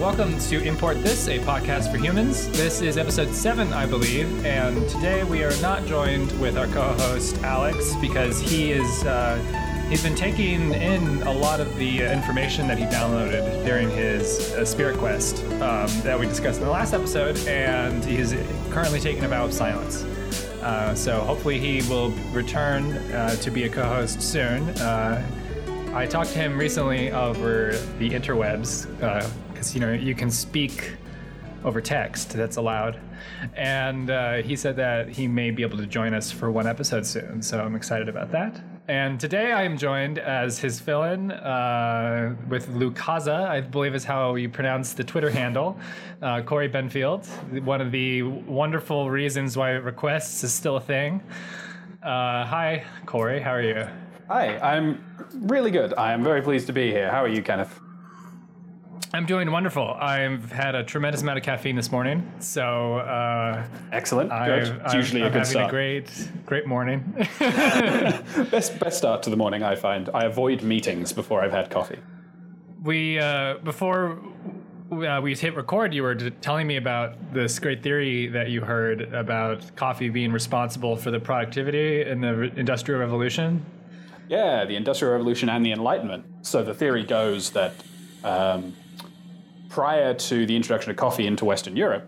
Welcome to Import This, a podcast for humans. This is episode seven, I believe, and today we are not joined with our co-host Alex because he is uh, he's been taking in a lot of the uh, information that he downloaded during his uh, Spirit Quest um, that we discussed in the last episode, and he's currently taking a vow of silence. Uh, so hopefully he will return uh, to be a co-host soon. Uh, I talked to him recently over the interwebs because you know you can speak over text that's allowed, and uh, he said that he may be able to join us for one episode soon. So I'm excited about that. And today I am joined as his fill-in uh, with Lukasa, I believe is how you pronounce the Twitter handle, uh, Cory Benfield. One of the wonderful reasons why requests is still a thing. Uh, hi, Cory. How are you? Hi, I'm really good. I am very pleased to be here. How are you, Kenneth? I'm doing wonderful. I've had a tremendous amount of caffeine this morning, so uh, Excellent. I've, Good. It's usually I'm a good having start. a great, great morning. best best start to the morning. I find I avoid meetings before I've had coffee. we uh, before uh, we hit record, you were telling me about this great theory that you heard about coffee being responsible for the productivity in the re- industrial revolution. Yeah, the Industrial Revolution and the Enlightenment. So the theory goes that um, prior to the introduction of coffee into Western Europe,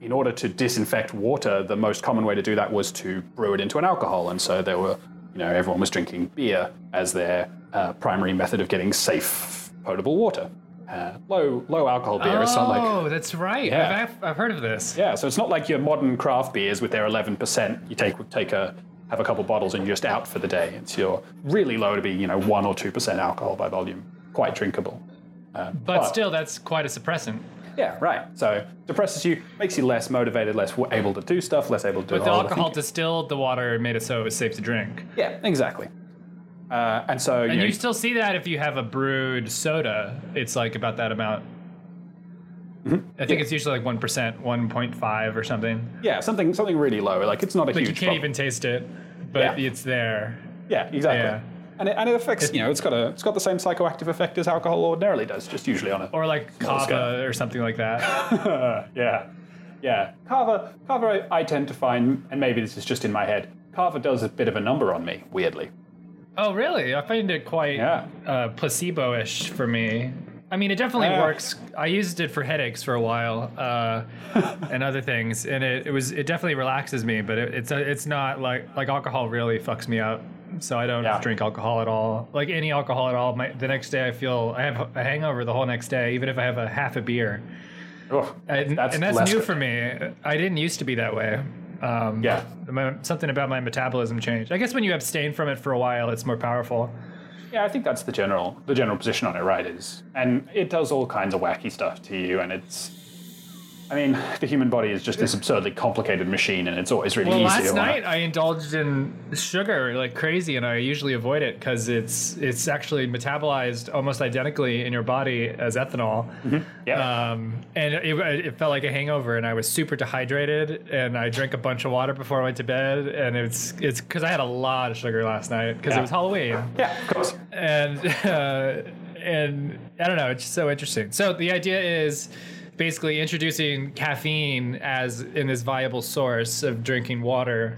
in order to disinfect water, the most common way to do that was to brew it into an alcohol. And so there were, you know, everyone was drinking beer as their uh, primary method of getting safe, potable water. Uh, low low alcohol beer is something like Oh, that's right. Yeah. I've, I've heard of this. Yeah, so it's not like your modern craft beers with their 11%. You take take a have a couple bottles and you're just out for the day. It's your really low to be, you know, 1 or 2% alcohol by volume. Quite drinkable. Uh, But still, that's quite a suppressant. Yeah, right. So depresses you, makes you less motivated, less able to do stuff, less able to do But the alcohol distilled the water and made it so it was safe to drink. Yeah, exactly. Uh, and so, you And know, you still see that if you have a brewed soda, it's like about that amount. I think it's usually like one percent, one point five or something. yeah, something something really low. Like it's not a Like huge you can't problem. even taste it, but Yeah. it's there. Yeah, exactly. Yeah. And it, and it affects, you know, it's got a it's got the same psychoactive effect as alcohol ordinarily does, just usually on it. Or like Small scale. kava or something like that. yeah, yeah. Kava, Kava, I, I tend to find, and maybe this is just in my head. Kava does a bit of a number on me, weirdly. oh, really? I find it quite Yeah. uh, placebo-ish for me. I mean, it definitely Yeah. works. I used it for headaches for a while uh, and other things, and it, it was it definitely relaxes me. But it, it's it's not like like alcohol really fucks me up. So I don't Yeah. drink alcohol at all. Like any alcohol at all. My, the next day I feel I have a hangover the whole next day, even if I have a half a beer. Ugh, And that's and that's new good. for me. I didn't used to be that way. Um, Yeah. my, something about my metabolism changed. I guess when you abstain from it for a while, it's more powerful. Yeah, I think that's the general the general position on it, right? Is and it does all kinds of wacky stuff to you, and it's. I mean, the human body is just this absurdly complicated machine, and it's always really Well, easy last night I indulged in sugar like crazy, and I usually avoid it because it's it's actually metabolized almost identically in your body as ethanol. Yeah. Um, and it, it felt like a hangover, and I was super dehydrated, and I drank a bunch of water before I went to bed, and it's it's because I had a lot of sugar last night because it was Halloween. yeah, of course. and uh, and I don't know, it's just so interesting. So the idea is basically introducing caffeine as in this viable source of drinking water.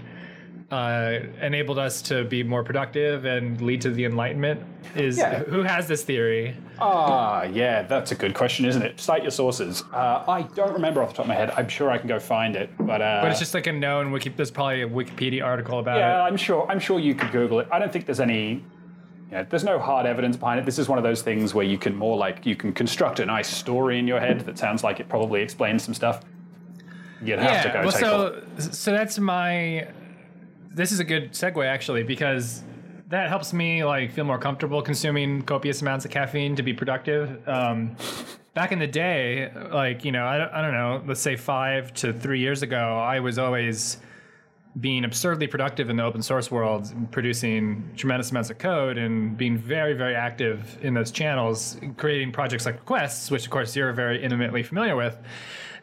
Uh, enabled us to be more productive and lead to the enlightenment. Is Yeah. who has this theory? Ah, yeah, that's a good question, isn't it? Cite your sources. Uh, I don't remember off the top of my head. I'm sure I can go find it, but uh, But it's just like a known wiki. There's probably a Wikipedia article about it. Yeah. I'm sure. I'm sure you could Google it. I don't think there's any. You know, there's no hard evidence behind it. This is one of those things where you can more like you can construct a nice story in your head that sounds like it probably explains some stuff. You'd have to go well, so so that's my. This is a good segue actually because that helps me like feel more comfortable consuming copious amounts of caffeine to be productive. Um, back in the day, like you know, I don't, I don't know, let's say five to three years ago, I was always being absurdly productive in the open source world, producing tremendous amounts of code and being very, very active in those channels, creating projects like Requests, which of course you're very intimately familiar with.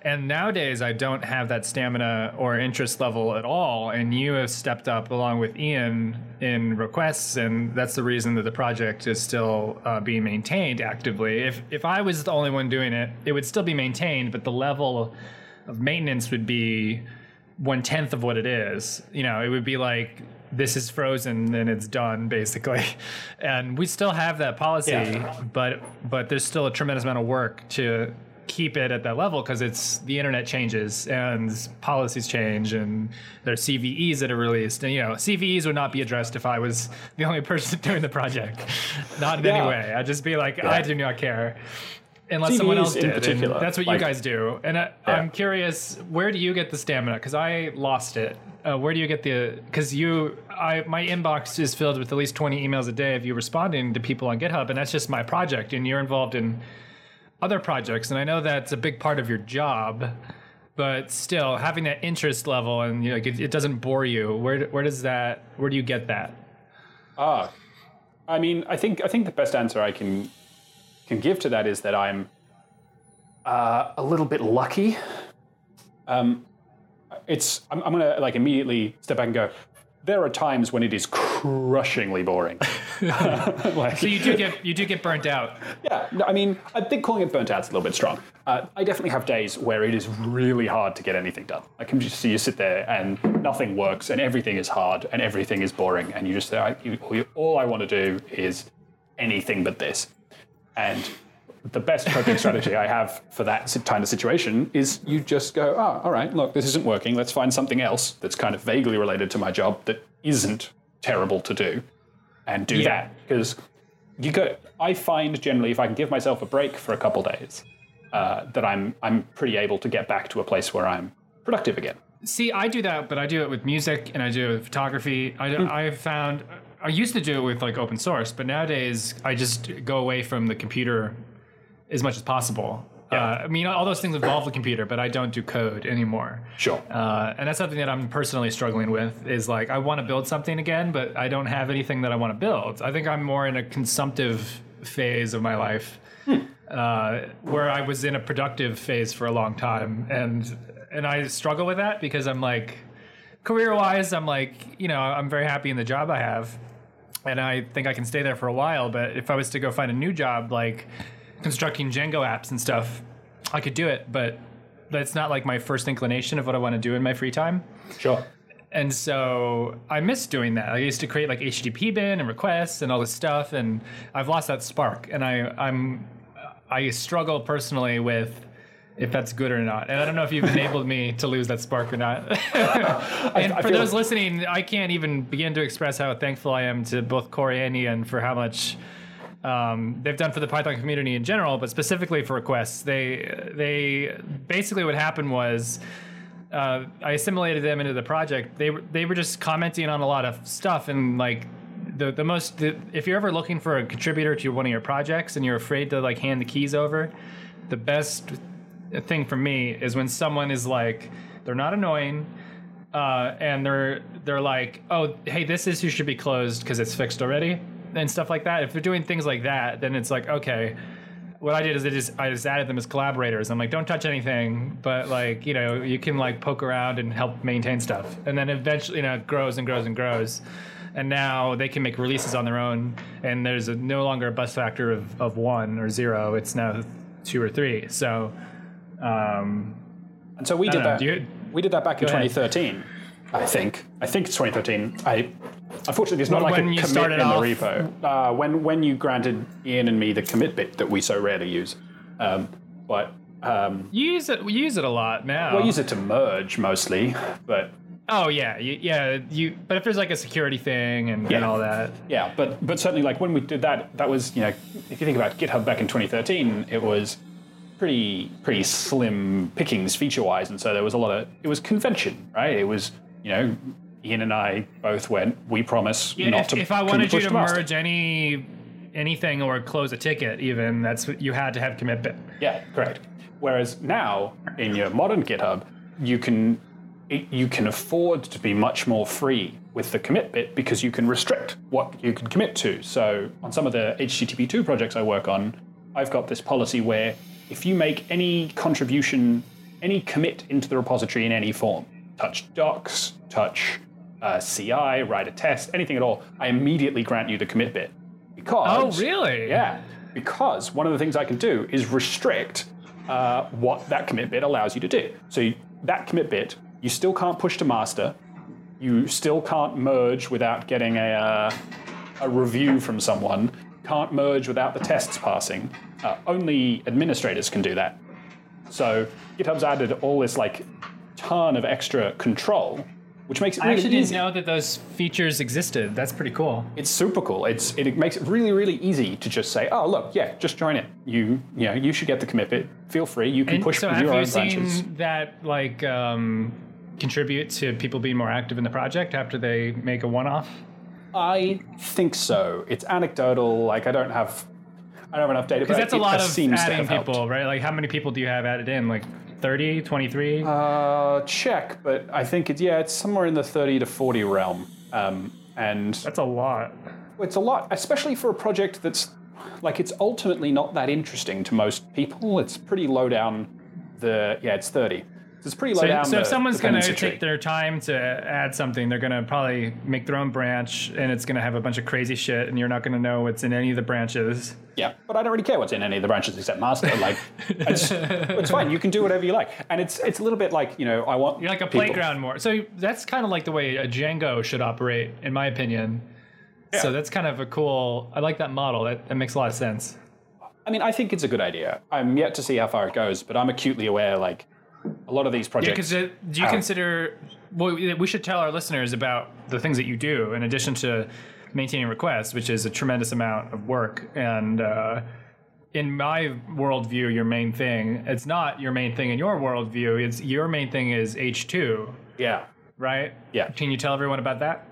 And nowadays, I don't have that stamina or interest level at all. And you have stepped up along with Ian in requests, and that's the reason that the project is still uh, being maintained actively. If if I was the only one doing it, it would still be maintained, but the level of maintenance would be one tenth of what it is. You know, it would be like this is frozen and it's done basically. And we still have that policy Yeah. but but there's still a tremendous amount of work to keep it at that level because it's the internet changes and policies change and there's CVEs that are released. And you know CVEs would not be addressed if I was the only person doing the project. Not in any way. I'd just be like I do not care unless someone else in did particular, that's what like- you guys do. And I, Yeah. I'm curious where do you get the stamina? Because I lost it. Uh, where do you get the because you I my inbox is filled with at least 20 emails a day of you responding to people on GitHub and that's just my project and you're involved in other projects and I know that's a big part of your job but still having that interest level and you know, like it, it doesn't bore you where where does that where do you get that? Ah, I mean, I think I think the best answer I can can give to that is that I'm uh, a little bit lucky. Um, it's I'm, I'm gonna like immediately step back and go. There are times when it is crushingly boring. like, so you do get you do get burnt out yeah, no, I mean, I think calling it burnt out is a little bit strong. Uh, I definitely have days where it is really hard to get anything done. I can just see you sit there and nothing works, and everything is hard, and everything is boring, and you just say, I, you, you- all I want to do is anything but this. And the best coping strategy I have for that kind of situation is you just go, oh, all right, look, this isn't working. Let's find something else that's kind of vaguely related to my job that isn't terrible to do, and do Yeah. that because you go. I find generally if I can give myself a break for a couple days, uh, that I'm I'm pretty able to get back to a place where I'm productive again. See, I do that, but I do it with music and I do it with photography. I Hmm. I've found I used to do it with like open source, but nowadays I just go away from the computer as much as possible. Yeah. Uh, I mean, all those things involve the computer, but I don't do code anymore. Sure. Uh, and that's something that I'm personally struggling with. Is like I want to build something again, but I don't have anything that I want to build. I think I'm more in a consumptive phase of my life, uh, where I was in a productive phase for a long time, and and I struggle with that because I'm like, career wise, I'm like, you know, I'm very happy in the job I have, and I think I can stay there for a while. But if I was to go find a new job, like constructing Django apps and stuff, I could do it, but that's not like my first inclination of what I want to do in my free time. Sure. And so I miss doing that. I used to create like HTTP bin and requests and all this stuff, and I've lost that spark. And I, I'm, I struggle personally with if that's good or not. And I don't know if you've enabled me to lose that spark or not. and for those listening, I can't even begin to express how thankful I am to both Cory and Ian for how much um, they've done for the Python community in general, but specifically for requests. They they basically what happened was uh, I assimilated them into the project. They were they were just commenting on a lot of stuff and like the the most the, if you're ever looking for a contributor to one of your projects and you're afraid to like hand the keys over, the best thing for me is when someone is like they're not annoying. Uh, and they're they're like, oh, hey, this issue should be closed because it's fixed already, and stuff like that. If they're doing things like that, then it's like, okay, what I did is I just I just added them as collaborators. I'm like, don't touch anything, but like you know you can like poke around and help maintain stuff, and then eventually you know grows and grows and grows, and now they can make releases on their own, and there's a, no longer a bus factor of, of one or zero. It's now two or three. So, um, And so we did know, that. you- we did that back in Go ahead. 2013. I think. I think it's 2013. I unfortunately it's not When- like when a you commit started in off- the repo. Uh, when when you granted Ian and me the commit bit that we so rarely use, um, but um, you use it. We use it a lot now. we use it to merge mostly. But Oh yeah, you, yeah. You but if there's like a security thing and, and all that, yeah, but but certainly like when we did that, that was you know if you think about GitHub back in 2013, it was pretty pretty slim pickings feature wise, and so there was a lot of it was convention, right? It was you know. Ian and I both went. We promise Yeah, not if, to. if I wanted you to to master." merge any anything or close a ticket, even that's what you had to have commit bit. Yeah, correct. Whereas now in your modern GitHub, you can you can afford to be much more free with the commit bit because you can restrict what you can commit to. So on some of the HTTP2 projects I work on, I've got this policy where if you make any contribution any commit into the repository in any form, touch docs, touch uh, CI, write a test, anything at all, I immediately grant you the commit bit. Because Oh, really? yeah, because one of the things I can do is restrict uh, what that commit bit allows you to do. So you, that commit bit, you still can't push to master. You still can't merge without getting a, uh, a review from someone. Can't merge without the tests passing. Uh, only administrators can do that. So GitHub's added all this like ton of extra control, which makes it I actually easy. didn't know that those features existed. That's pretty cool. It's super cool. It's it, makes it really really easy to just say, oh look, yeah, just join it. You you know you should get the commit bit. Feel free. You can And push so with have your you own seen branches. that like um, contribute to people being more active in the project after they make a one-off? I think so. It's anecdotal. Like I don't have I don't have enough data. Because that's a it lot of seems adding have helped. people, right? Like how many people do you have added in? Like 30, 23? Uh, check, but I think it's yeah, it's somewhere in the thirty to forty realm. Um, and that's a lot. It's a lot, especially for a project that's like it's ultimately not that interesting to most people. It's pretty low down. The yeah, it's thirty. So it's pretty low So, down. so the if someone's going to take their time to add something, they're going to probably make their own branch, and it's going to have a bunch of crazy shit, and you're not going to know what's in any of the branches. yeah, but I don't really care what's in any of the branches except master. Like, it's, it's fine. You can do whatever you like, and it's it's a little bit like you know I want You're like a people- playground more. So that's kind of like the way a Django should operate, in my opinion. Yeah. So that's kind of a cool. I like that model. That, that makes a lot of sense. I mean, I think it's a good idea. I'm yet to see how far it goes, but I'm acutely aware like a lot of these projects. Yeah, projects. because do you are- consider? Well, we should tell our listeners about the things that you do in addition to maintaining requests, which is a tremendous amount of work. And uh, in my worldview, your main thing, it's not your main thing in your worldview. It's your main thing is H two, yeah, right? Yeah. Can you tell everyone about that?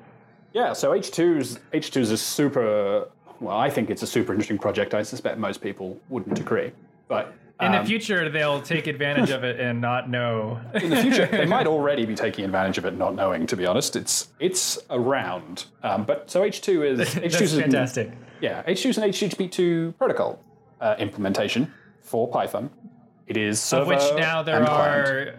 Yeah, so H2's H2's a super well, I think it's a super interesting project. I suspect most people wouldn't agree. But In um, the future, they'll take advantage of it and not know. in the future, they might already be taking advantage of it, not knowing. To be honest, it's it's around. Um, but so H2 is H2 That's is an- fantastic. yeah, H2 is an HTTP2 protocol uh, implementation for Python. It is server Of which now there and client. are.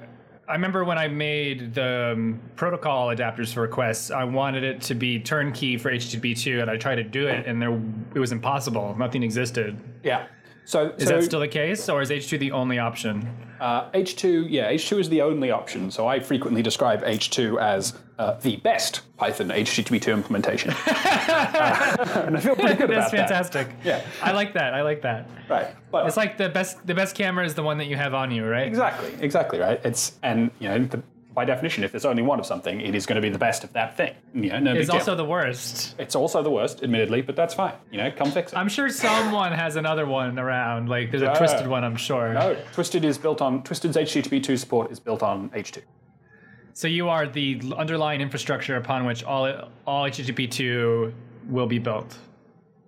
I remember when I made the um, protocol adapters for requests, I wanted it to be turnkey for HTTP2, and I tried to do it, and there it was impossible. Nothing existed. yeah. So Is so, that still the case, or is H2 the only option? Uh, H2, yeah, H2 is the only option. So I frequently describe H2 as uh, the best Python HTTP2 implementation. Uh, and I feel pretty good That's about fantastic. Yeah. I like that. I like that. that. Right. But It's like the best. The best camera is the one that you have on you, right? exactly, exactly right. It's and you know the, by definition, if there's only one of something, it is going to be the best of that thing. You know, no big It's deal. also the worst. it's also the worst, admittedly, but that's fine. You know, come fix it. I'm sure someone has another one around. Like there's a twisted one. I'm sure. no, Twisted is built on Twisted's HTTP2 support is built on H2. So you are the underlying infrastructure upon which all all HTTP2 will be built.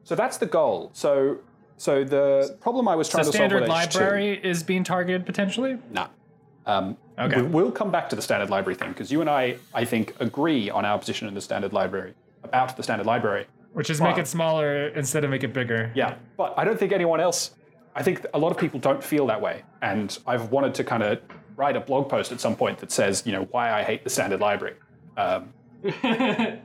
So that's the goal. So so the problem I was The trying to solve standard with H2 library is being targeted potentially. Nah. Um, Okay. we- We'll come back to the standard library thing because you and I, I think, agree on our position in the standard library about the standard library. Which is make it smaller instead of make it bigger. Yeah, but I don't think anyone else. I think a lot of people don't feel that way, and I've wanted to kind of write a blog post at some point that says, you know, why I hate the standard library. Um,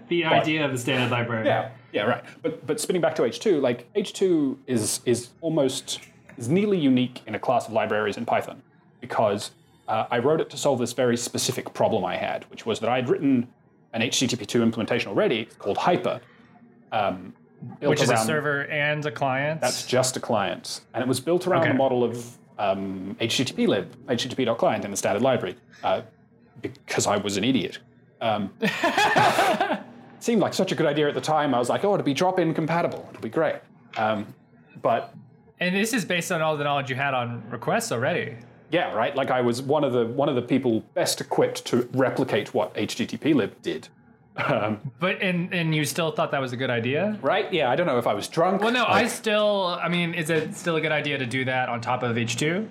The idea of the standard library. Yeah, yeah, right. But but spinning back to H2, like H2 is is almost is nearly unique in a class of libraries in Python because uh, I wrote it to solve this very specific problem I had, which was that I'd written an HTTP2 implementation already called Hyper, um, built Which is a server and a client. That's just a client, and it was built around Okay. the model of um, HTTP lib, HTTP.client in the standard library, uh, because I was an idiot. Um, it seemed like such a good idea at the time. I was like, oh, it'll be drop-in compatible. It'll be great. Um, but and this is based on all the knowledge you had on requests already. Yeah, right. Like I was one of the one of the people best equipped to replicate what HTTP lib did. Um, But and and you still thought that was a good idea? right? Yeah. I don't know if I was drunk. Well, no, I still. I mean, is it still a good idea to do that on top of H2?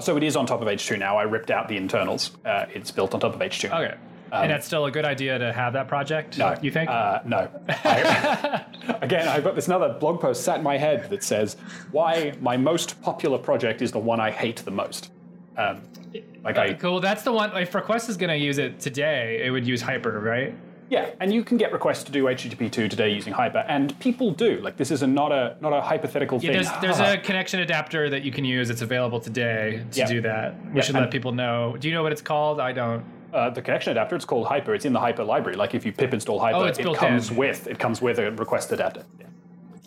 So it is on top of H2 now. I ripped out the internals. Uh, it's built on top of H2. Okay. and that's still a good idea to have that project. No. you think? Uh, no. I- again, I've got this another blog post sat in my head that says why my most popular project is the one I hate the most. Um, like I, Cool. That's the one. If request is going to use it today, it would use hyper, right? yeah, and you can get requests to do HTTP2 today using Hyper, and people do. Like this is a, not a not a hypothetical Yeah, thing. there's there's a connection adapter that you can use. It's available today to Yeah. do that. We Yeah, should let people know. Do you know what it's called? I don't. uh, the connection adapter. It's called Hyper. It's in the Hyper library. Like if you pip install Hyper, Oh, it's it comes in. with it comes with a request adapter.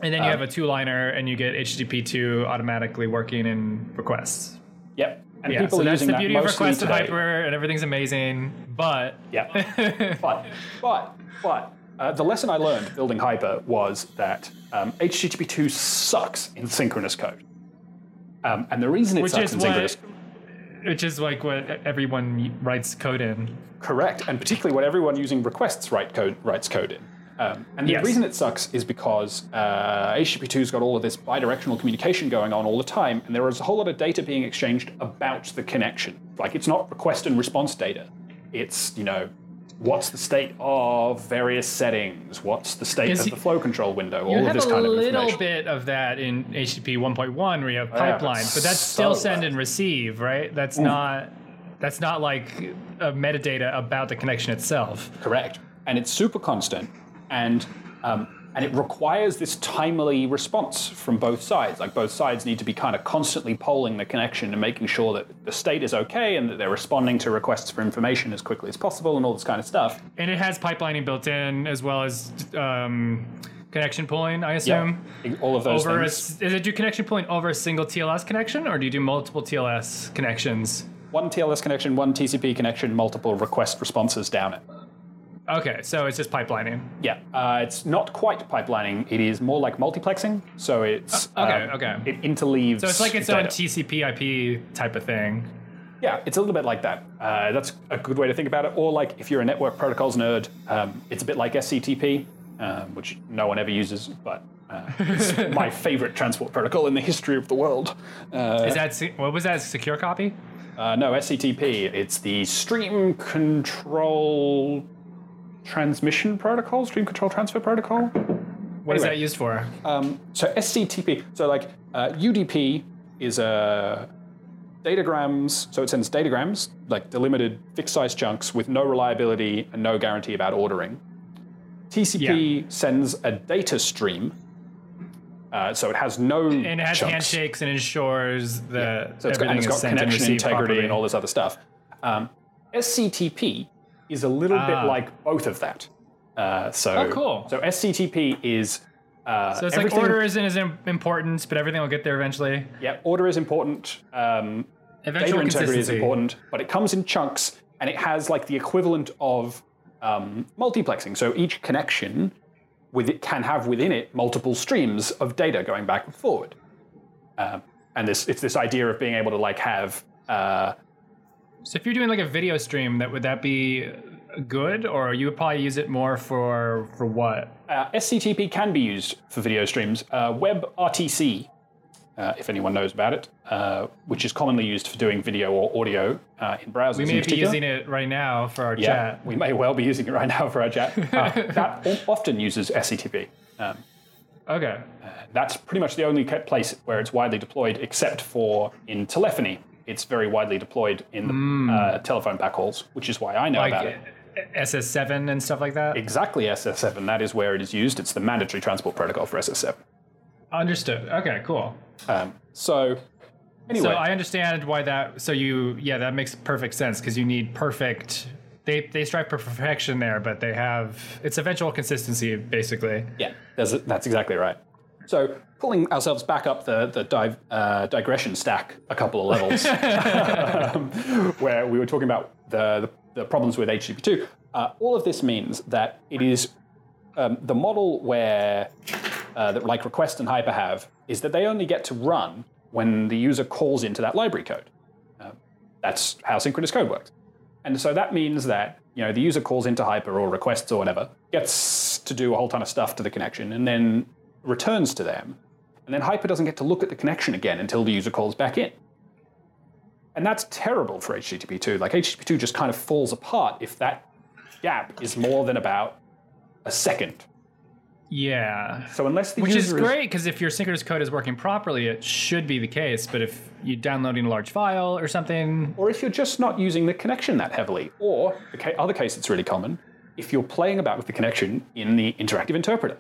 And Uh, then you have a two liner, and you get HTTP2 automatically working in requests. Yep. And Yeah, people so are that's using the that beauty of mostly request and today. hyper, and everything's amazing. But Yeah. but but but uh, the lesson I learned building Hyper was that um, HTTP2 sucks in synchronous code. Um, and the reason it which sucks is in what, synchronous which is like what everyone writes code in. correct, and particularly what everyone using requests write code writes code in. Um, and the Yes. reason it sucks is because uh, HTTP2's got all of this bidirectional communication going on all the time, and there is a whole lot of data being exchanged about the connection. Like it's not request and response data. It's you know, what's the state of various settings? What's the state Is of the flow control window? All of this kind of information. a little bit of that in HTTP 1.1 where you have Oh, yeah, but pipelines, but that's still send and receive, right? That's not that's not like a metadata about the connection itself. Correct. And it's super constant, and um, and it requires this timely response from both sides. Like both sides need to be kind of constantly polling the connection and making sure that the state is okay and that they're responding to requests for information as quickly as possible and all this kind of stuff. And it has pipelining built in as well as um, connection pooling, I assume. Yeah, all of those Over things. s- is it do connection pooling over a single TLS connection, or do you do multiple TLS connections? One TLS connection, one TCP connection, multiple request responses down it. Okay, so it's just pipelining. Yeah, uh, it's not quite pipelining. It is more like multiplexing. So it's Uh, okay, um, okay. It interleaves. So it's like its own. TCP/IP type of thing. Yeah, it's a little bit like that. Uh, that's a good way to think about it. Or like if you're a network protocols nerd, um, it's a bit like SCTP, um, which no one ever uses, but uh, it's my favorite transport protocol in the history of the world. Uh, Is that what was that? Secure copy? uh, no, SCTP. It's the Stream Control Transmission Protocol, Stream Control Transfer Protocol. What is Anyway. that used for? Um, so SCTP, so like uh, UDP is a datagrams, so it sends datagrams, like delimited fixed size chunks with no reliability and no guarantee about ordering. TCP sends a data stream, uh, so it has no and it has chunks. handshakes and ensures that So it's got, everything and it's is got connection integrity properly. and all this other stuff. Um, SCTP is a little Ah. bit like both of that. Uh, so, Oh, cool. So SCTP is uh, So it's like order isn't as important, but everything will get there eventually. Yeah, order is important. Um, Eventual data integrity is important, but it comes in chunks and it has like the equivalent of um, multiplexing. So each connection with it can have within it multiple streams of data going back and forward. Um, and this it's this idea of being able to like have uh, So if you're doing like a video stream, that would that be good, or you would probably use it more for for what? uh, SCTP can be used for video streams. Uh, WebRTC, uh, if anyone knows about it, uh, which is commonly used for doing video or audio uh, in browsers. We may be using it right now for our Yeah, chat. we may well be using it right now for our chat. Uh, that often uses SCTP. Um, Okay. that's pretty much the only place where it's widely deployed, except for in telephony. It's very widely deployed in the uh, telephone backhauls, which is why I know Like about it. SS7 and stuff like that. Exactly SS7. That is where it is used. It's the mandatory transport protocol for SS7. Understood. Okay, cool. Um, so, anyway, So I understand why that. So you, yeah, that makes perfect sense because you need perfect. They they strive for perfection there, but they have it's eventual consistency basically. Yeah, that's, that's exactly right. So, pulling ourselves back up the, the dive, uh, digression stack a couple of levels, um, where we were talking about the, the, the problems with HTTP2, uh, all of this means that it is um, the model where, uh, that like Request and Hyper have, is that they only get to run when the user calls into that library code. Uh, that's how synchronous code works. And so that means that you know the user calls into Hyper or requests or whatever, gets to do a whole ton of stuff to the connection, and then returns to them. And then Hyper doesn't get to look at the connection again until the user calls back in. And that's terrible for HTTP2. Like HTTP2 just kind of falls apart if that gap is more than about a second. Yeah. So unless the Which is great because if your synchronous code is working properly, it should be the case. But if you're downloading a large file or something, or if you're just not using the connection that heavily, or the other case that's really common, if you're playing about with the connection in the interactive interpreter,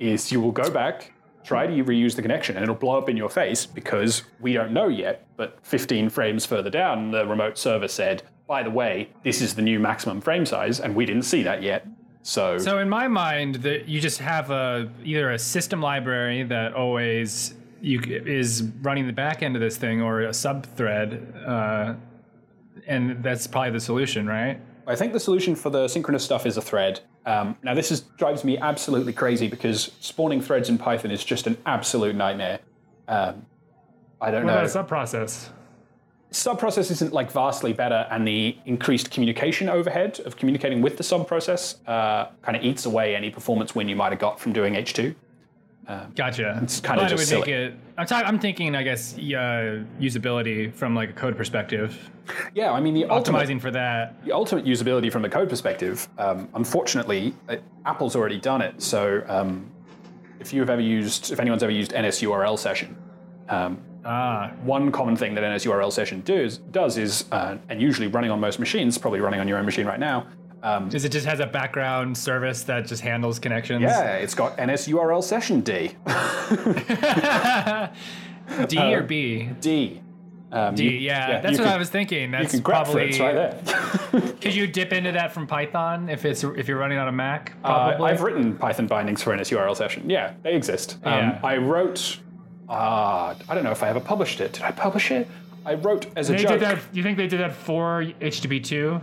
is you will go back, try to reuse the connection, and it'll blow up in your face because we don't know yet, but 15 frames further down, the remote server said, by the way, this is the new maximum frame size, and we didn't see that yet. So, So in my mind, that you just have a either a system library that always you is running the back end of this thing, or a sub thread, uh, and that's probably the solution, right? I think the solution for the synchronous stuff is a thread. Um, now, this is, drives me absolutely crazy because spawning threads in Python is just an absolute nightmare. Um, I don't What know. about a sub process? subprocess isn't like vastly better, and the increased communication overhead of communicating with the subprocess uh, kind of eats away any performance win you might have got from doing H2. Gotcha. It's But it just silly. it. I'm, talking, I'm thinking, I guess, uh, usability from like a code perspective, Yeah, I mean the ultimate, optimizing for that. the ultimate usability from the code perspective. Um, unfortunately, uh, Apple's already done it. So um, if you've ever used, if anyone's ever used NSURL session, um, Ah, one common thing that NSURL session does does is, uh, and usually running on most machines, probably running on your own machine right now. Um, is it just has a background service that just handles connections? yeah, it's got NSURL session D. D or B? D. Um, D. you- Yeah, that's what can- I was thinking. That's You can grab probably. threads right there. Could you dip into that from Python if it's if you're running on a Mac? Uh, Probably. I've written Python bindings for NSURL session. Yeah, they exist. Um, Yeah. I wrote. Uh, I don't know if I ever published it. Did I publish it? I wrote as a they joke. did that. You think they did that for HTTP2?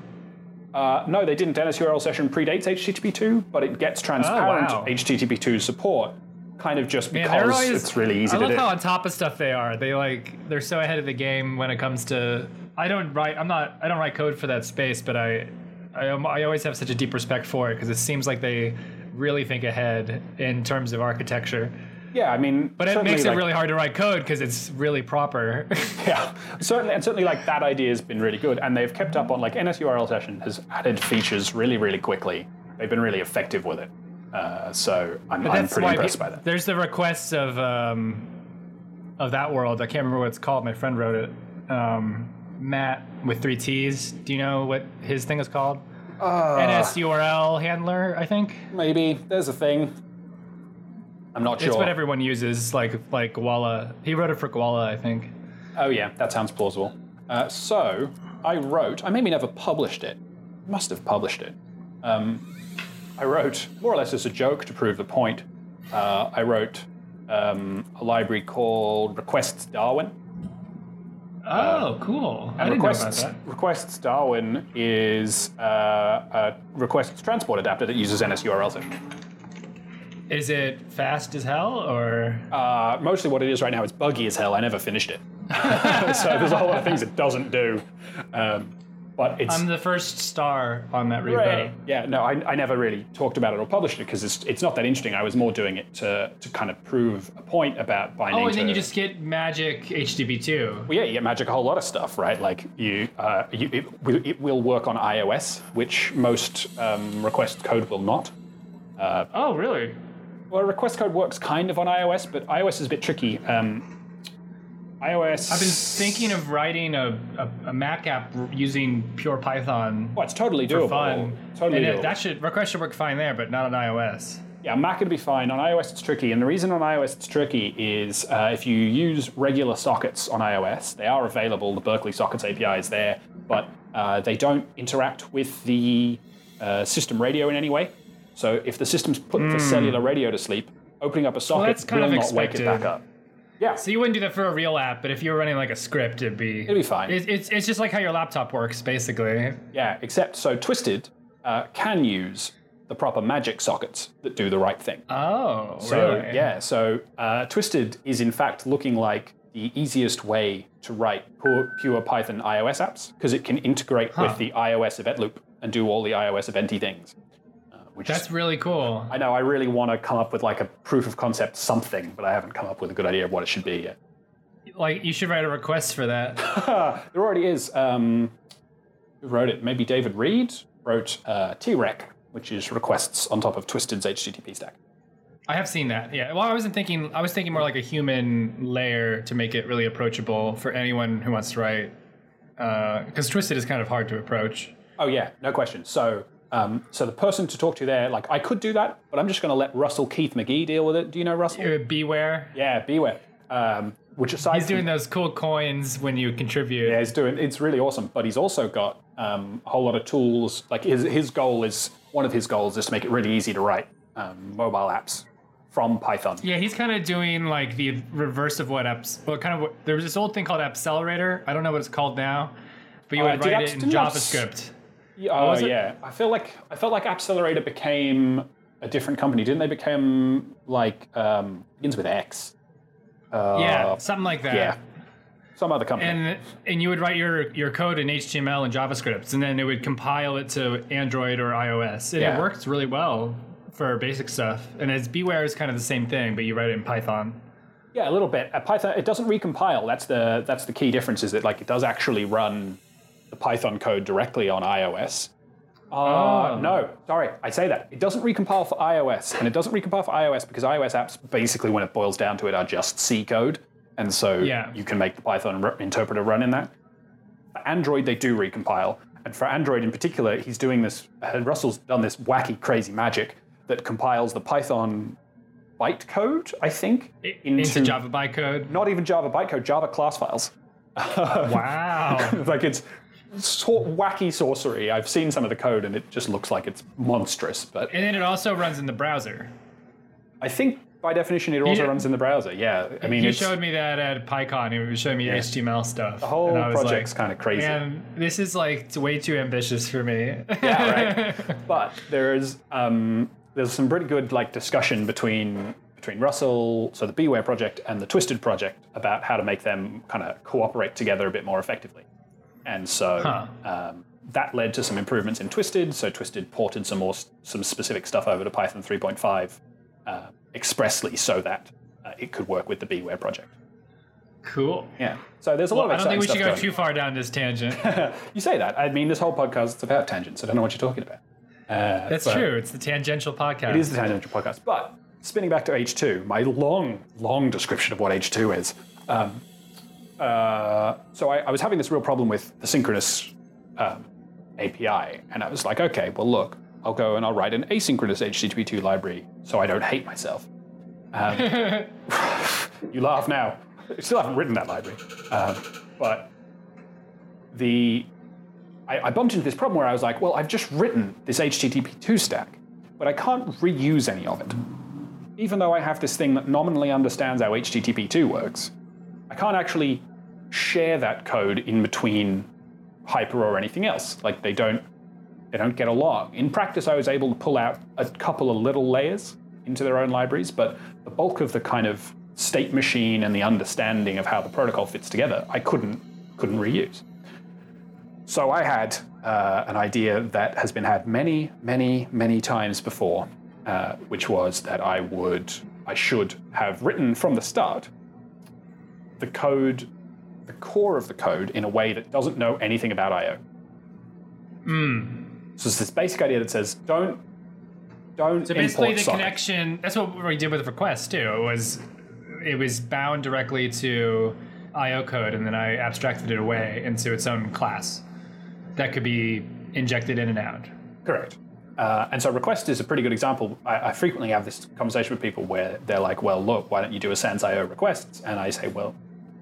Uh, no, they didn't. NSURL session predates HTTP2, but it gets transparent Oh, wow. HTTP2 support, kind of just because they're always, it's really easy I to love do. how on top of stuff they are. They like they're so ahead of the game when it comes to. I don't write. I'm not. I don't write code for that space, but I, I, I always have such a deep respect for it because it seems like they really think ahead in terms of architecture. Yeah, I mean, But it makes it like- really hard to write code because it's really proper. Yeah, certainly, and certainly, like that idea has been really good, and they've kept up on like NSURL session has added features really, really quickly. They've been really effective with it, uh, so I'm, I'm That's pretty impressed by that. There's the requests of um, of that world. I can't remember what it's called. My friend wrote it. Um, Matt with three T's. Do you know what his thing is called? Uh, NSURL handler, I think. Maybe there's a thing. I'm not sure. It's what everyone uses, like like Gowalla. He wrote it for Gowalla, I think. Oh yeah, that sounds plausible. Uh, so I wrote. I maybe never published it. Must have published it. Um, I wrote more or less as a joke to prove the point. Uh, I wrote um, a library called Requests Darwin. Oh, cool! I didn't know about requests, that. requests Darwin is uh, a requests transport adapter that uses NSURL. Is it fast as hell, or Uh, mostly what it is right now is buggy as hell. I never finished it. so there's a whole lot of things it doesn't do. Um, but it's I'm the first star on that repo. Right. Yeah, no, I, I never really talked about it or published it because it's, it's not that interesting. I was more doing it to, to kind of prove a point about binding Oh, and then to- you just get magic HTTP2. Well, yeah, you get magic a whole lot of stuff, right? Like you, uh, you it, will- it will work on iOS, which most um, request code will not. Oh, really? Well, request code works kind of on iOS, but iOS is a bit tricky. Um, iOS. I've been thinking of writing a, a, a Mac app using pure Python Well, it's totally for doable. fun. Totally and doable. it, that should request should work fine there, but not on iOS. Yeah, Mac would be fine. On iOS, it's tricky. And the reason on iOS it's tricky is uh, if you use regular sockets on iOS, they are available. The Berkeley Sockets API is there, but uh, they don't interact with the uh, system radio in any way. So if the system's put the cellular radio to sleep, opening up a socket Hmm. that's kind will of not wake it expected. back up. Yeah, So you wouldn't do that for a real app, but if you were running like a script, it'd be it'd be fine. It, it's it's just like how your laptop works, basically. yeah, except so Twisted uh, can use the proper magic sockets that do the right thing. Oh, So really? yeah, so uh, Twisted is in fact looking like the easiest way to write pure, pure Python iOS apps because it can integrate Huh. with the iOS event loop and do all the iOS eventy things. Uh, which That's is, really cool. I know I really want to come up with like a proof of concept something, but I haven't come up with a good idea of what it should be yet. Like you should write a request for that. there already is. Um, who wrote it? Maybe David Reid wrote uh, treq, which is requests on top of Twisted's HTTP stack. I have seen that. Yeah. Well, I wasn't thinking. I was thinking more like a human layer to make it really approachable for anyone who wants to write. Because Twisted is kind of hard to approach. Oh yeah, no question. So, um, so the person to talk to there, like I could do that, but I'm just going to let Russell Keith-Magee deal with it. Do you know Russell? BeeWare. Yeah, BeeWare. Um, which aside, He's doing those cool coins when you contribute. yeah, he's doing. It's really awesome. But he's also got um, a whole lot of tools. Like his his goal is one of his goals is to make it really easy to write um, mobile apps from Python. Yeah, he's kind of doing like the reverse of what apps. Well, kind of. There was this old thing called Appcelerator. I don't know what it's called now, but you Uh, would write apps- it in didn't apps- JavaScript. Yeah, Oh was yeah, I feel like I felt like Appcelerator became a different company, didn't they? Become like um, begins with X. Uh, yeah, something like that. yeah, some other company. and and you would write your your code in HTML and JavaScript, and then it would compile it to Android or iOS, and Yeah. it works really well for basic stuff. And as BeeWare is kind of the same thing, but you write it in Python. Yeah, a little bit. Uh, Python it doesn't recompile. That's the that's the key difference. Is that like it does actually run the Python code directly on iOS. Uh, Oh. No, sorry, I say that it doesn't recompile for iOS, and it doesn't recompile for iOS because iOS apps basically, when it boils down to it, are just C code, and so Yeah. you can make the Python r- interpreter run in that. For Android, they do recompile, and for Android in particular, he's doing this. Russell's done this wacky, crazy magic that compiles the Python bytecode, I think, I- into Java bytecode. not even Java bytecode, Java class files. Wow. like it's sort wacky sorcery. I've seen some of the code and it just looks like it's monstrous. But and then it also runs in the browser. I think by definition it also Yeah. runs in the browser. Yeah, I mean You showed me that at PyCon. It was showing me HTML stuff. The whole and I was project's like, kind of crazy. Man, this is like way too ambitious for me. Yeah, right. but there's um, there's some pretty good like discussion between between Russell, so the BeeWare project, and the Twisted project about how to make them kind of cooperate together a bit more effectively. And so Huh. um, that led to some improvements in Twisted. So Twisted ported some more some specific stuff over to Python 3.5 uh, expressly so that uh, it could work with the BeeWare project. cool. Yeah. So there's a Well, lot of. I don't think we should go too far down this tangent. You say that. I mean, this whole podcast is about tangents. so I don't know what you're talking about. Uh, That's true. It's the tangential podcast. It is the tangential podcast. But spinning back to H2, my long, long description of what H2 is. Um, uh, so I, I was having this real problem with the synchronous um, API, and I was like, okay, well, look, I'll go and I'll write an asynchronous HTTP2 library so I don't hate myself. Um, you laugh now. I still haven't written that library. Um, but the I, I bumped into this problem where I was like, well, I've just written this HTTP2 stack, but I can't reuse any of it. Even though I have this thing that nominally understands how HTTP2 works, I can't actually share that code in between Hyper or anything else. Like they don't they don't get along. In practice, I was able to pull out a couple of little layers into their own libraries, but the bulk of the kind of state machine and the understanding of how the protocol fits together, I couldn't couldn't reuse. So I had uh, an idea that has been had many, many, many times before, uh, which was that I would, I should have written from the start the code, the core of the code in a way that doesn't know anything about I/O. So it's this basic idea that says don't, don't So basically, the socket. connection. That's what we did with request too. It was it was bound directly to IO code, and then I abstracted it away into its own class that could be injected in and out. Correct. Uh, and so request is a pretty good example. I, I frequently have this conversation with people where they're like, well, look, why don't you do a sans IO requests? And I say, well,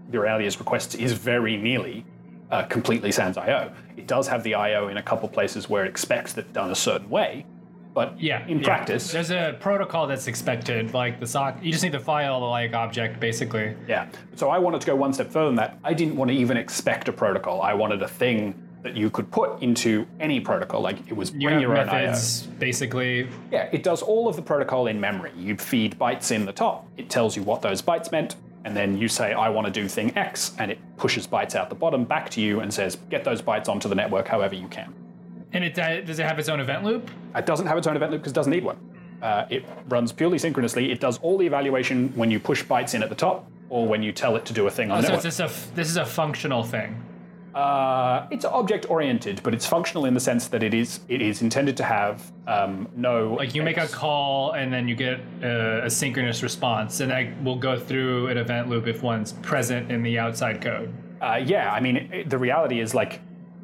the reality is requests is very nearly uh, completely sans IO. It does have the IO in a couple places where it expects that done a certain way. But Yeah. in yeah. practice, there's a protocol that's expected, like the sock. You just need to file the like object, basically. Yeah. So I wanted to go one step further than that. I didn't want to even expect a protocol. I wanted a thing that you could put into any protocol. Like it was bring your own IO. methods, basically. Yeah, it does all of the protocol in memory. You feed bytes in the top, it tells you what those bytes meant, and then you say, I want to do thing X, and it pushes bytes out the bottom back to you and says, get those bytes onto the network however you can. And it uh, does it have its own event loop? It doesn't have its own event loop because it doesn't need one. Uh, it runs purely synchronously. It does all the evaluation when you push bytes in at the top or when you tell it to do a thing on Oh, the so network. a f- this is a functional thing. Uh, it's object oriented, but it's functional in the sense that it is it is intended to have um, no Like you make a call and then you get a, a synchronous response, and that will go through an event loop if one's present in the outside code. Uh, yeah, I mean it, the reality is like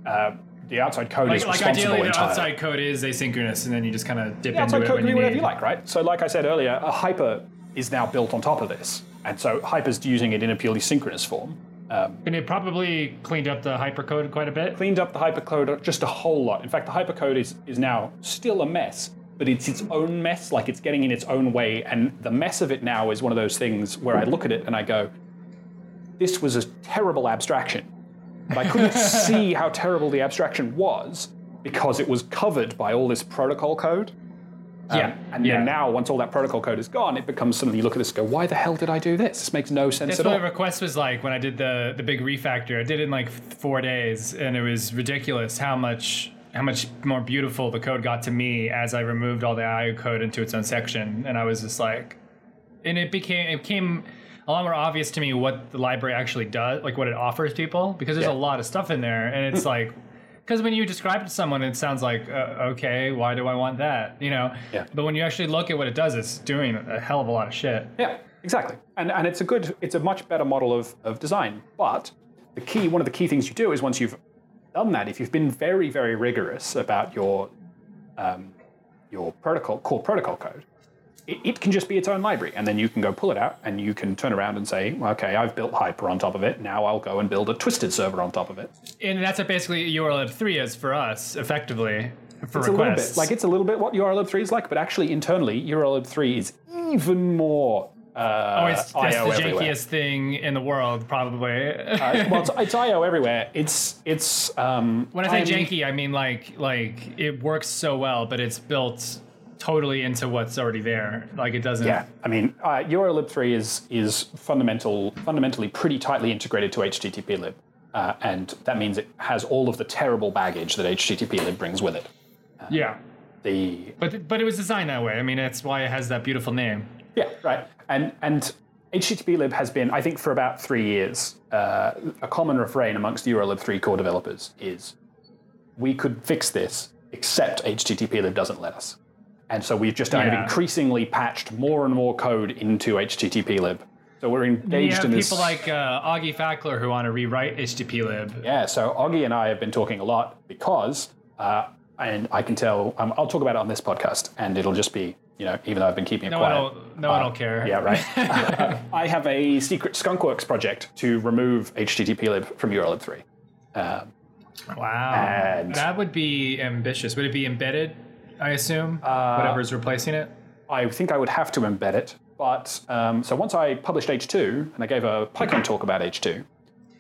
uh, the outside code is Like, like responsible ideally, the outside code is asynchronous, and then you just kind of dip The into it code when you whatever you like, right? So, like I said earlier, a hyper is now built on top of this, and so hyper's using it in a purely synchronous form. Um, And it probably cleaned up the hypercode quite a bit. cleaned up the hypercode just a whole lot. In fact, the hypercode is is now still a mess, but it's its own mess. Like it's getting in its own way, and the mess of it now is one of those things where I look at it and I go, "This was a terrible abstraction," but I couldn't see how terrible the abstraction was because it was covered by all this protocol code. Um, Yeah, and yeah. then now, once all that protocol code is gone, it becomes something you look at this and go, "Why the hell did I do this? This makes no sense That's at what all." the request was like when I did the the big refactor. I did it in like four days, and it was ridiculous how much how much more beautiful the code got to me as I removed all the IO code into its own section, and I was just like, and it became it became a lot more obvious to me what the library actually does, like what it offers people, because there's Yeah. a lot of stuff in there, and it's like. Because when you describe it to someone, it sounds like, uh, okay, why do I want that? You know. Yeah. But when you actually look at what it does, it's doing a hell of a lot of shit. Yeah, exactly. And and it's a good, it's a much better model of, of design. But the key, one of the key things you do is once you've done that, if you've been very, very rigorous about your um, your protocol core protocol code, it, it can just be its own library, and then you can go pull it out, and you can turn around and say, okay, I've built Hyper on top of it. Now I'll go and build a twisted server on top of it. And that's what basically URL 3 is for us, effectively, for It's a little requests. bit like it's a little bit what URL 3 is like, but actually internally, URL 3 is even more. Uh, oh, it's that's IO the everywhere. jankiest thing in the world, probably. Uh, well, it's, it's IO everywhere. It's it's. Um, when I say I'm- janky, I mean like like it works so well, but it's built totally into what's already there. Like it doesn't. Yeah, I mean, uh, urllib3 is is fundamental, fundamentally pretty tightly integrated to HTTPlib, uh, and that means it has all of the terrible baggage that HTTP lib brings with it. Yeah. The But but it was designed that way. I mean, that's why it has that beautiful name. yeah, right, and and HTTP lib has been, I think, for about three years, uh, a common refrain amongst urllib3 core developers is, we could fix this, except HTTP lib doesn't let us. And so we've just kind of increasingly patched more and more code into HTTP lib. So we're engaged have in this. people like uh, Augie Fackler who want to rewrite HTTP lib. yeah, so Augie and I have been talking a lot because, uh, and I can tell, um, I'll talk about it on this podcast, and it'll just be, you know, even though I've been keeping it No quiet. no one will care. Yeah, right. I have a secret Skunkworks project to remove HTTP lib from urllib3. Um, Wow. And- that would be ambitious. Would it be embedded? I assume Uh, whatever's replacing it. I think I would have to embed it, but um, so once I published H2 and I gave a PyCon talk about H2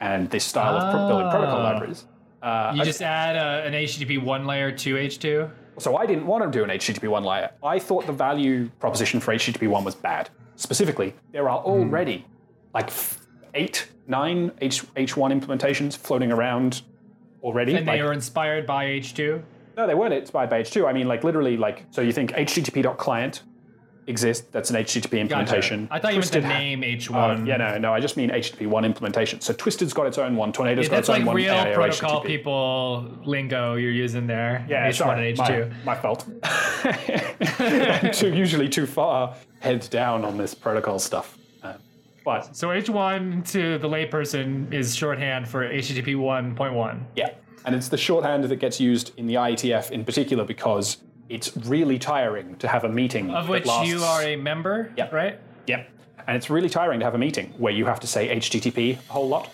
and this style of pro- building protocol Ah. libraries. Uh, You just add a, an HTTP one layer to H2. So I didn't want to do an HTTP 1 layer. I thought the value proposition for HTTP 1 was bad. Specifically, there are already like eight, nine H- H1 implementations floating around already. And like, they are inspired by H2. No, they weren't inspired by H2. I mean, like literally, like so you think HTTP.client exists. That's an HTTP implementation. I thought you meant the name Oh, H1. yeah, no, no. I just mean HTTP 1 implementation. So Twisted's got its own one. Tornado's got That's its own one. That's like one. real protocol HTTP. people lingo you're using there. Yeah, H1 sorry, and H2. My, my fault. I'm too, usually too far head down on this protocol stuff. Uh, but So H1 to the layperson is shorthand for HTTP 1.1. yeah, and it's the shorthand that gets used in the IETF in particular because it's really tiring to have a meeting Of that which lasts- you are a member, Yep. right? Yep. And it's really tiring to have a meeting where you have to say HTTP a whole lot.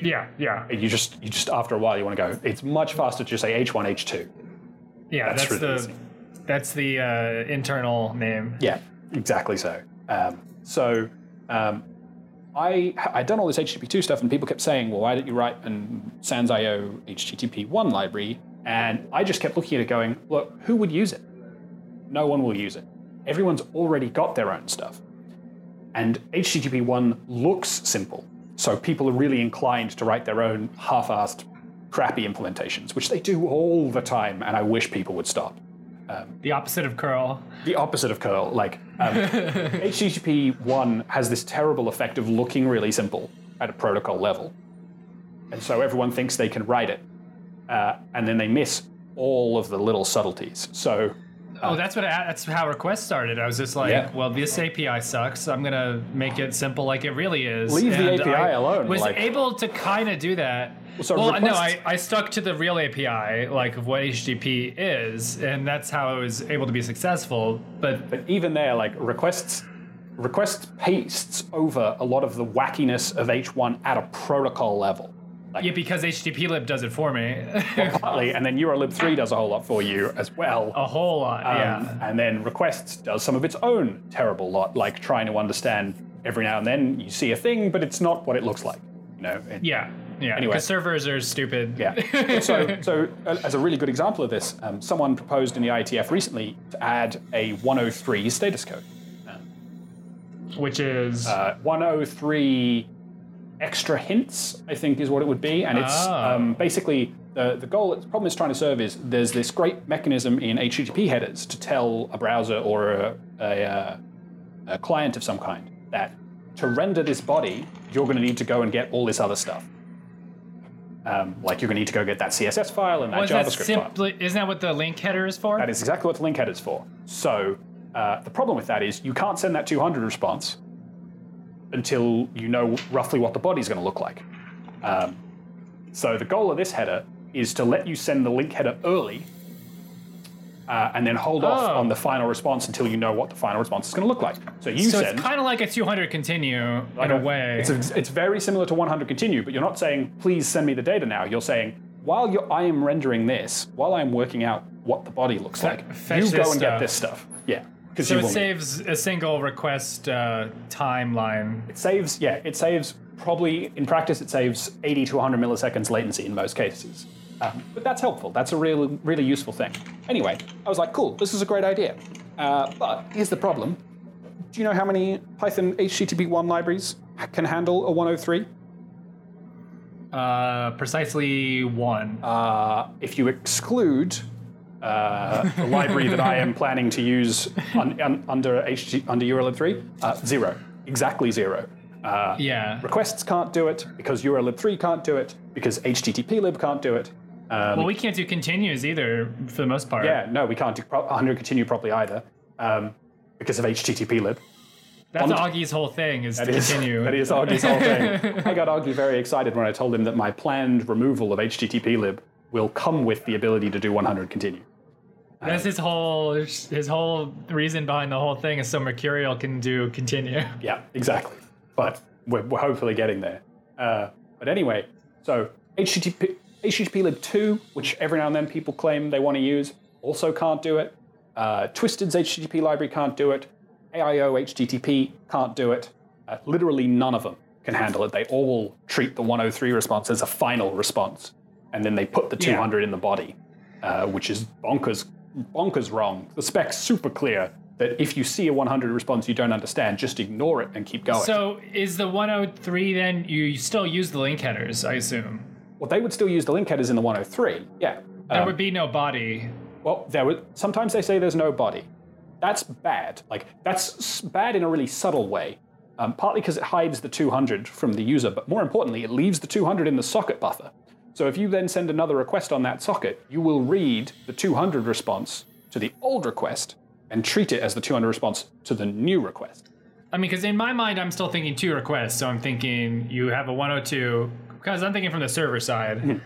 Yeah, yeah. You just, you just after a while you want to go. It's much faster to just say H1, H2. Yeah, That's that's, really the easy. that's the uh, internal name. Yeah, exactly so. Um, so um, I I'd done all this HTTP2 stuff, and people kept saying, "Well, why don't you write an Sans.io HTTP1 library?" And I just kept looking at it, going, "Look, who would use it? No one will use it. Everyone's already got their own stuff, and HTTP1 looks simple, so people are really inclined to write their own half-assed, crappy implementations, which they do all the time, and I wish people would stop." The opposite of curl. the opposite of curl. Like um, HTTP one has this terrible effect of looking really simple at a protocol level, and so everyone thinks they can write it, uh, and then they miss all of the little subtleties. So Oh, uh, that's what I, that's how requests started. I was just like, Yeah. well, this API sucks. I'm gonna make it simple like it really is. Leave the And API I alone, Was like- able to kind of do that. So well, no, I, I stuck to the real API, like of what HTTP is, and that's how I was able to be successful. But But even there, like requests, requests pastes over a lot of the wackiness of H1 at a protocol level. Like yeah, because HTTP-lib does it for me, partly, and then urllib3 does a whole lot for you as well. a whole lot. Um, yeah. And then requests does some of its own terrible lot, like trying to understand every now and then you see a thing, but it's not what it looks like. You know. it- Yeah, yeah. Anyway. Because servers are stupid. Yeah. so, so uh, as a really good example of this, um, someone proposed in the IETF recently to add a 103 status code. Which is Uh, 103 extra hints, I think, is what it would be, and it's Ah. um, basically the the goal. The problem it's trying to serve is there's this great mechanism in HTTP headers to tell a browser or a, a, uh, a client of some kind that to render this body, you're going to need to go and get all this other stuff. Um, like you're going to need to go get that CSS file and that was that JavaScript file. Isn't that what the link header is for? That is exactly what the link header is for. So uh, the problem with that is you can't send that 200 response until you know roughly what the body's going to look like. Um, so the goal of this header is to let you send the link header early. Uh, and then hold off Oh. on the final response until you know what the final response is going to look like. So you said. so send it's kind of like a 200 continue like in a way. It's, a- it's very similar to 100 continue, but you're not saying, please send me the data now. You're saying, while you're, I am rendering this, while I'm working out what the body looks like, you go and stuff. get this stuff. Yeah. So it saves a single request uh, timeline. it saves, yeah, it saves probably, in practice, it saves 80 to 100 milliseconds latency in most cases. Um, but that's helpful. That's a really, really useful thing. Anyway, I was like, cool, this is a great idea. Uh, but here's the problem. Do you know how many Python HTTP1 libraries can handle a 103? Uh, precisely one. Uh, if you exclude uh, the library that I am planning to use un, un, under HT, under URL3, uh, zero, exactly zero. Uh, yeah. Requests can't do it because URL3 can't do it because HTTP lib can't do it. Um, Well, we can't do continues either for the most part. yeah, no, we can't do pro- 100 continue properly either um, because of HTTPlib. That's One- Augie's whole thing is to That is- continue. that is Augie's whole thing. I got Augie very excited when I told him that my planned removal of HTTP lib will come with the ability to do 100 continue. That's his whole his whole reason behind the whole thing is so Mercurial can do continue. Yeah, exactly. But we're, we're hopefully getting there. Uh, but anyway, so HTTP, lib 2, which every now and then people claim they want to use, also can't do it. Uh, Twisted's HTTP library can't do it. AIO HTTP can't do it. Uh, literally none of them can handle it. They all treat the 103 response as a final response, and then they put the 200 in the body, uh, which is bonkers, bonkers wrong. The spec's super clear that if you see a 100 response you don't understand, just ignore it and keep going. So is the 103 then you still use the link headers, I assume. well, they would still use the link headers in the 103. Yeah. There Um, would be no body. Well, there would sometimes they say there's no body. That's bad. Like that's bad in a really subtle way. Um, partly because it hides the 200 from the user, but more importantly, it leaves the 200 in the socket buffer. So if you then send another request on that socket, you will read the 200 response to the old request and treat it as the 200 response to the new request. I mean, because in my mind, I'm still thinking two requests. So I'm thinking you have a 102, because I'm thinking from the server side. Hmm.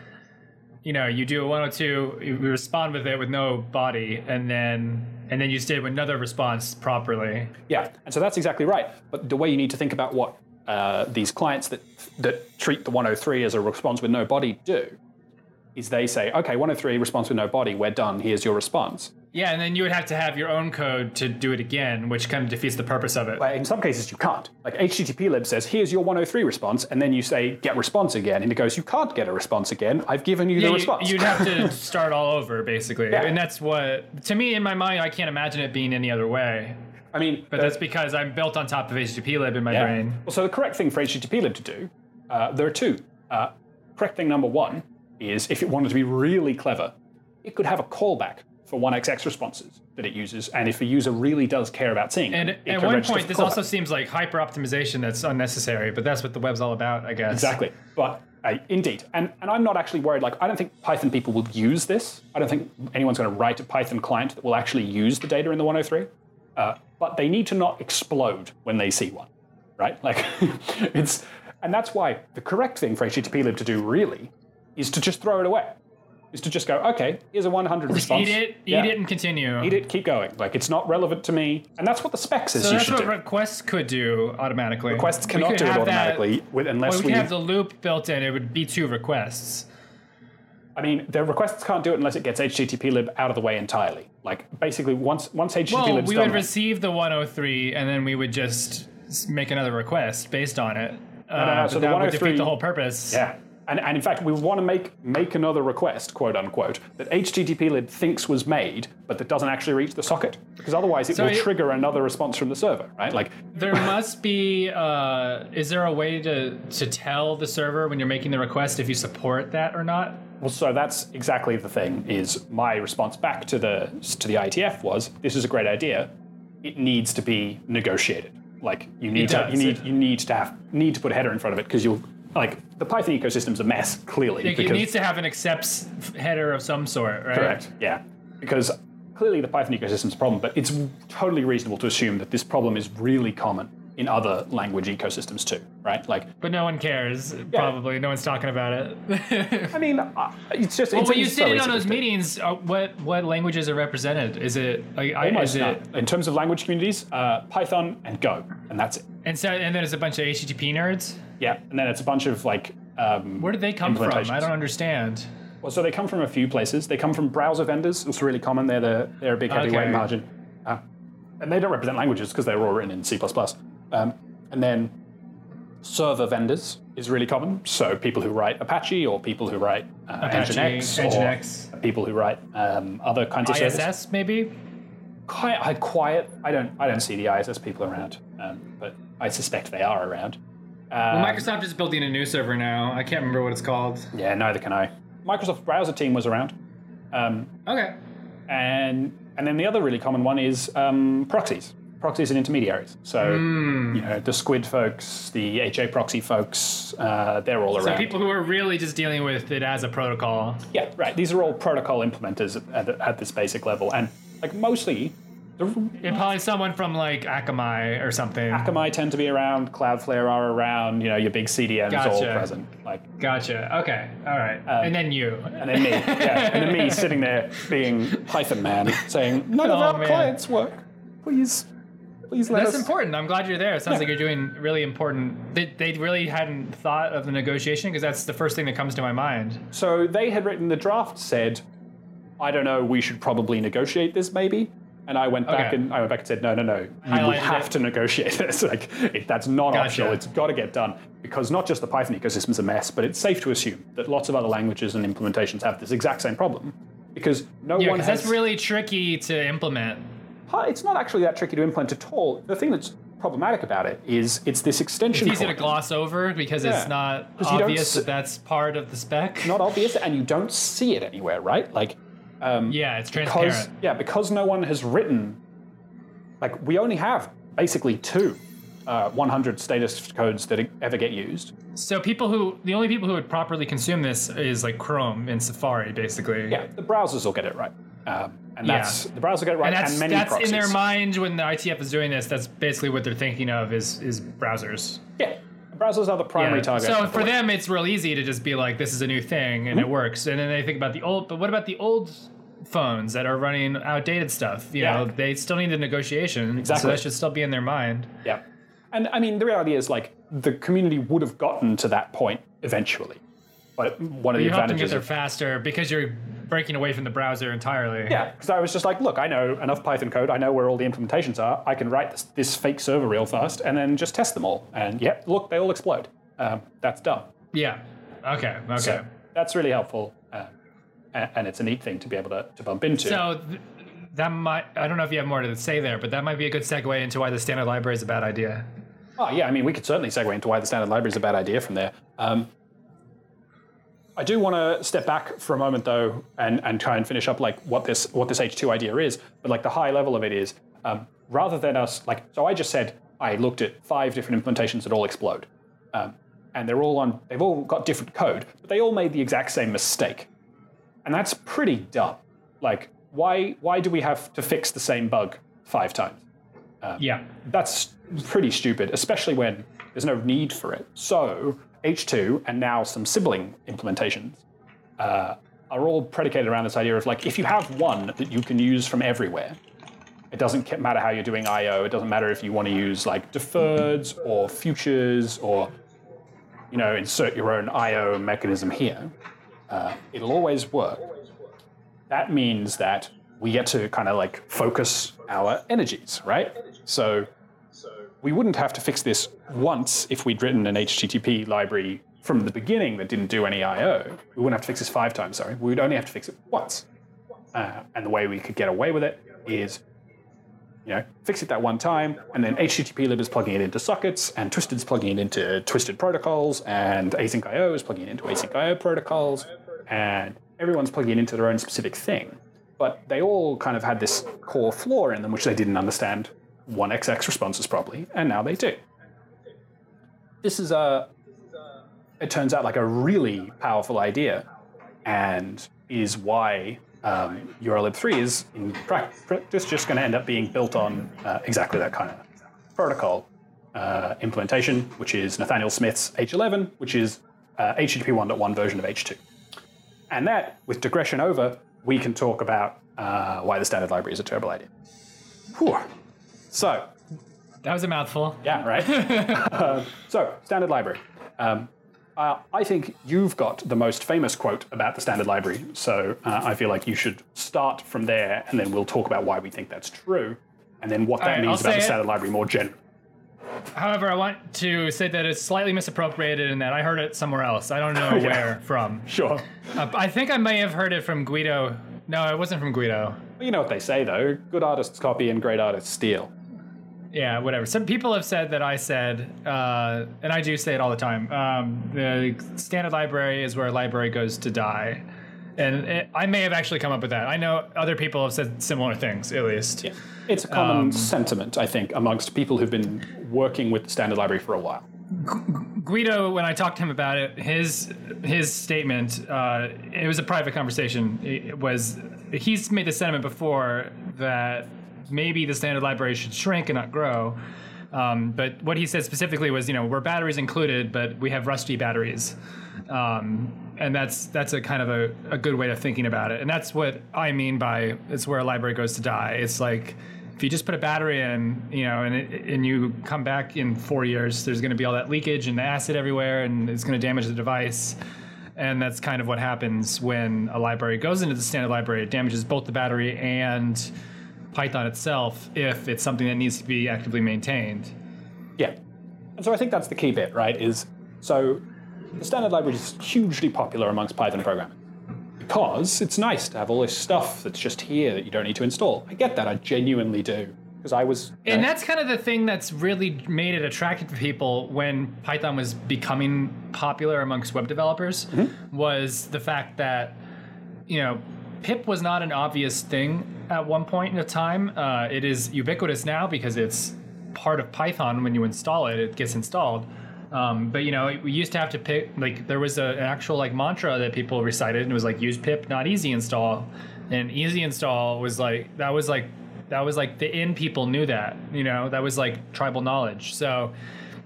You know, you do a 102, you respond with it with no body, and then and then you stay with another response properly. Yeah, and so that's exactly right. But the way you need to think about what uh, these clients that that treat the 103 as a response with no body do is they say, okay, 103 response with no body, we're done. Here's your response. Yeah, and then you would have to have your own code to do it again, which kind of defeats the purpose of it. But in some cases, you can't. Like HTTP lib says, here's your 103 response, and then you say, get response again, and it goes, you can't get a response again. I've given you the Yeah, response. You, would have to start all over, basically. Yeah. And that's what, to me, in my mind, I can't imagine it being any other way. I mean, But that's because I'm built on top of HTTP lib in my Yeah. brain. Well, so the correct thing for HTTP lib to do, uh, there are two. Uh, correct thing number one is if it wanted to be really clever, it could have a callback for 1xx responses that it uses, and if a user really does care about seeing And it at one point, this callback. also seems like hyper optimization that's unnecessary, but that's what the web's all about, I guess. Exactly. But Uh, indeed, and and I'm not actually worried. Like, I don't think Python people will use this. I don't think anyone's going to write a Python client that will actually use the data in the 103. Uh, but they need to not explode when they see one, right? Like, it's and that's why the correct thing for HTTP-lib to do really is to just throw it away. Is to just go, okay, here's a 100 Just response. eat it, eat Yeah. it, and continue. Eat it, keep going. Like it's not relevant to me, and that's what the specs says So you that's should what do. requests could do automatically. Requests cannot do it have that- automatically with, unless well, we we. have the loop built in. It would be two requests. I mean, the requests can't do it unless it gets HTTP-lib out of the way entirely. Like basically, once once Well, HTTP-lib's we done, would receive the 103, and then we would just make another request based on it. Uh, no, no, but so the that would defeat the whole purpose. yeah. And, and in fact, we want to make make another request, quote unquote, that HTTP-lib thinks was made, but that doesn't actually reach the socket, because otherwise it So will it- trigger another response from the server, right? Like There must be. Uh, is there a way to to tell the server when you're making the request if you support that or not? Well, so that's exactly the thing. Is my response back to the to the IETF was, "This is a great idea. It needs to be negotiated. Like you need to you need you need to have need to put a header in front of it because you'll like the Python ecosystem's a mess clearly. Like, because, it needs to have an accepts header of some sort, right? correct, yeah, because clearly the Python ecosystem's a problem. But it's totally reasonable to assume that this problem is really common in other language ecosystems too, right? Like, But no one cares. Probably no one's talking about it. I mean, uh, it's just well, it's, when you sit so in on those meetings, uh, what what languages are represented? Is it like I- is it In terms of language communities, uh, Python and Go, and that's it. and so and then it's a bunch of HTTP nerds? Yeah, and then it's a bunch of like. Um, Where did they come from? I don't understand. well, so they come from a few places. They come from browser vendors. It's really common. They're the, they're a big heavyweight Okay. margin, uh, and they don't represent languages because they're all written in C++. Um, and then server vendors is really common. So people who write Apache or people who write uh, Apache, Nginx, Nginx. or people who write um, other kinds of services. ISS maybe? Quiet, I quiet. I don't. I don't see the ISS people around, um, but I suspect they are around. Um, Microsoft is building a new server now. I can't remember what it's called. Yeah, neither can I. Microsoft browser team was around, um, Okay. and and then the other really common one is um, proxies, proxies and intermediaries. So Hmm. you know the Squid folks, the HA proxy folks, uh, they're all So around. So people who are really just dealing with it as a protocol. yeah, right. These are all protocol implementers at, at, at this basic level, and like mostly, And probably someone from like Akamai or something. Akamai tend to be around, Cloudflare are around. You know your big CDNs all present, like Gotcha. Okay. All right. Uh, and then you. and then me, yeah, and then me sitting there being Python man, saying none of Oh, our man. clients work. Please, please let us. That's us. important. I'm glad you're there. It sounds Yeah. like you're doing really important. They, they really hadn't thought of the negotiation because that's the first thing that comes to my mind. So they had written the draft said, I don't know, we should probably negotiate this maybe. And I went back Okay. and I went back and said, no, no, no, you Highlighted have it. to negotiate this. like it, that's not Gotcha. optional. It's got to get done because not just the Python ecosystem is a mess, but it's safe to assume that lots of other languages and implementations have this exact same problem because no Yeah, one because has. that's really tricky to implement. It's not actually that tricky to implement at all. The thing that's problematic about it is it's this extension. It's easy to gloss over because Yeah. it's not 'Cause you don't obvious s- that that's part of the spec. Not obvious, and you don't see it anywhere, right? Like yeah, it's because transparent. yeah, because no one has written. Like we only have basically two uh, 100 status codes that ever get used. So people who the only people who would properly consume this is like Chrome and Safari, basically. Yeah, the browsers will get it right, um, and Yeah. that's the browser get it right, And and, that's many that's proxies. in their mind when the IETF is doing this. That's basically what they're thinking of is is browsers. Yeah, browsers are the primary Yeah. target. So for the- them, it's real easy to just be like, "This is a new thing," and it Mm-hmm. works. And then they think about the old. But what about the old phones that are running outdated stuff? You Yeah. know, they still need the negotiation. So Exactly. that should still be in their mind. Yeah. And I mean, the reality is, like, the community would have gotten to that point eventually. But one of the You get advantages there of. faster because you're breaking away from the browser entirely. Yeah, because I was just like, look, I know enough Python code. I know where all the implementations are. I can write this, this fake server real fast and then just test them all. And yeah, look, they all explode. Um, that's dumb. Yeah. Okay. Okay. So that's really helpful. And, it's a neat thing to be able to, to bump into. So th- that might, I don't know if you have more to say there, but that might be a good segue into why the standard library is a bad idea. Oh, yeah, I mean, we could certainly segue into why the standard library is a bad idea from there. Um, I do want to step back for a moment, though, and, and try and finish up like what this what this H2 idea is. But like the high level of it is, um, rather than us like, so I just said I looked at five different implementations that all explode. Um, and they're all on. They've all got different code, but they all made the exact same mistake, and that's pretty dumb. Like, why why do we have to fix the same bug five times? Yeah. That's pretty stupid, especially when there's no need for it. So H2 and now some sibling implementations uh, are all predicated around this idea of like if you have one that you can use from everywhere, it doesn't matter how you're doing I/O. It doesn't matter if you want to use like deferreds or futures or you know insert your own I/O mechanism here. Uh, it'll always work. That means that we get to kind of like focus our energies, right? So we wouldn't have to fix this once if we'd written an HTTP library from the beginning that didn't do any I/O. We wouldn't have to fix this five times. Sorry, we would only have to fix it once. Uh, and the way we could get away with it is, you know, fix it that one time, and then HTTP lib is plugging it into sockets, and Twisted's plugging it into Twisted protocols, and Async IO is plugging it into Async IO protocols, and everyone's plugging into their own specific thing. But they all kind of had this core flaw in them, which they didn't understand 1xx responses properly, and now they do. This is a, it turns out like a really powerful idea, and is why um, urllib3 is in practice just going to end up being built on uh, exactly that kind of protocol uh, implementation, which is Nathaniel Smith's H11, which is uh, HTTP 1.1 version of H2. And that, with digression over, we can talk about uh, why the standard library is a terrible idea. Whew. So, That was a mouthful. yeah, right. Uh, so, standard library. Um, uh, I think you've got the most famous quote about the standard library, so uh, I feel like you should start from there, and then we'll talk about why we think that's true, and then what that right, means I'll about the standard library more generally. However, I want to say that it's slightly misappropriated and that I heard it somewhere else. I don't know Yeah. where from. Sure. Uh, I think I may have heard it from Guido. No, it wasn't from Guido. You know what they say, though good artists copy and great artists steal. Yeah, whatever. Some people have said that I said, uh, and I do say it all the time. Um, the standard library is where a library goes to die, and it, I may have actually come up with that. I know other people have said similar things, at least. It's a common Um, sentiment, I think, amongst people who've been working with the standard library for a while. Guido, when I talked to him about it, his his statement, uh, it was a private conversation. It was he's made the sentiment before that maybe the standard library should shrink and not grow. Um, but what he said specifically was, you know, we're batteries included, but we have rusty batteries, um, and that's that's a kind of a, a good way of thinking about it. And that's what I mean by it's where a library goes to die. It's like if you just put a battery in, you know, and it, and you come back in four years, there's going to be all that leakage and the acid everywhere, and it's going to damage the device. And that's kind of what happens when a library goes into the standard library. It damages both the battery and Python itself if it's something that needs to be actively maintained. Yeah. And so I think that's the key bit, right? Is so the standard library is hugely popular amongst Python programming because it's nice to have all this stuff that's just here that you don't need to install. I get that, I genuinely do. Because I was. And uh, that's kind of the thing that's really made it attractive to people when Python was becoming popular amongst web developers was the fact that, you know, pip was not an obvious thing at one point in a time. Uh, it is ubiquitous now because it's part of Python. When you install it, it gets installed. Um, but you know, we used to have to pick like there was a, an actual like mantra that people recited, and it was like use pip, not easy install. And easy install was like that was like that was like the in people knew that you know that was like tribal knowledge. So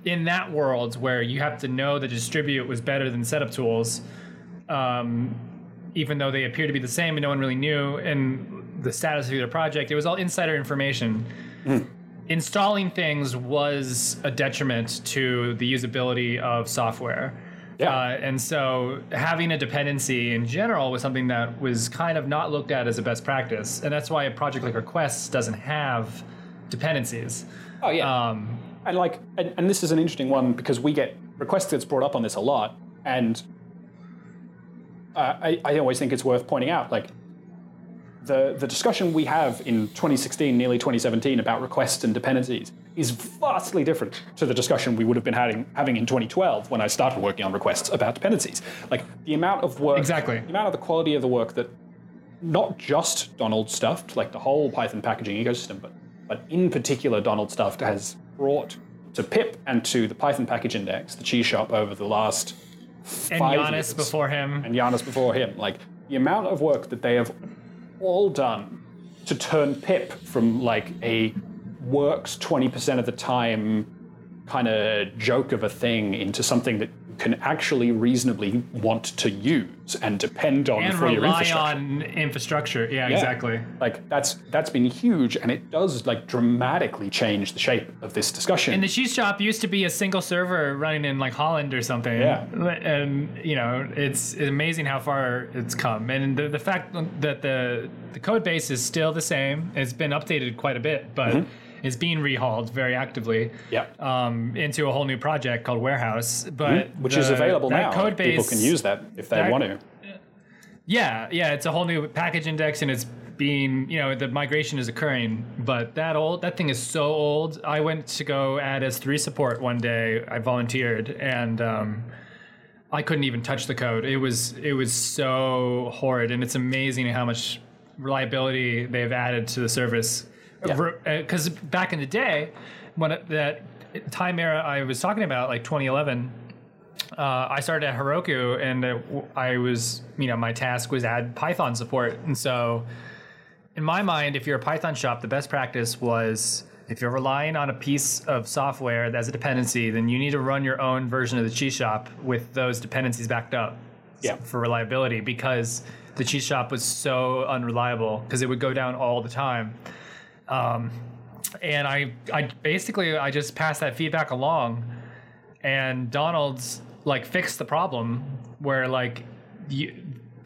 in that world where you have to know the distribute was better than setup tools, um, even though they appear to be the same and no one really knew and the status of either project, it was all insider information. Installing things was a detriment to the usability of software. Yeah. Uh, and so having a dependency in general was something that was kind of not looked at as a best practice. And that's why a project like Requests doesn't have dependencies. oh, yeah. Um, and like, and, and this is an interesting one because we get requests that's brought up on this a lot, and uh, I, I always think it's worth pointing out, like the the discussion we have in 2016, nearly 2017, about requests and dependencies is vastly different to the discussion we would have been having having in 2012 when I started working on requests about dependencies. Like the amount of work, Exactly. the amount of the quality of the work that not just Donald Stufft, like the whole Python packaging ecosystem, but but in particular Donald Stufft has brought to pip and to the Python package index, the cheese shop over the last And five Jannis years, before him. and Jannis before him, like the amount of work that they have all done to turn pip from like a works 20% of the time kind of joke of a thing into something that can actually reasonably want to use and depend on and for your rely infrastructure. on infrastructure. Yeah, Yeah. exactly. Like that's that's been huge, and it does like dramatically change the shape of this discussion. And the cheese shop used to be a single server running in like Holland or something. Yeah. And you know, it's amazing how far it's come. And the, the fact that the the code base is still the same, it's been updated quite a bit, but Mm-hmm. It's being rehauled very actively. Yeah. Um, into a whole new project called Warehouse, but Mm-hmm. which is available now. Code Like, People can use that if they that- want to. Yeah, yeah, it's a whole new package index, and it's being, you know, the migration is occurring. But that old, that thing is so old. I went to go add S3 support one day. I volunteered, and um, I couldn't even touch the code. It was, it was so horrid, and it's amazing how much reliability they've added to the service. Because back in the day, when it, that time era I was talking about, like 2011 uh, I started at Heroku, and uh, I was, you know, my task was add Python support. And so, in my mind, if you're a Python shop, the best practice was if you're relying on a piece of software as a dependency, then you need to run your own version of the cheese shop with those dependencies backed up Yeah. for reliability because the cheese shop was so unreliable because it would go down all the time. Um, and I, I basically I just passed that feedback along and Donald's like fixed the problem where like you,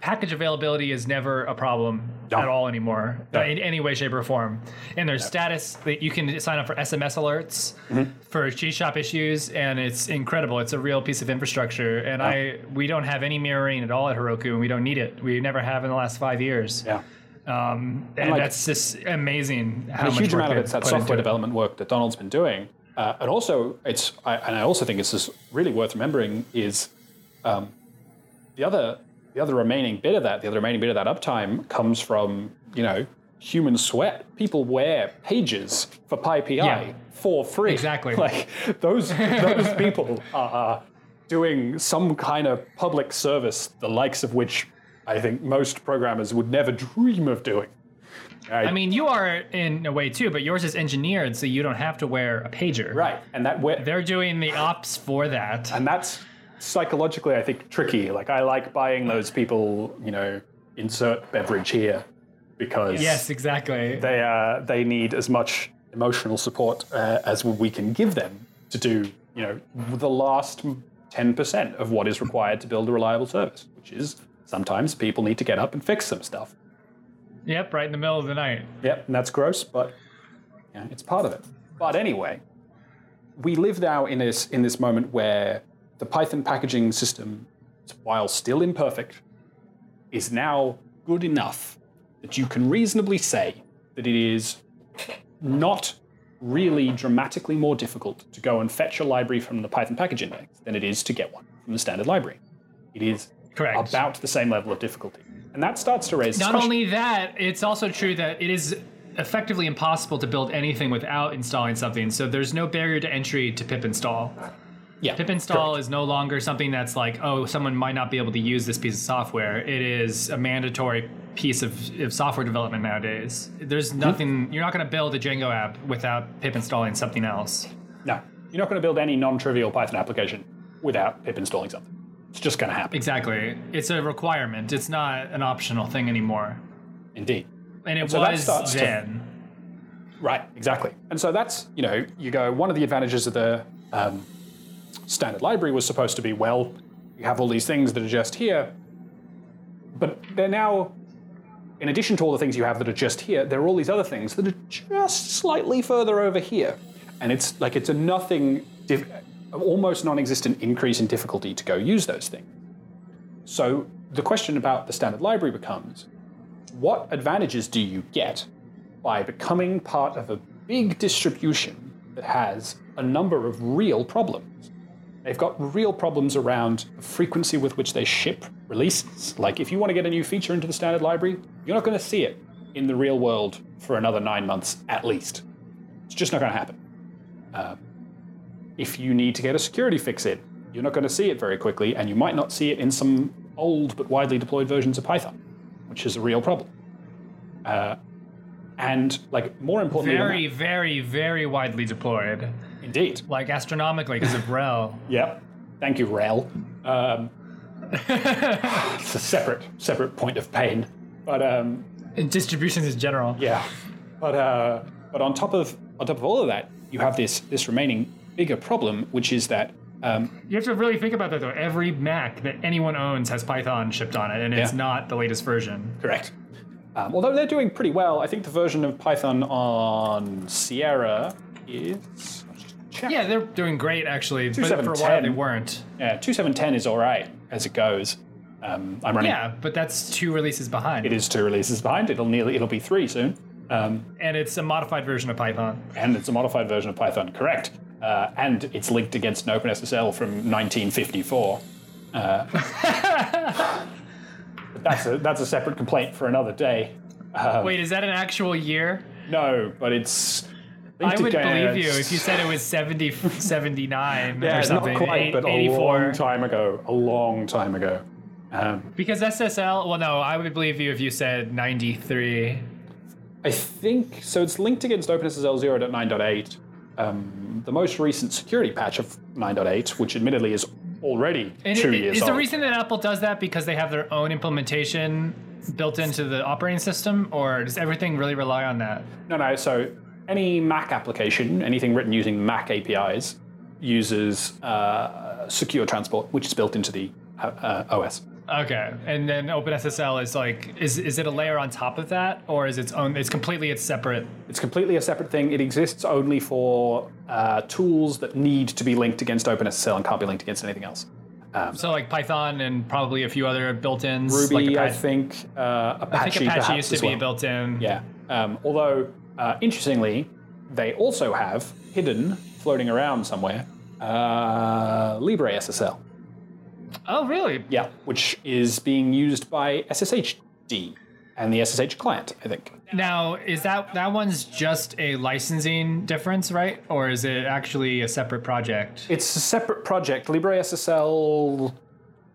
package availability is never a problem No. at all anymore No. in any way shape or form and there's status that you can sign up for sms alerts Mm-hmm. for cheese shop issues and it's incredible it's a real piece of infrastructure and i we don't have any mirroring at all at heroku and we don't need it we never have in the last five years Yeah. Um, and like- that's just amazing how And a much huge amount of it's that software development work that Donald's been doing. Uh, and also, it's I, and I also think this is really worth remembering is um, the other the other remaining bit of that the other remaining bit of that uptime comes from you know human sweat. People wear pages for PyPI Yeah. for free. Exactly. Like those those people are doing some kind of public service, the likes of which I think most programmers would never dream of doing. I mean, you are in a way too, but yours is engineered, so you don't have to wear a pager. Right, and that we- They're doing the ops for that. and that's psychologically, I think, tricky. Like I like buying those people, you know, insert beverage here because Yes, exactly. they uh, they need as much emotional support uh, as we can give them to do, you know, the last ten percent of what is required to build a reliable service, which is sometimes people need to get up and fix some stuff. Yep, right in the middle of the night. Yep, and that's gross, but yeah, it's part of it. But anyway, we live now in this in this moment where the Python packaging system, while still imperfect, is now good enough that you can reasonably say that it is not really dramatically more difficult to go and fetch a library from the Python package index than it is to get one from the standard library. It is Correct. about the same level of difficulty. And that starts to raise Not only that, it's also true that it is effectively impossible to build anything without installing something. So there's no barrier to entry to pip install. yeah, Pip install is no longer something that's like, oh, someone might not be able to use this piece of software. It is a mandatory piece of, of software development nowadays. There's hmm? nothing, you're not going to build a Django app without pip installing something else. No, you're not going to build any non-trivial Python application without pip installing something. It's just going to happen. Exactly. It's a requirement. It's not an optional thing anymore. Indeed. And it so that was starts to- then. Right, exactly. And so that's, you know, you go, one of the advantages of the um, standard library was supposed to be, well, you have all these things that are just here, but they're now, in addition to all the things you have that are just here, there are all these other things that are just slightly further over here. And it's like it's a nothing, almost non existent increase in difficulty to go use those things. So the question about the standard library becomes what advantages do you get by becoming part of a big distribution that has a number of real problems? They've got real problems around the frequency with which they ship releases. Like, if you want to get a new feature into the standard library, you're not going to see it in the real world for another nine months at least. It's just not going to happen. Uh, if you need to get a security fix in. You're not going to see it very quickly, and you might not see it in some old but widely deployed versions of Python, which is a real problem. Uh, and like more importantly, Very, very, very widely deployed, indeed, like astronomically because of RHEL. Yep. Thank you, RHEL. Um, it's a separate separate point of pain, but um, And distributions in general. yeah. But uh, but on top of on top of all of that, you have this this remaining bigger problem, which is that um, You have to really think about that though. Every Mac that anyone owns has Python shipped on it, and it's Yeah. not the latest version. correct. Um, although they're doing pretty well, I think the version of Python on Sierra is. Yeah, they're doing great actually, but for a while 2710. they weren't. Yeah, 2710 is all right as it goes. Um, I'm running. Yeah, but that's two releases behind, It is two releases behind. It'll nearly it'll be three soon. Um, and it's a modified version of Python. and it's a modified version of Python, correct? Uh, and it's linked against an OpenSSL from 1954. Uh, that's a that's a separate complaint for another day. Wait, is that an actual year? No, but it's. I would believe you if you said it was 70, 79 yeah, or something. not quite, eight- but a 84. long time ago. A long time ago. Um, Because SSL, well, no, I would believe you if you said 93. I think so. It's linked against OpenSSL 0.9.8. Um, the most recent security patch of 9.8, which admittedly is already And two it- years is old. the reason that Apple does that because they have their own implementation built into the operating system, or does everything really rely on that? No, no. So any Mac application, anything written using Mac APIs, uses uh, secure transport, which is built into the uh, uh, OS. Okay, and then OpenSSL is like, is is it a layer on top of that, or is its own? It's completely its separate. It's completely a separate thing. It exists only for uh, tools that need to be linked against OpenSSL and can't be linked against anything else. So like Python and probably a few other built-ins. Ruby, like I think, uh, Apache, I think Apache used to as be well. built-in. Yeah. Um, although, uh, interestingly, they also have hidden, floating around somewhere, uh, LibreSSL. Oh, really? Yeah, which is being used by SSHD and the SSH client, I think. Now, is that that one's just a licensing difference, right? Or is it actually a separate project? It's a separate project. LibreSSL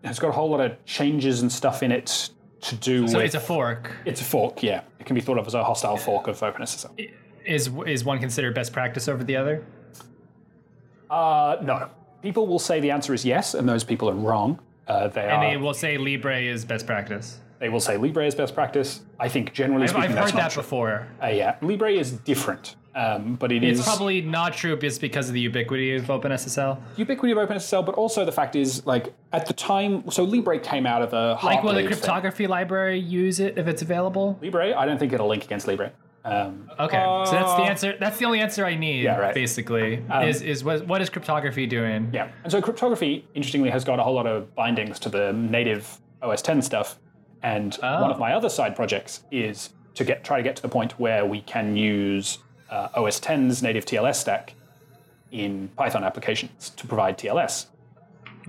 has got a whole lot of changes and stuff in it to do So with. it's a fork. it's a fork, yeah. It can be thought of as a hostile fork of OpenSSL. Is is one considered best practice over the other? Uh, no. People will say the answer is yes, and those people are wrong. Uh, they And are. they will say Libre is best practice. They will say Libre is best practice. I think generally I've, speaking, I've heard that true. before. Uh, yeah, Libre is different, um, but it is It's probably not true just because of the ubiquity of OpenSSL. ubiquity of OpenSSL. But also the fact is, like at the time, so Libre came out of the Like, will the Heartbleed thing. cryptography library use it if it's available? Libre. I don't think it'll link against Libre. Um, Okay, so that's the answer. That's the only answer I need. Yeah, right. Basically, is is what, what is cryptography doing? yeah, and so cryptography, interestingly, has got a whole lot of bindings to the native OS 10 stuff. And one of my other side projects is to get try to get to the point where we can use uh, OS 10's native TLS stack in Python applications to provide TLS.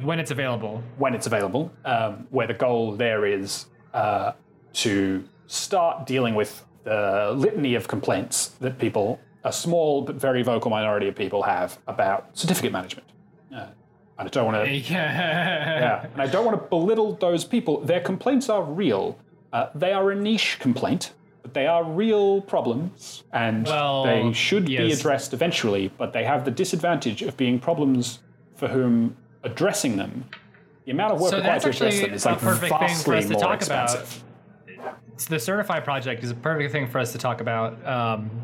When it's available. when it's available, um, where the goal there is uh, to start dealing with the litany of complaints that people, a small but very vocal minority of people, have about certificate management. Uh, I don't want to, Yeah. yeah, and I don't want to belittle those people. Their complaints are real. Uh, they are a niche complaint, but they are real problems, and Well, they should be addressed eventually. But they have the disadvantage of being problems for whom addressing them, the amount of work So required to address them is like perfect thing for vastly more talk about. So the certifi project is a perfect thing for us to talk about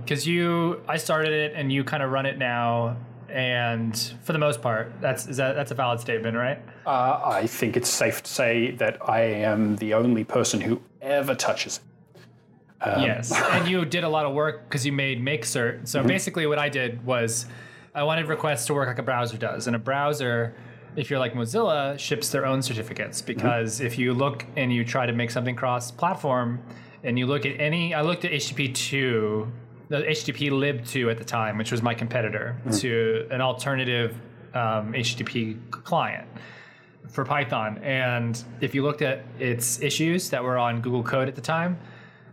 because you i started it and you kind of run it now and for the most part that's is that that's a valid statement right? Uh, I think it's safe to say that I am the only person who ever touches it. Um, yes and you did a lot of work because you made mkcert. So basically what i did was i wanted requests to work like a browser does and a browser if you're like mozilla ships their own certificates. Because if you look and you try to make something cross platform and you look at any i looked at http 2 the http lib 2 at the time which was my competitor to an alternative um, http client for python. And if you looked at its issues that were on google code at the time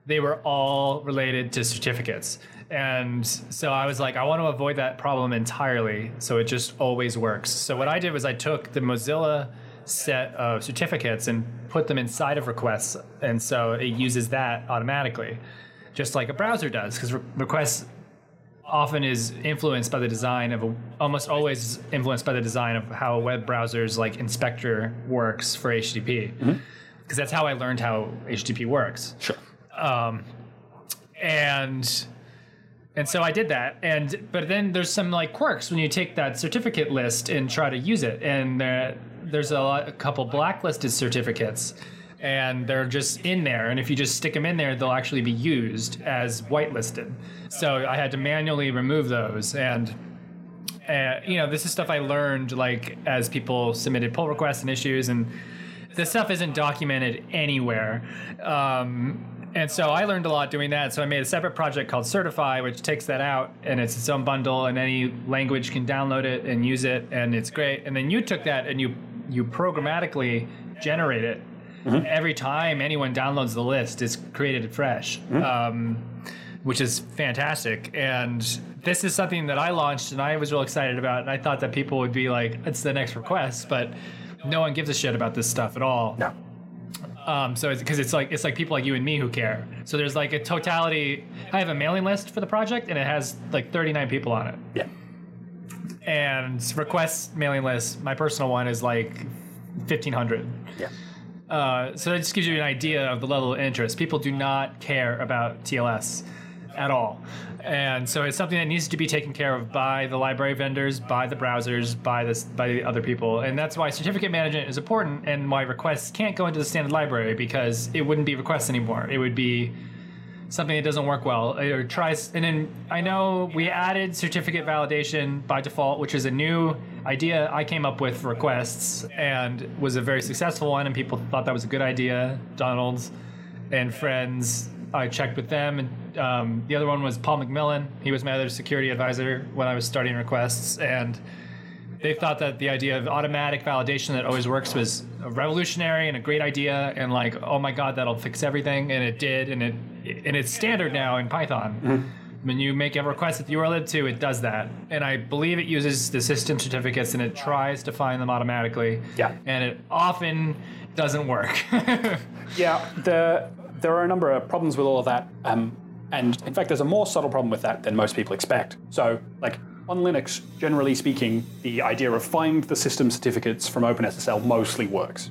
they were all related to certificates. And so I was like, I want to avoid that problem entirely. So it just always works. So what I did was I took the Mozilla set of certificates and put them inside of requests. And so it uses that automatically, just like a browser does, because re- requests often is influenced by the design of a, almost always influenced by the design of how a web browser's like inspector works for HTTP. Because mm-hmm. that's how I learned how HTTP works Sure. Um, and and so I did that, and but then there's some like quirks when you take that certificate list and try to use it, and there, there's a, lot, a couple blacklisted certificates, and they're just in there, and if you just stick them in there, they'll actually be used as whitelisted. So I had to manually remove those, and uh, you know this is stuff I learned like as people submitted pull requests and issues, and this stuff isn't documented anywhere. Um, and so I learned a lot doing that. So I made a separate project called certifi, which takes that out and it's its own bundle, and any language can download it and use it, and it's great. And then you took that and you you programmatically generate it every time anyone downloads the list. It's created fresh. Um, which is fantastic. And this is something that I launched and I was real excited about. And I thought that people would be like, it's the next request, but no one gives a shit about this stuff at all. No. Um, so it's because it's like it's like people like you and me who care. So there's like a totality. I have a mailing list for the project, and it has like 39 people on it. Yeah. And request mailing list, my personal one is like 1500. Yeah. Uh, so that just gives you an idea of the level of interest. People do not care about TLS at all. And so it's something that needs to be taken care of by the library vendors, by the browsers, by this by the other people. And that's why certificate management is important and why requests can't go into the standard library because it wouldn't be requests anymore. It would be something that doesn't work well or tries and then i know we added certificate validation by default which is a new idea i came up with for requests and was a very successful one and people thought that was a good idea donald's and friends i checked with them and um, the other one was paul mcmillan. He was my other security advisor when i was starting requests and they thought that the idea of automatic validation that always works was revolutionary and a great idea and like oh my god that'll fix everything and it did and it and it's standard now in python. When you make a request with urllib2 it does that and i believe it uses the system certificates and it tries to find them automatically Yeah. and it often doesn't work. Yeah, the, there are a number of problems with all of that. Um, and in fact, there's a more subtle problem with that than most people expect. So, like on Linux, generally speaking, the idea of find the system certificates from OpenSSL mostly works.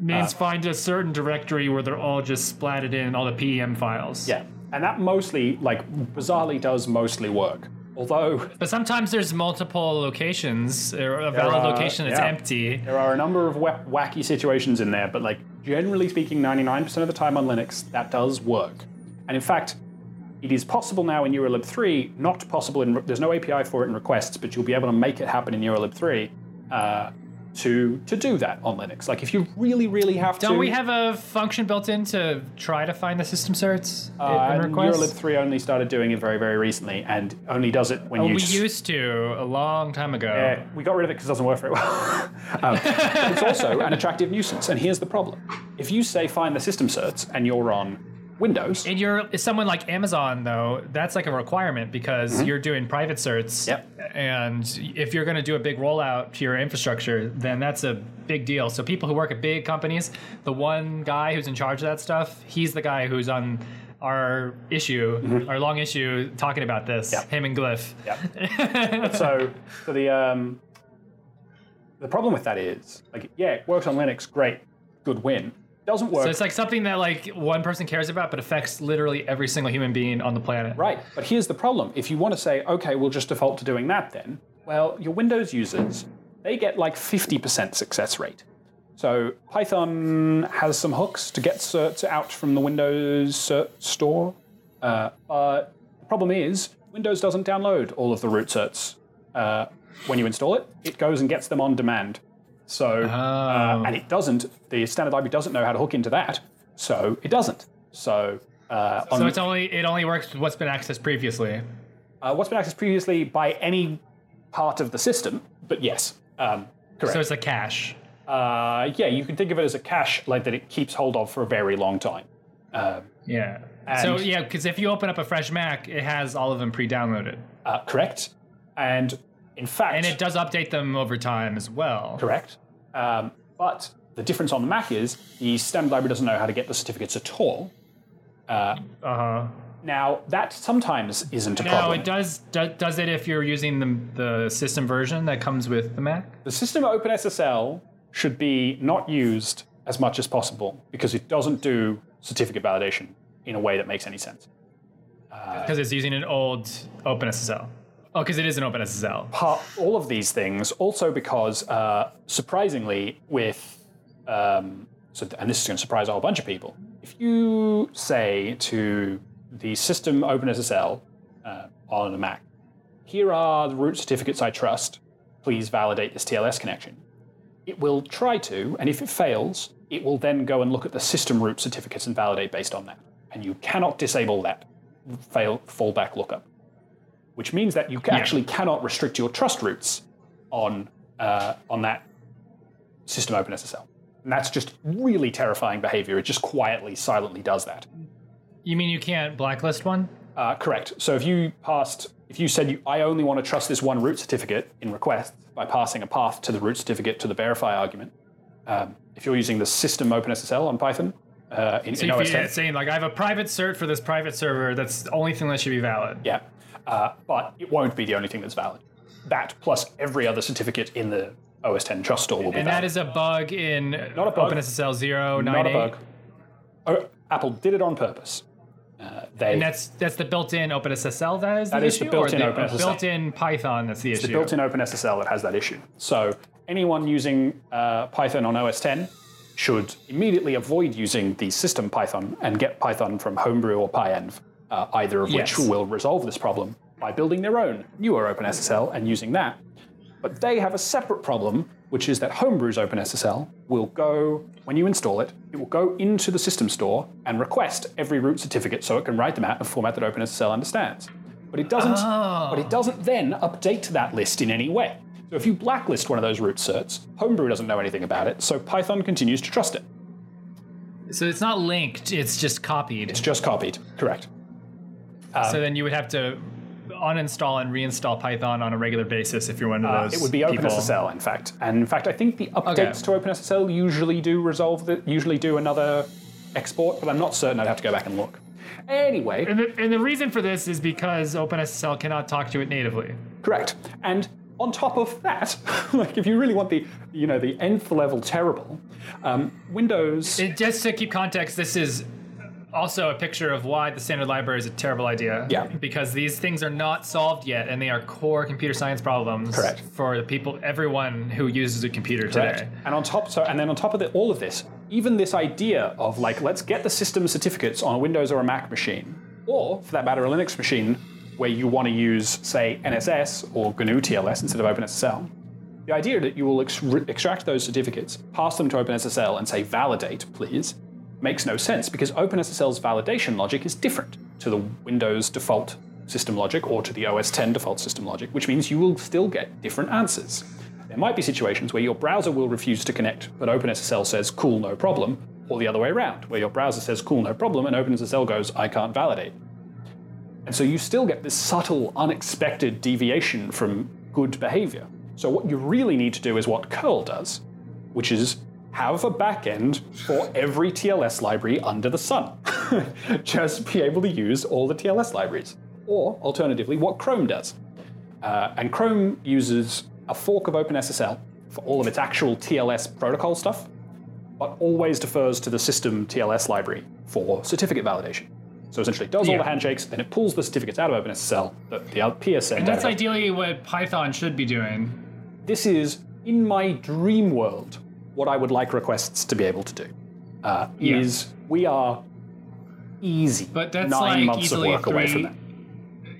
means find a certain directory where they're all just splatted in all the pem files Yeah. And that mostly, like, bizarrely does mostly work. Although but sometimes there's multiple locations or a valid location that's yeah. empty there are a number of wacky situations in there, but, like, generally speaking, 99% of the time on Linux, that does work. And in fact, it is possible now in urllib 3, not possible in, there's no API for it in requests, but you'll be able to make it happen in urllib 3 uh, to, to do that on Linux. Like, if you really, really have to. Don't we have a function built in to try to find the system certs Uh, in requests? urllib 3 only started doing it very, very recently, and only does it when Oh, you. we s- used to a long time ago. Uh, we got rid of it because it doesn't work very well. um, it's also an attractive nuisance, and here's the problem: if you say find the system certs and you're on Windows, And you're someone like Amazon though, that's like a requirement because you're doing private certs. Mm-hmm. Yep. And if you're going to do a big rollout to your infrastructure, then that's a big deal. So people who work at big companies, the one guy who's in charge of that stuff, he's the guy who's on our issue, our long issue, talking about this. Mm-hmm. Yep. Him and Glyph. yeah. so, so the um, the problem with that is, like, yeah, it works on Linux, great, good win. Doesn't work So it's like something that like one person cares about, but affects literally every single human being on the planet. Right, but here's the problem. If you want to say, okay, we'll just default to doing that then, well, your Windows users, they get like 50% success rate. So Python has some hooks to get certs out from the Windows cert store. Uh, but the problem is, Windows doesn't download all of the root certs uh, when you install it. It goes and gets them on demand. So, uh, and it doesn't, the standard library doesn't know how to hook into that. So it doesn't. So, uh, So it's only it only works with what's been accessed previously. Uh, what's been accessed previously by any part of the system, but yes, um, correct. So it's a cache. uh, yeah, you can think of it as a cache like that it keeps hold of for a very long time. Um, Yeah. So yeah, because if you open up a fresh Mac, it has all of them pre-downloaded, uh, correct. And in fact, and it does update them over time as well. correct. Um, but the difference on the Mac is the standard library doesn't know how to get the certificates at all. Uh huh. Now that sometimes isn't a problem. No, it does, do, does it if you're using the the system version that comes with the Mac? The system OpenSSL should be not used as much as possible because it doesn't do certificate validation in a way that makes any sense. Because it's using an old OpenSSL. Oh, because it is an OpenSSL. part, all of these things. Also, because uh, surprisingly, with um, so, and this is going to surprise a whole bunch of people. If you say to the system OpenSSL uh, on a Mac, "Here are the root certificates I trust. Please validate this TLS connection." It will try to, and if it fails, it will then go and look at the system root certificates and validate based on that. And you cannot disable that fail fallback lookup which means that you ca- actually cannot restrict your trust roots on uh, on that system OpenSSL. And that's just really terrifying behavior. It just quietly, silently does that. You mean you can't blacklist one? Uh, correct. So if you passed, if you said you, I only want to trust this one root certificate in requests by passing a path to the root certificate to the verify argument, um, if you're using the system OpenSSL on Python uh, in, So in OS saying like I have a private cert for this private server, that's the only thing that should be valid. Yeah, uh, but it won't be the only thing that's valid. That plus every other certificate in the OS 10 trust store will be And valid. that is a bug in Not a bug. OpenSSL 0, not a bug. Oh, Apple did it on purpose. Uh, they And that's that's the built-in OpenSSL that is the That is the issue, built-in or the OpenSSL. built-in Python that's the issue. the built-in OpenSSL that has that issue. So anyone using uh, Python on OS 10 should immediately avoid using the system Python and get Python from Homebrew or PyEnv, uh, either of Yes. which will resolve this problem by building their own newer OpenSSL and using that. But they have a separate problem, which is that Homebrew's OpenSSL will go, when you install it, it will go into the system store and request every root certificate so it can write them out in a format that OpenSSL understands. But it doesn't. But it doesn't then update that list in any way. So if you blacklist one of those root certs, Homebrew doesn't know anything about it, so Python continues to trust it. so it's not linked; it's just copied. It's just copied. Correct. So then you would have to uninstall and reinstall Python on a regular basis if you're one of Uh, those. it would be people. OpenSSL, in fact. And in fact, I think the updates to OpenSSL usually do resolve the usually do another export, but I'm not certain. I'd have to go back and look. Anyway, And the, and the reason for this is because OpenSSL cannot talk to it natively. correct. And on top of that, like if you really want the you know the nth level terrible, um, Windows. It, just to keep context, this is also a picture of why the standard library is a terrible idea. Yeah. Because these things are not solved yet, and they are core computer science problems. Correct. For the people, everyone who uses a computer Correct. today. And on top, so and then on top of the, all of this, even this idea of like let's get the system certificates on a Windows or a Mac machine, or for that matter, a Linux machine where you want to use say NSS or GNU TLS instead of OpenSSL. The idea that you will ex- extract those certificates, pass them to OpenSSL, and say validate, please, makes no sense because OpenSSL's validation logic is different to the Windows default system logic or to the OS 10 default system logic, which means you will still get different answers. There might be situations where your browser will refuse to connect, but OpenSSL says, cool, no problem, or the other way around, where your browser says, cool, no problem, and OpenSSL goes, I can't validate. And so you still get this subtle, unexpected deviation from good behavior. So what you really need to do is what curl does, which is have a backend for every TLS library under the sun. Just be able to use all the TLS libraries. Or alternatively, what Chrome does. Uh, and Chrome uses a fork of OpenSSL for all of its actual TLS protocol stuff, but always defers to the system TLS library for certificate validation. So essentially, it does all the handshakes, then it pulls the certificates out of OpenSSL that the other peers And that's ideally what Python should be doing. This is, in my dream world, what I would like requests to be able to do. Uh, Yeah. Is we are easy But that's nine like months of work away from that.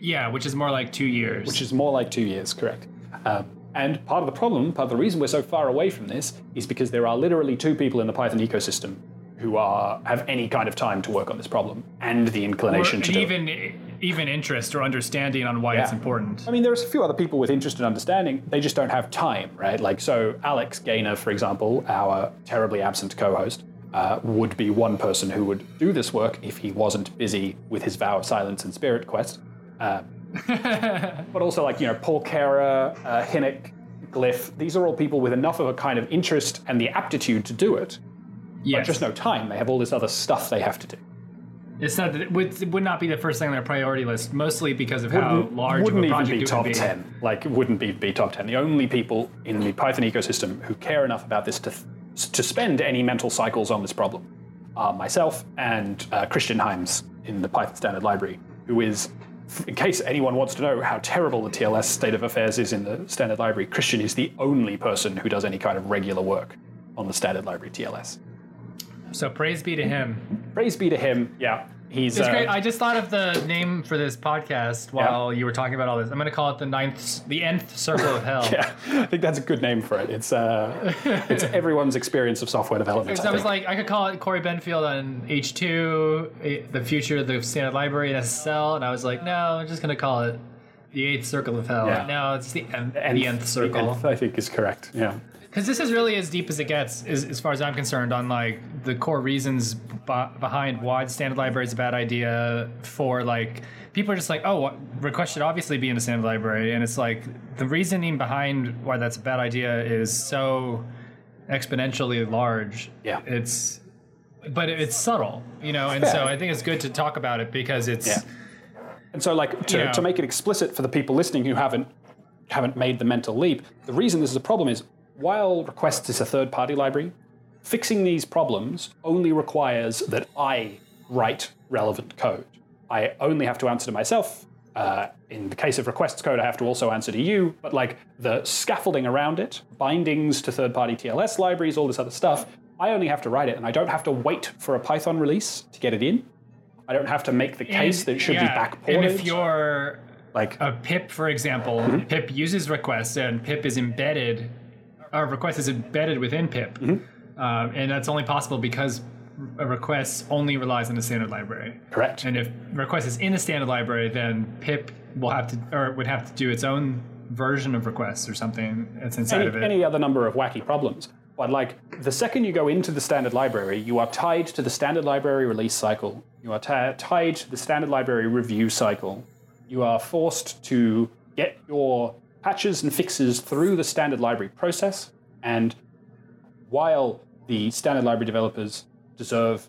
Yeah, which is more like two years. which is more like two years, correct. Um, and part of the problem, part of the reason we're so far away from this, is because there are literally two people in the Python ecosystem who are have any kind of time to work on this problem and the or inclination to do it. Even interest or understanding on why it's important. I mean, there's a few other people with interest and understanding. They just don't have time, right? Like, so Alex Gaynor, for example, our terribly absent co-host, uh, would be one person who would do this work if he wasn't busy with his vow of silence and spirit quest. Uh, but also, like, you know, Paul Kehrer, uh, Hynek, Glyph, these are all people with enough of a kind of interest and the aptitude to do it, yes. but just no time. They have all this other stuff they have to do. It's not that it would, it would not be the first thing on their priority list, mostly because of how Wouldn't- large of wouldn't a even be it would top be. 10 like it wouldn't be, be top 10 the only people in the python ecosystem who care enough about this to, to spend any mental cycles on this problem are myself and uh, christian Heimes in the python standard library who is in case anyone wants to know how terrible the tls state of affairs is in the standard library christian is the only person who does any kind of regular work on the standard library tls So praise be to him. Praise be to him yeah he's It's uh, great. I just thought of the name for this podcast while you were talking about all this. I'm going to call it the ninth, the nth circle of hell. yeah, I think that's a good name for it. It's uh, it's everyone's experience of software development. I I was like, I could call it Cory Benfield on H2, eh, the future of the standard library in SSL, and I was like, no, I'm just going to call it the eighth circle of hell. Yeah. No, it's the nth, Nth- the nth circle. nth, I think is correct. Yeah. Because this is really as deep as it gets, as, as far as I'm concerned, on like the core reasons b- behind why the standard library is a bad idea. For like, people are just like, oh, what, request should obviously be in the standard library, and it's like the reasoning behind why that's a bad idea is so exponentially large. Yeah. it's, but it's subtle, you know, and so I think it's good to talk about it because it's. Yeah. And so, like, to, Yeah. to make it explicit for the people listening who haven't haven't made the mental leap, the reason this is a problem is while Requests is a third-party library, fixing these problems only requires that I write relevant code. I only have to answer to myself. Uh, in the case of requests code, I have to also answer to you. But like the scaffolding around it, bindings to third-party TLS libraries, all this other stuff, I only have to write it, and I don't have to wait for a Python release to get it in. I don't have to make the case And- that it should be backported. And if you're like a pip, for example, Mm-hmm. pip uses requests and pip is embedded, or request is embedded within pip, Mm-hmm. um, and that's only possible because a request only relies on the standard library. correct. And if request is in the standard library, then pip will have to, or would have to do its own version of requests or something that's inside any, of it. any other number of wacky problems. But like the second you go into the standard library, you are tied to the standard library release cycle. You are ti- tied to the standard library review cycle. You are forced to get your patches and fixes through the standard library process. And while the standard library developers deserve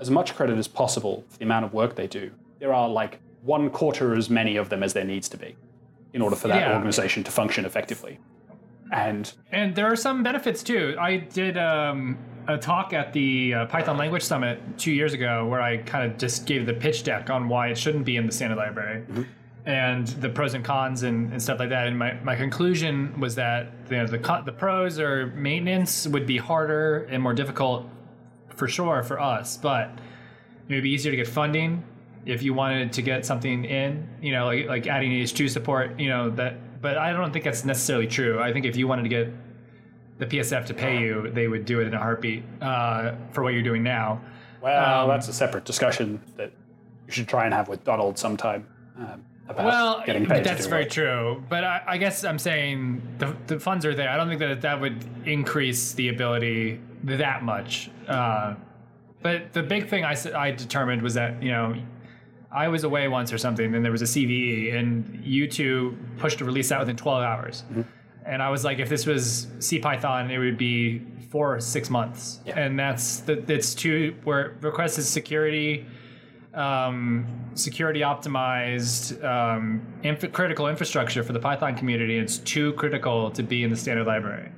as much credit as possible for the amount of work they do, there are like one quarter as many of them as there needs to be in order for that Yeah. organization to function effectively. And And there are some benefits too. I did um, a talk at the uh, Python Language Summit two years ago where I kind of just gave the pitch deck on why it shouldn't be in the standard library and the pros and cons and, and stuff like that. And my, my conclusion was that you know, the, co- the pros or maintenance would be harder and more difficult for sure for us, but it would be easier to get funding if you wanted to get something in, you know, like, like adding H2 support, you know, that, but I don't think that's necessarily true. I think if you wanted to get the PSF to pay you, they would do it in a heartbeat uh, for what you're doing now. well, Um, that's a separate discussion that you should try and have with Donald sometime um, about Well, getting paid. that's very work. true. But I, I guess I'm saying the, the funds are there. I don't think that that would increase the ability that much. Uh, but the big thing I, I determined was that, you know, I was away once or something and there was a CVE and you two pushed a release out within 12 hours. Mm-hmm. And I was like, if this was CPython, it would be four or six months. Yeah. And that's the, that's two where request is security um, security optimized um, inf- critical infrastructure for the Python community. It's too critical to be in the standard library,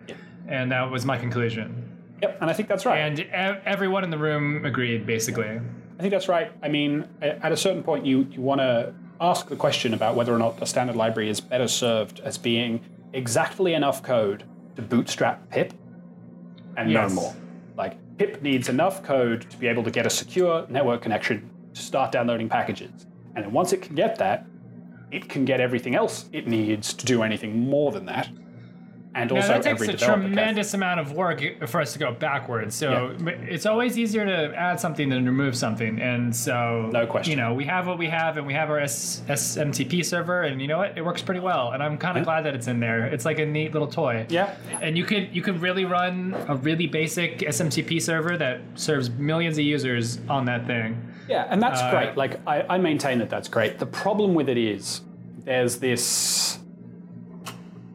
and that was my conclusion. Yep, and I think that's right. And e- everyone in the room agreed, basically. I think that's right. I mean, at a certain point, you, you want to ask the question about whether or not a standard library is better served as being exactly enough code to bootstrap pip and Yes. no more. Like, pip needs enough code to be able to get a secure network connection to start downloading packages. And then once it can get that, it can get everything else it needs to do anything more than that. and Now, also that takes a can. tremendous amount of work for us to go backwards. So it's always easier to add something than remove something. And so, No question. You know, we have what we have, and we have our S- SMTP server, and you know what? It works pretty well. And I'm kind of glad that it's in there. It's like a neat little toy. Yeah. And you could you could really run a really basic SMTP server that serves millions of users on that thing. Yeah, and that's Uh, great. Like I, I maintain that that's great. The problem with it is there's this.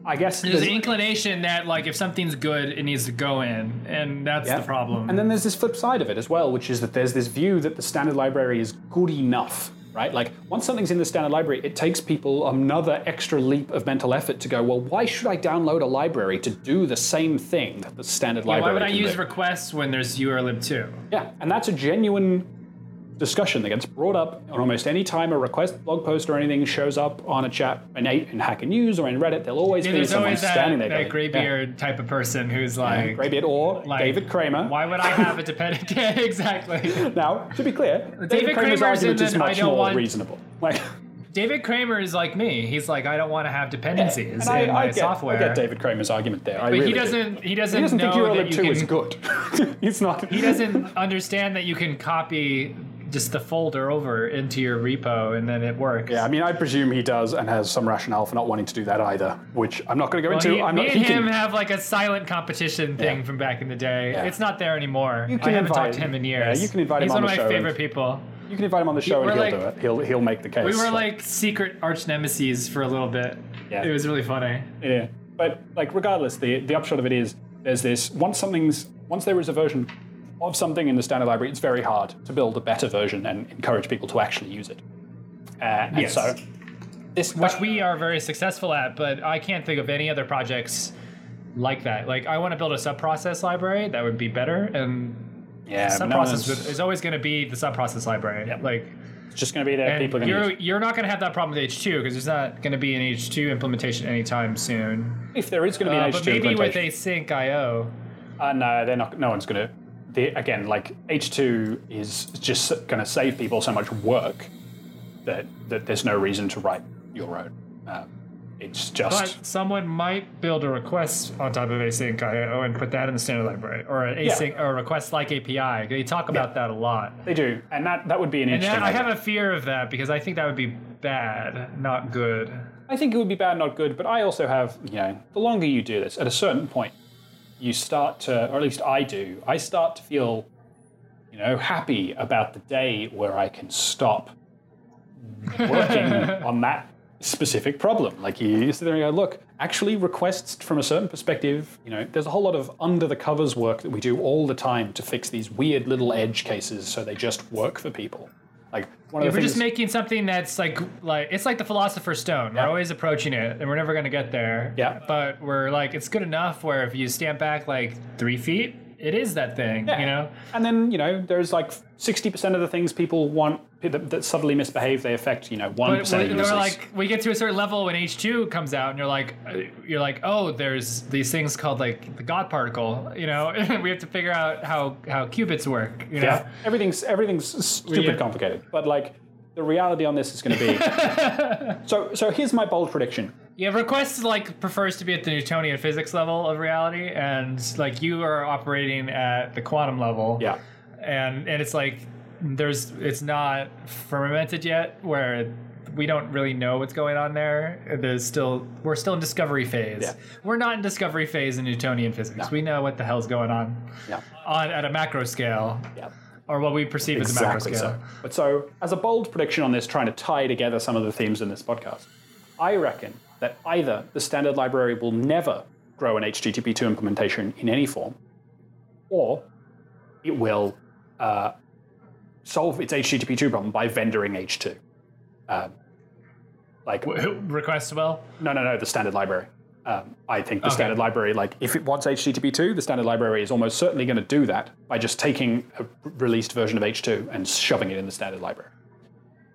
I guess There's there's- an inclination that like if something's good, it needs to go in, and that's Yeah. the problem. And then there's this flip side of it as well, which is that there's this view that the standard library is good enough, right? Like once something's in the standard library, it takes people another extra leap of mental effort to go, well, why should I download a library to do the same thing that the standard Why library Why would I use do? requests when there's urllib2? Yeah, and that's a genuine discussion that gets brought up on almost any time a request blog post or anything shows up on a chat in, in Hacker News or in Reddit. There'll always Yeah, be someone always that, standing there that going, graybeard type of person who's yeah, like, Graybeard or like, David Cramer. Why would I have a dependent? yeah, exactly. Now, to be clear, David, David Cramer's Cramer's argument is much more want- reasonable. Like, David Cramer is like me. He's like, I don't want to have dependencies and I, in I my get, software. I get David Cramer's argument there. I but really he doesn't. He doesn't He doesn't think know that you 2 can. is good. He's not. He doesn't understand that you can copy just the folder over into your repo and then it works. Yeah, I mean, I presume he does and has some rationale for not wanting to do that either, which I'm not going to go Well, into. he, I'm me not. and he him can- have like a silent competition thing Yeah. from back in the day. Yeah. It's not there anymore. You can I haven't invite- talked to him in yeah, years. you can invite him on the show. He's one of my favorite people. You can invite him on the show we're and he'll like- do it. He'll he'll make the case. We were like secret arch nemesis for a little bit. Yeah. It was really funny. yeah, but like regardless, the the upshot of it is there's this once something's once there is a version of something in the standard library, it's very hard to build a better version and encourage people to actually use it. Uh, and Yes. so this Which we are very successful at, but I can't think of any other projects like that. Like I want to build a subprocess library that would be better and yeah, but no subprocess is always going to be the subprocess library. Like it's just going to be there. People are going to you're use. you're not going to have that problem with H2 because there's not going to be an H2 implementation anytime soon. If there is going to be an Uh, H2 but maybe with async IO. uh, no, they're not. No one's going to. The, again, like H2 is just going to save people so much work that that there's no reason to write your own. Um, it's just But someone might build a request on top of async IO and put that in the standard library, or an async or a request like API. They talk about that a lot. they do, and that that would be an And interesting. that, I have a fear of that because I think that would be bad, not good. I think it would be bad, not good, but I also have, you know, the longer you do this, at a certain point, you start to, or at least I do, I start to feel, you know, happy about the day where I can stop working on that specific problem. Like you sit there and go, look, actually requests from a certain perspective, you know, there's a whole lot of under the covers work that we do all the time to fix these weird little edge cases so they just work for people. Like one of the we're just making something that's like like it's like the philosopher's stone. We're always approaching it, and we're never gonna get there. Yeah. But we're like, it's good enough where if you stand back like three feet, it is that thing. Yeah. You know. And then, you know, there's like 60% of the things people want that, that subtly misbehave, they affect, you know, 1% But of we- users. we're like, we get to a certain level when H2 comes out, and you're like, uh, you're like, oh, there's these things called like the God particle. You know, we have to figure out how how qubits work. You know. yeah, everything's, everything's stupid Yeah. complicated. But like, the reality on this is going to be. so, so here's my bold prediction. Yeah, request like prefers to be at the Newtonian physics level of reality, and like you are operating at the quantum level. Yeah. and and it's like there's it's not fermented yet, where we don't really know what's going on there. There's still we're still in discovery phase. Yeah. We're not in discovery phase in Newtonian physics. We know what the hell's going on Yeah. on at a macro scale, Yeah. or what we perceive as a macro scale. so. But so, as a bold prediction on this, trying to tie together some of the themes in this podcast, I reckon that either the standard library will never grow an HTTP2 implementation in any form, or it will uh, solve its HTTP2 problem by vendoring H2. Um, like, Request well. no, no, no, the standard library. Um, I think the Okay. standard library, like if it wants HTTP2, the standard library is almost certainly going to do that by just taking a released version of H2 and shoving it in the standard library.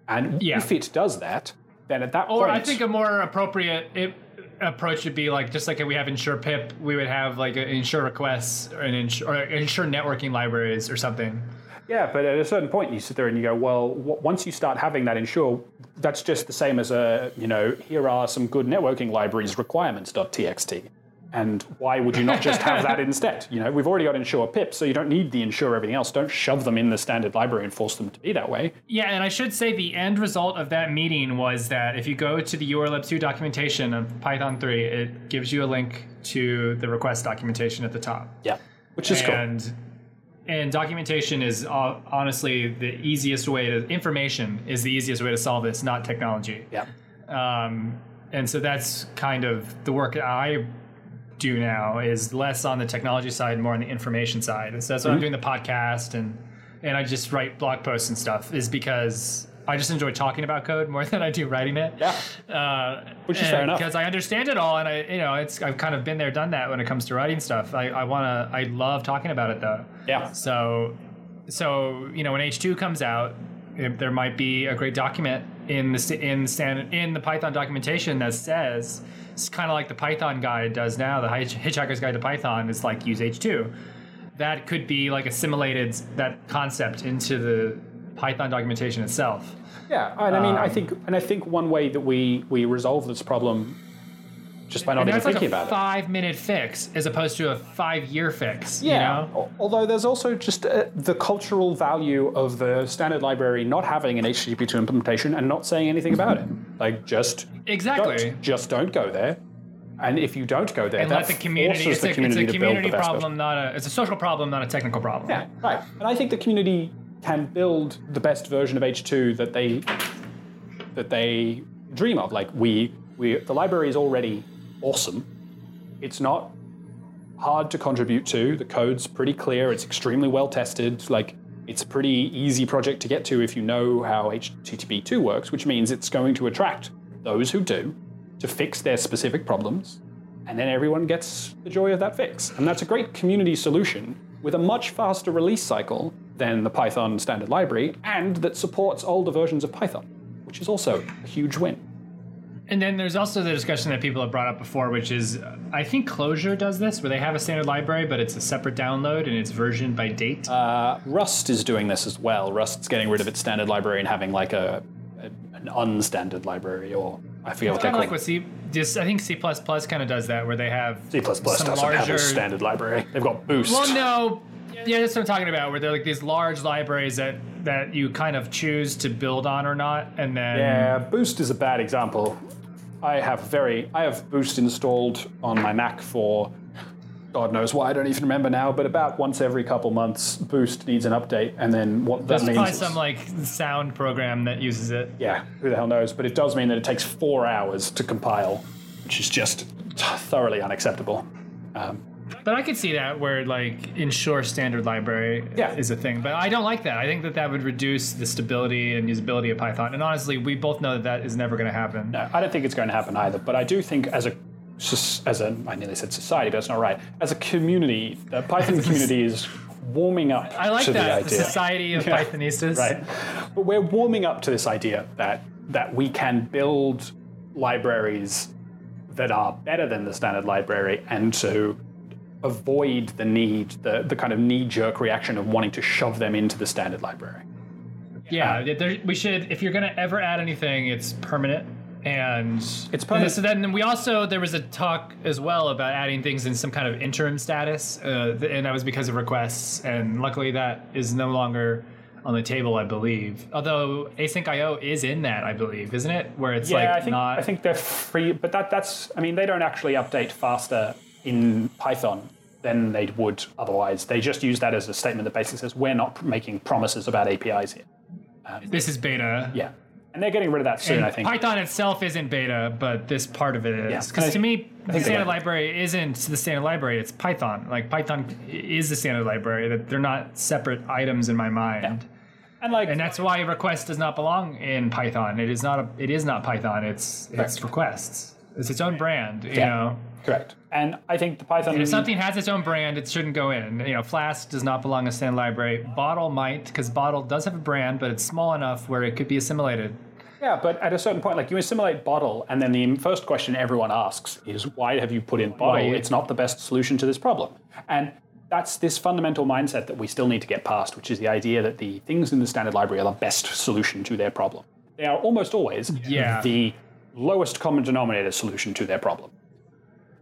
And Yeah. if it does that, then at that Or point, I think a more appropriate it, approach would be like just like we have ensure pip, we would have like ensure requests or an ensure, or ensure networking libraries or something. Yeah, but at a certain point, you sit there and you go, well, w- once you start having that ensure, that's just the same as a, you know, here are some good networking libraries requirements.txt. And why would you not just have that instead? You know, we've already got ensure pip, so you don't need the ensure everything else. Don't shove them in the standard library and force them to be that way. Yeah, and I should say the end result of that meeting was that if you go to the urllib2 documentation of Python 3, it gives you a link to the request documentation at the top. Yeah, which is cool. And documentation is uh, honestly the easiest way to information is the easiest way to solve this, not technology. Yeah. Um, and so that's kind of the work I do now is less on the technology side, more on the information side. And so that's why I'm doing the podcast and and I just write blog posts and stuff is because I just enjoy talking about code more than I do writing it. Yeah. Uh, Which is fair enough. because I understand it all, and I, you know, it's I've kind of been there, done that when it comes to writing stuff. I, I wanna, I love talking about it though. Yeah. So, so you know, when H two comes out, there might be a great document in the in standard in the Python documentation that says it's kind of like the Python guide does now. The Hitch- Hitchhiker's Guide to Python is like use H two. That could be like assimilated that concept into the Python documentation itself. Yeah, and I mean, I Um, think, and I think one way that we we resolve this problem just by not even like thinking a about it. five minute fix as opposed to a five year fix. Yeah. You know? Although there's also just uh, the cultural value of the standard library not having an HTTP2 implementation and not saying anything about it. Like just Exactly. don't, just don't go there. And if you don't go there, And that let the community. forces It's the a, community it's a community the best version. problem, not a. It's a social problem, not a technical problem. Yeah, right. And I think the community can build the best version of H2 that they that they dream of. Like we we the library is already awesome. It's not hard to contribute to. The code's pretty clear. It's extremely well tested. Like it's a pretty easy project to get to if you know how HTTP2 works, which means it's going to attract those who do to fix their specific problems and then everyone gets the joy of that fix. And that's a great community solution with a much faster release cycle than the Python standard library, and that supports older versions of Python, which is also a huge win. And then there's also the discussion that people have brought up before, which is I think Clojure does this, where they have a standard library, but it's a separate download and it's versioned by date. Uh, Rust is doing this as well. Rust's getting rid of its standard library and having like a, a an unstandard library, or I forget what they kind call of like what C. Just I think C kind of does that, where they have C++ doesn't some have a standard library. They've got Boost. Well, no. Yeah, that's what I'm talking about. Where they're like these large libraries that that you kind of choose to build on or not, and then Yeah, Boost is a bad example. I have very I have Boost installed on my Mac for God knows why I don't even remember now, but about once every couple months, Boost needs an update, and then what that there's means probably is, some like sound program that uses it. yeah, who the hell knows? But it does mean that it takes four hours to compile, which is just thoroughly unacceptable. Um, But I could see that where like ensure standard library Yeah. is a thing. But I don't like that. I think that that would reduce the stability and usability of Python. And honestly, we both know that that is never going to happen. No, I don't think it's going to happen either. But I do think as a as a I nearly said society, but that's not right. As a community, the Python community is warming up I like to that. The, idea. Society of Yeah, Pythonistas. right? But we're warming up to this idea that that we can build libraries that are better than the standard library, and to avoid the need, the the kind of knee jerk reaction of wanting to shove them into the standard library. Yeah, there, we should. If you're going to ever add anything, it's permanent. And It's permanent. And so then we also there was a talk as well about adding things in some kind of interim status, uh, and that was because of requests. And luckily, that is no longer on the table, I believe. Although async IO is in that, I believe, isn't it? Where it's Yeah, like I think not. I think they're free, but that that's I mean they don't actually update faster in Python than they would otherwise. They just use that as a statement that basically says we're not making promises about APIs here. Uh, this is beta. Yeah, and they're getting rid of that soon. And I think. Python itself isn't beta, but this part of it is. Because I- to me, the standard library isn't the standard library, it's Python. Like, Python is the standard library, that they're not separate items in my mind. and like And that's why request does not belong in Python. It is not a, it is not Python, it's it's requests. It's its own brand, you Yeah. know. correct. And I think the Python. And if something has its own brand, it shouldn't go in. You know, Flask does not belong in standard library. Bottle might, because Bottle does have a brand, but it's small enough where it could be assimilated. Yeah, but at a certain point, like you assimilate bottle, and then the first question everyone asks is, why have you put in bottle? Why- It's not the best solution to this problem. And that's this fundamental mindset that we still need to get past, which is the idea that the things in the standard library are the best solution to their problem. They are almost always Yeah. the lowest common denominator solution to their problem.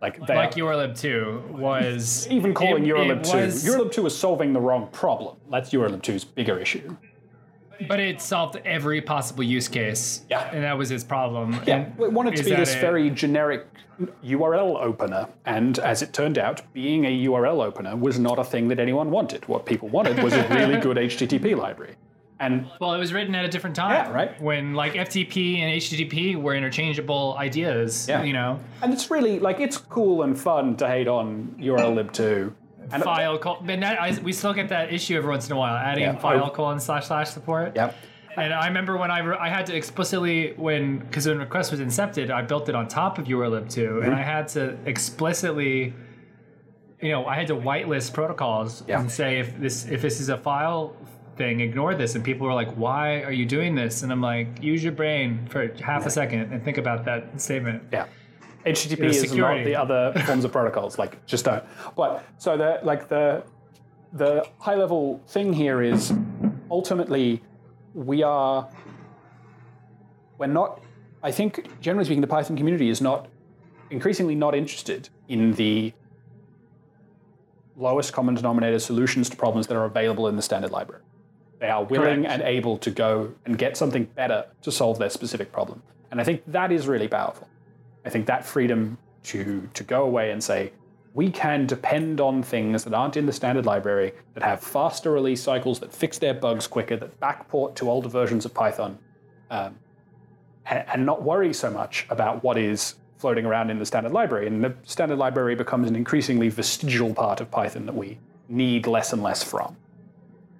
Like they like are, urllib 2 was even calling it- urllib it two. was- urllib two is solving the wrong problem. That's urllib 2's bigger issue. But it solved every possible use case. Yeah. And that was its problem. Yeah, And it wanted to be this it- very generic URL opener, and as it turned out, being a URL opener was not a thing that anyone wanted. What people wanted was a really good HTTP library. And Well, it was written at a different time. Yeah, right. When like FTP and HTTP were interchangeable ideas. Yeah. You know, and it's really like it's cool and fun to hate on urllib2. And file col- but that, I, we still get that issue every once in a while, adding Yeah. file Oh. colon slash slash support. Yep. And I remember when I, re- I had to explicitly when because when request was incepted, I built it on top of urllib 2 Mm-hmm. and I had to explicitly, you know, I had to whitelist protocols Yeah. and say if this if this is a file thing, ignore this. And people were like, "Why are you doing this?" And I'm like, "Use your brain for half a second and think about that statement." Yeah. HTTP Yeah, is security. not the other forms of protocols. Like, just don't. But so the like the the high level thing here is ultimately we are we're not. I think generally speaking, the Python community is not increasingly not interested in the lowest common denominator solutions to problems that are available in the standard library. They are willing Correct. and able to go and get something better to solve their specific problem. And I think that is really powerful. I think that freedom to, to go away and say, we can depend on things that aren't in the standard library, that have faster release cycles, that fix their bugs quicker, that backport to older versions of Python, um, and, and not worry so much about what is floating around in the standard library. And the standard library becomes an increasingly vestigial part of Python that we need less and less from.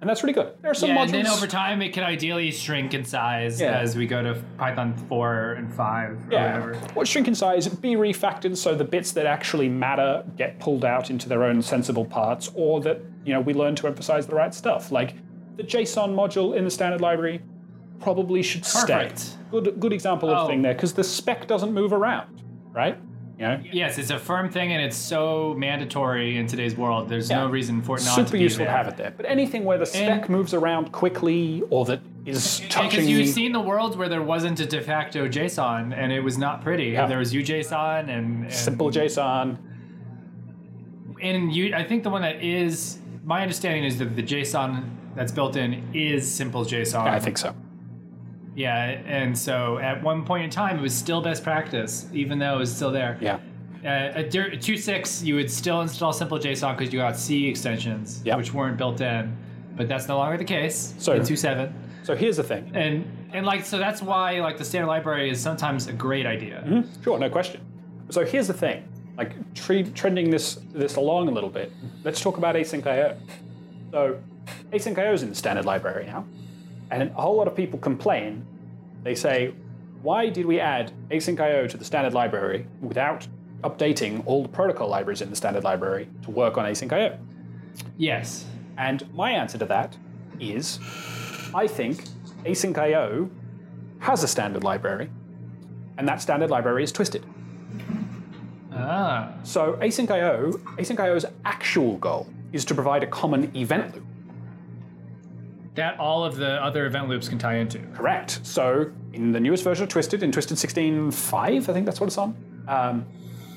And that's really good. There are some Yeah, modules. and then over time it can ideally shrink in size Yeah. as we go to Python 4 and 5 or whatever. What shrink in size, be refactored so the bits that actually matter get pulled out into their own sensible parts, or that you know we learn to emphasize the right stuff. Like the JSON module in the standard library probably should Perfect. stay. Good, good example of Oh. thing there because the spec doesn't move around, right? Know, Yes, it's a firm thing and it's so mandatory in today's world. There's no reason for it not super to be useful there. to have it there. But anything where the spec And- moves around quickly or that is touching Because you've seen the world where there wasn't a de facto JSON and it was not pretty. Yeah. There was UJSON and, and simple JSON. and you. I think the one that is my understanding is that the JSON that's built in is simple JSON. I think so. Yeah, and so at one point in time, it was still best practice, even though it was still there. Yeah. Uh, at Dir- 2.6, you would still install simple JSON because you got C extensions, Yep. which weren't built in. But that's no longer the case So- in 2.7. So here's the thing. And and like so that's why like the standard library is sometimes a great idea. Mm-hmm. Sure, no question. So here's the thing, like tre- trending this this along a little bit. Let's talk about asyncio. So asyncio is in the standard library now, and a whole lot of people complain. They say, why did we add asyncio to the standard library without updating all the protocol libraries in the standard library to work on asyncio? Yes. And my answer to that is I think asyncio has a standard library, and that standard library is twisted. Ah. So asyncio, asyncio's actual goal is to provide a common event loop. That all of the other event loops can tie into. Correct. So in the newest version of Twisted, in Twisted 16.5, I think that's what it's on, um,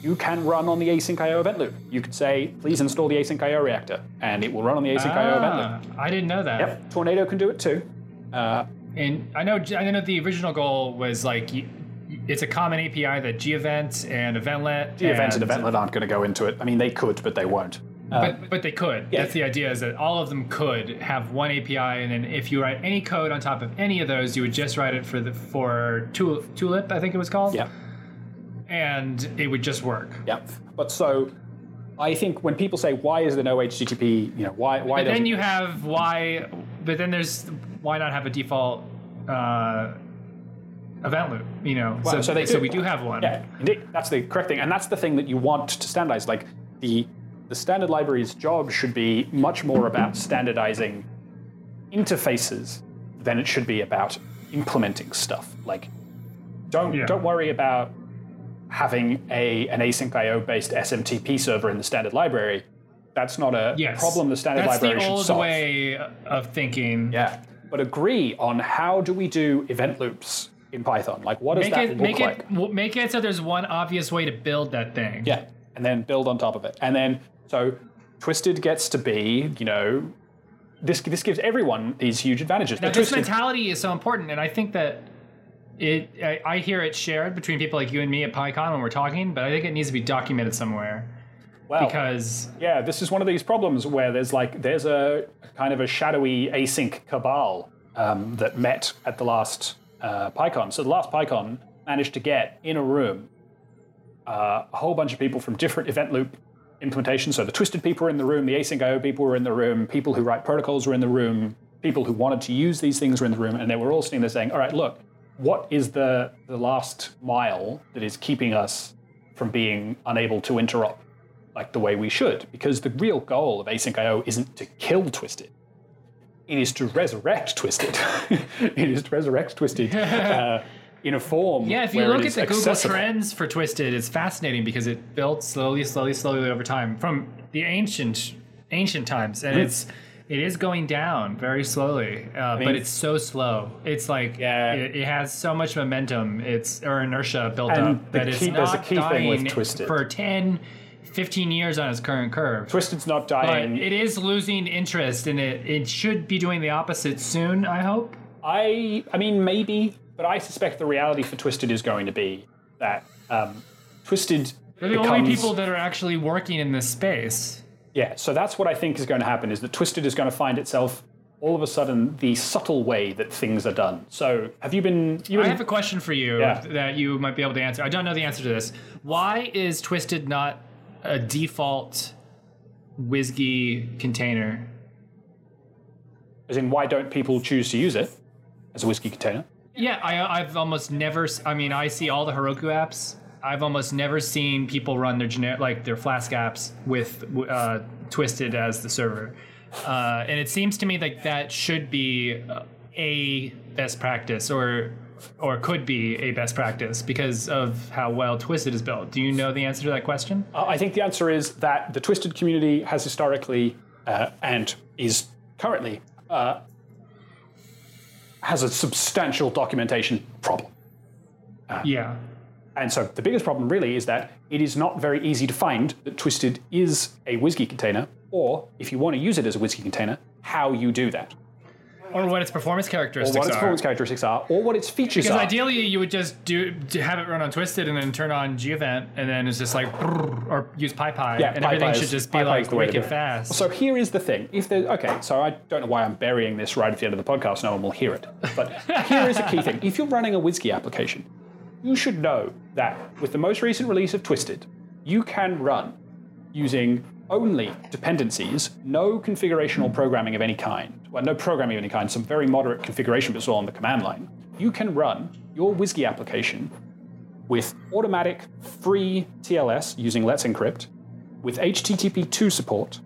you can run on the asyncio event loop. You could say, please install the asyncio reactor, and it will run on the asyncio event loop. Ah, I didn't know that. Yep, Tornado can do it too. Uh, And I know I know the original goal was like it's a common API that gevent and eventlet. the event and eventlet aren't going to go into it. I mean, they could, but they won't. But but they could. That's the idea is that all of them could have one API, and then if you write any code on top of any of those, you would just write it for the for Tul- Tulip, I think it was called. Yeah. And it would just work. Yeah. But so I think when people say, why is there no HTTP, you know, why, why But then you have why. But then there's why not have a default uh, event loop? You know. Well, so so they so do. we do have one. Yeah, indeed. That's the correct thing. And that's the thing that you want to standardize. Like the the standard library's job should be much more about standardizing interfaces than it should be about implementing stuff. Like don't Yeah. don't worry about having a an async IO based SMTP server in the standard library. That's not a Yes. problem the standard That's library the should old solve. way of thinking. Yeah. But agree on how do we do event loops in Python? Like what does Make that it look make like? it make it so there's one obvious way to build that thing. Yeah. and then build on top of it. And then, so Twisted gets to be, you know, this, this gives everyone these huge advantages. Now, this mentality is so important, and I think that it. I, I hear it shared between people like you and me at PyCon when we're talking, but I think it needs to be documented somewhere well, because Yeah, this is one of these problems where there's like there's a kind of a shadowy async cabal um, that met at the last uh, PyCon. So the last PyCon managed to get in a room uh, a whole bunch of people from different event loop implementations. So the twisted people were in the room, the async IO people were in the room, people who write protocols were in the room, people who wanted to use these things were in the room, and they were all sitting there saying, "All right, look, what is the the last mile that is keeping us from being unable to interrupt like the way we should? Because the real goal of async IO isn't to kill Twisted." It is to resurrect Twisted. it is to resurrect Twisted uh, in a form. yeah, if you look at the Google. Trends for Twisted, it's fascinating because it built slowly, slowly, slowly over time from the ancient ancient times, and it's it is going down very slowly, uh, but mean- it's so slow. It's like Yeah. it, it has so much momentum, it's or inertia built And up that it's key- a not key thing with dying Twisted. for 10, 15 years on its current curve. Twisted's not But dying. it is losing interest, and it it should be doing the opposite soon. I hope. I I mean maybe, but I suspect the reality for Twisted is going to be that um, Twisted They're the becomes only people that are actually working in this space. yeah. So that's what I think is going to happen is that Twisted is going to find itself all of a sudden the subtle way that things are done. So have you been? You I have a question for you Yeah. that you might be able to answer. I don't know the answer to this. Why is Twisted not a default WSGI container? as in why don't people choose to use it as a WSGI container? Yeah, I, I've almost never. I mean, I see all the Heroku apps. I've almost never seen people run their generic, like their Flask apps with uh, Twisted as the server. Uh, and it seems to me like that should be uh, a best practice, or or could be a best practice because of how well Twisted is built. Do you know the answer to that question? Uh, I think the answer is that the Twisted community has historically uh, and is currently uh, has a substantial documentation problem. Uh, yeah. And so the biggest problem really is that it is not very easy to find that Twisted is a WSGI container, or if you want to use it as a WSGI container, how you do that. Or what its performance characteristics Or what its are. performance characteristics are, or what its features Because are. Because ideally, you would just do have it run on Twisted and then turn on Gevent, and then it's just like, or use PyPy, Yeah, and everything PyPy should just be is like wicked it. fast. So here is the thing. If there, okay, so I don't know why I'm burying this right at the end of the podcast. No one will hear it. But here is a key thing. If you're running a WSGI application, you should know that with the most recent release of Twisted, you can run using only dependencies, no configuration or programming of any kind. Well, no programming of any kind, some very moderate configuration, but it's all on the command line. You can run your WSGI application with automatic free TLS using Let's Encrypt, with HTTP2 support,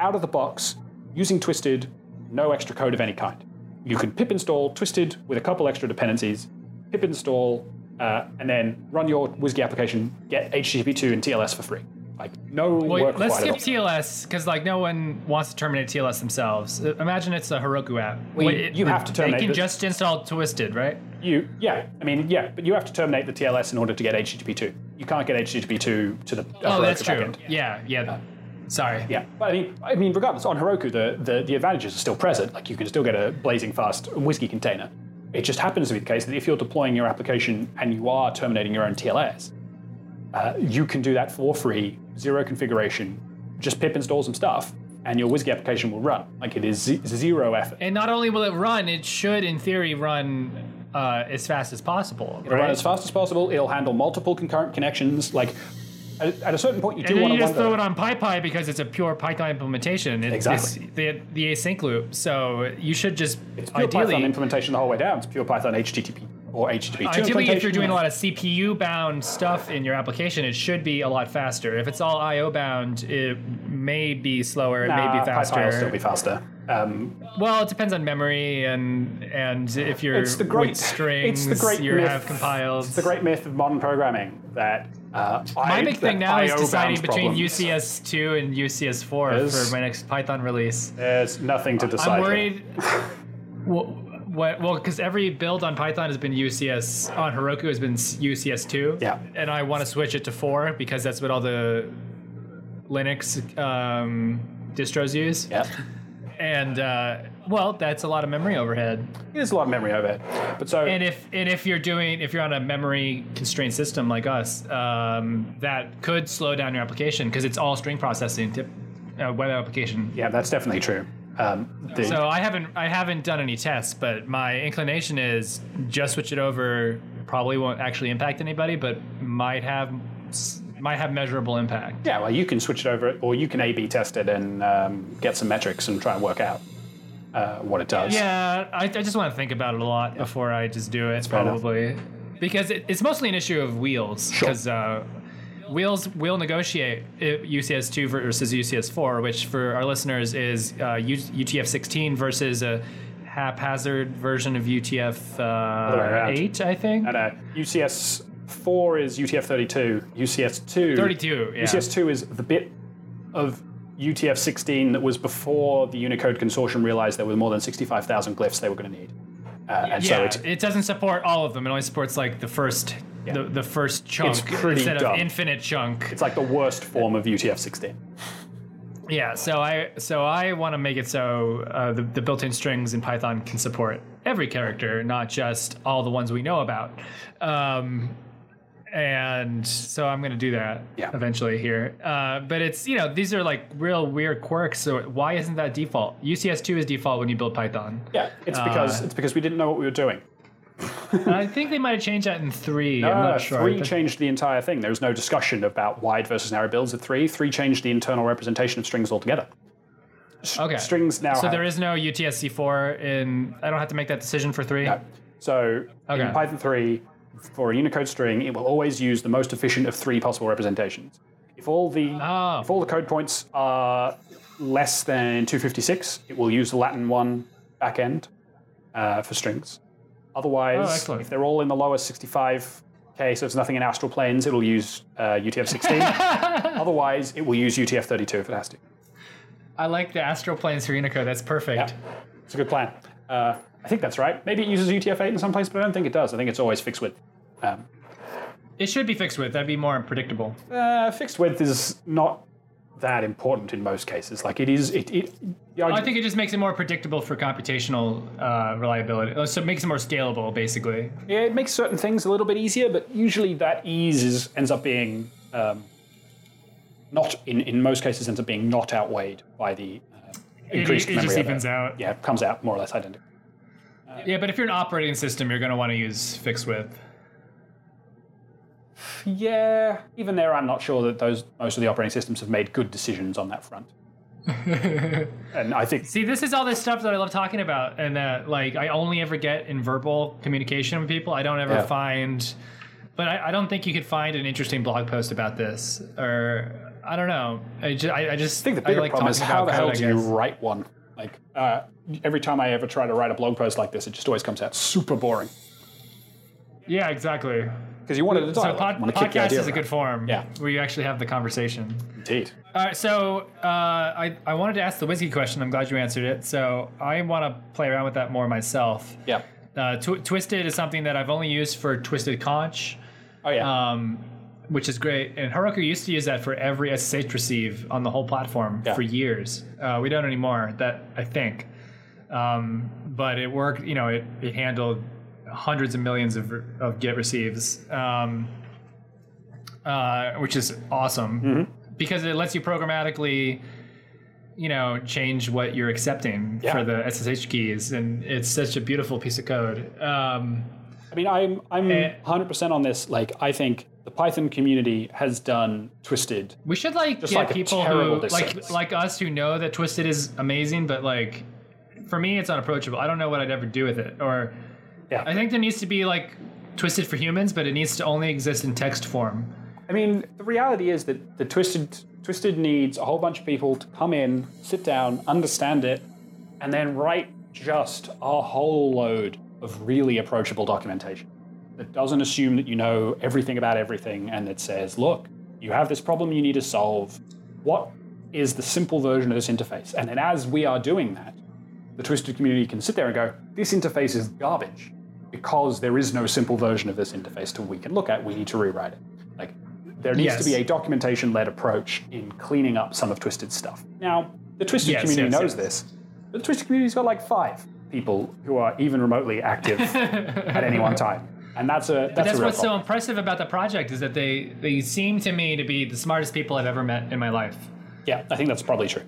out of the box, using Twisted, no extra code of any kind. You can pip install Twisted with a couple extra dependencies, pip install, uh, and then run your WSGI application, get HTTP2 and TLS for free. Like, no Wait, let's skip. TLS because like no one wants to terminate TLS themselves. Uh, Imagine it's a Heroku app. Well, Wait, you have to terminate They can just install Twisted, right? You, yeah, I mean, yeah, but you have to terminate the TLS in order to get HTTP2. You can't get HTTP2 to the uh, Oh, Heroku that's true. backend. Yeah, yeah. Sorry. Yeah, but I mean, I mean, regardless, on Heroku, the, the, the advantages are still present. Like you can still get a blazing fast WSGI container. It just happens to be the case that if you're deploying your application and you are terminating your own TLS, uh, you can do that for free, zero configuration. Just pip install some stuff, and your WSGI application will run. Like it is z- zero effort. And not only will it run, it should, in theory, run uh, as fast as possible. It'll run as fast as possible. It'll handle multiple concurrent connections. Like at, at a certain point, you do And want you to just wonder. throw it on PyPy because it's a pure Python implementation. It, Exactly. It's the, the async loop. So you should just It's pure Python implementation the whole way down. It's pure Python HTTP or HTTP2 ideally, if you're doing a lot of CPU bound stuff in your application, it should be a lot faster. If it's all IO bound, it may be slower. It may be faster. Will still be faster. Um, Well, it depends on memory and and if you're it's the great with strings, It's the great you myth, have compiled. It's the great myth of modern programming that uh, My I, big thing now is deciding between problems. UCS2 and UCS4 Yes. for my next Python release. There's nothing to decide. I'm worried. well, what, well, because every build on Python has been UCS on Heroku has been UCS two. Yeah. And I want to switch it to four because that's what all the Linux um, distros use. Yeah. And uh, well, that's a lot of memory overhead. There's a lot of memory overhead. But so And if and if you're doing if you're on a memory constrained system like us, um, that could slow down your application because it's all string processing. Tip, uh, web application. yeah, that's definitely true. Um, the, So I haven't I haven't done any tests, but my inclination is just switch it over. Probably won't actually impact anybody, but might have might have measurable impact. yeah, well, you can switch it over, or you can A/B test it and um, get some metrics and try and work out uh, what it does. Yeah, I, I just want to think about it a lot before I just do it. enough. Probably because it, it's mostly an issue of wheels. Sure. Because uh, wheels will negotiate UCS two versus UCS four, which for our listeners is uh, UTF sixteen versus a haphazard version of UTF uh, eight, I think. And uh, UCS four is UTF-32. UCS two. 32, yeah. UCS two is the bit of UTF-16 that was before the Unicode consortium realized there were more than 65,000 glyphs they were going to need. Uh, and so yeah, it's, it doesn't support all of them. It only supports like the first, the, the first chunk pretty instead dumb. of infinite chunk. it's like the worst form of UTF-16. Yeah, so I so I want to make it so uh, the, the built-in strings in Python can support every character, not just all the ones we know about. Um, and so I'm going to do that Yeah. eventually here. Uh, but it's you know these are like real weird quirks. So why isn't that default? UCS2 is default when you build Python. Yeah, it's because Uh, it's because we didn't know what we were doing. I think they might have changed that in three. I'm Uh, not sure. Three changed the entire thing. There was no discussion about wide versus narrow builds at three. Three changed the internal representation of strings altogether. S- Okay. Strings now so have, there is no UCS4 in. I don't have to make that decision for three. No. So Okay. in Python 3, for a Unicode string, it will always use the most efficient of three possible representations. If all the Oh. if all the code points are less than 256, it will use the Latin one backend uh, for strings. Otherwise, Oh, if they're all in the lower 65k, so it's nothing in astral planes, it'll use uh, UTF-16. Otherwise, it will use UTF-32 if it has to. I like the astral planes for Unicode. That's perfect. Yeah, it's a good plan. Uh, I think that's right. Maybe it uses UTF-8 in some place, but I don't think it does. I think it's always fixed width. Um, It should be fixed width. That'd be more predictable. uh, fixed width is not that important in most cases. Like it is, it. it the I think it just makes it more predictable for computational uh, reliability. Uh, So it makes it more scalable, basically. yeah, it makes certain things a little bit easier, but usually that ease is, ends up being um, not in in most cases ends up being not outweighed by the uh, It, increased it memory. just evens out. Yeah, it comes out more or less identical. Yeah, but if you're an operating system, you're going to want to use fixed width. Yeah, even there, I'm not sure that those most of the operating systems have made good decisions on that front. and I think See, this is all this stuff that I love talking about, and that like I only ever get in verbal communication with people. I don't ever Yeah. find, but I, I don't think you could find an interesting blog post about this, or I don't know. I just, I, I just think the bigger like problem is how the hell code, do you write one? Like uh, every time I ever try to write a blog post like this, it just always comes out super boring Yeah, exactly. Because you wanted to talk. So dialogue. pod, want to podcast is a good around. form. Yeah. where you actually have the conversation. Indeed. All right, so uh, I, I wanted to ask the whiskey question. I'm glad you answered it. So I want to play around with that more myself. Yeah. Uh, tw- Twisted is something that I've only used for Twisted Conch, Oh yeah. um, which is great. And Heroku used to use that for every SSH receive on the whole platform Yeah. for years. Uh, we don't anymore. That I think, um, but it worked. You know, it, it handled hundreds of millions of, of GET receives, um, uh, which is awesome Mm-hmm. because it lets you programmatically. You know, change what you're accepting Yeah. for the SSH keys, and it's such a beautiful piece of code. Um, I mean, I'm I'm eh. 100% on this. Like, I think the Python community has done Twisted. We should like get like people who like like us who know that Twisted is amazing, but like for me it's unapproachable. I don't know what I'd ever do with it. Or Yeah. I think there needs to be like Twisted for humans, but it needs to only exist in text form. I mean, the reality is that the Twisted Twisted needs a whole bunch of people to come in, sit down, understand it, and then write just a whole load of really approachable documentation that doesn't assume that you know everything about everything and that says, look, you have this problem you need to solve. What is the simple version of this interface? And then as we are doing that, the Twisted community can sit there and go, this interface is garbage because there is no simple version of this interface to we can look at. We need to rewrite it. Like there needs to be a documentation-led approach in cleaning up some of Twisted stuff. Now, the Twisted Yes, community yes, knows yes. this, but the Twisted community's got like five people who are even remotely active at any one time, and that's a that's, That's what's so impressive about the project is that they they seem to me to be the smartest people I've ever met in my life. Yeah, I think that's probably true.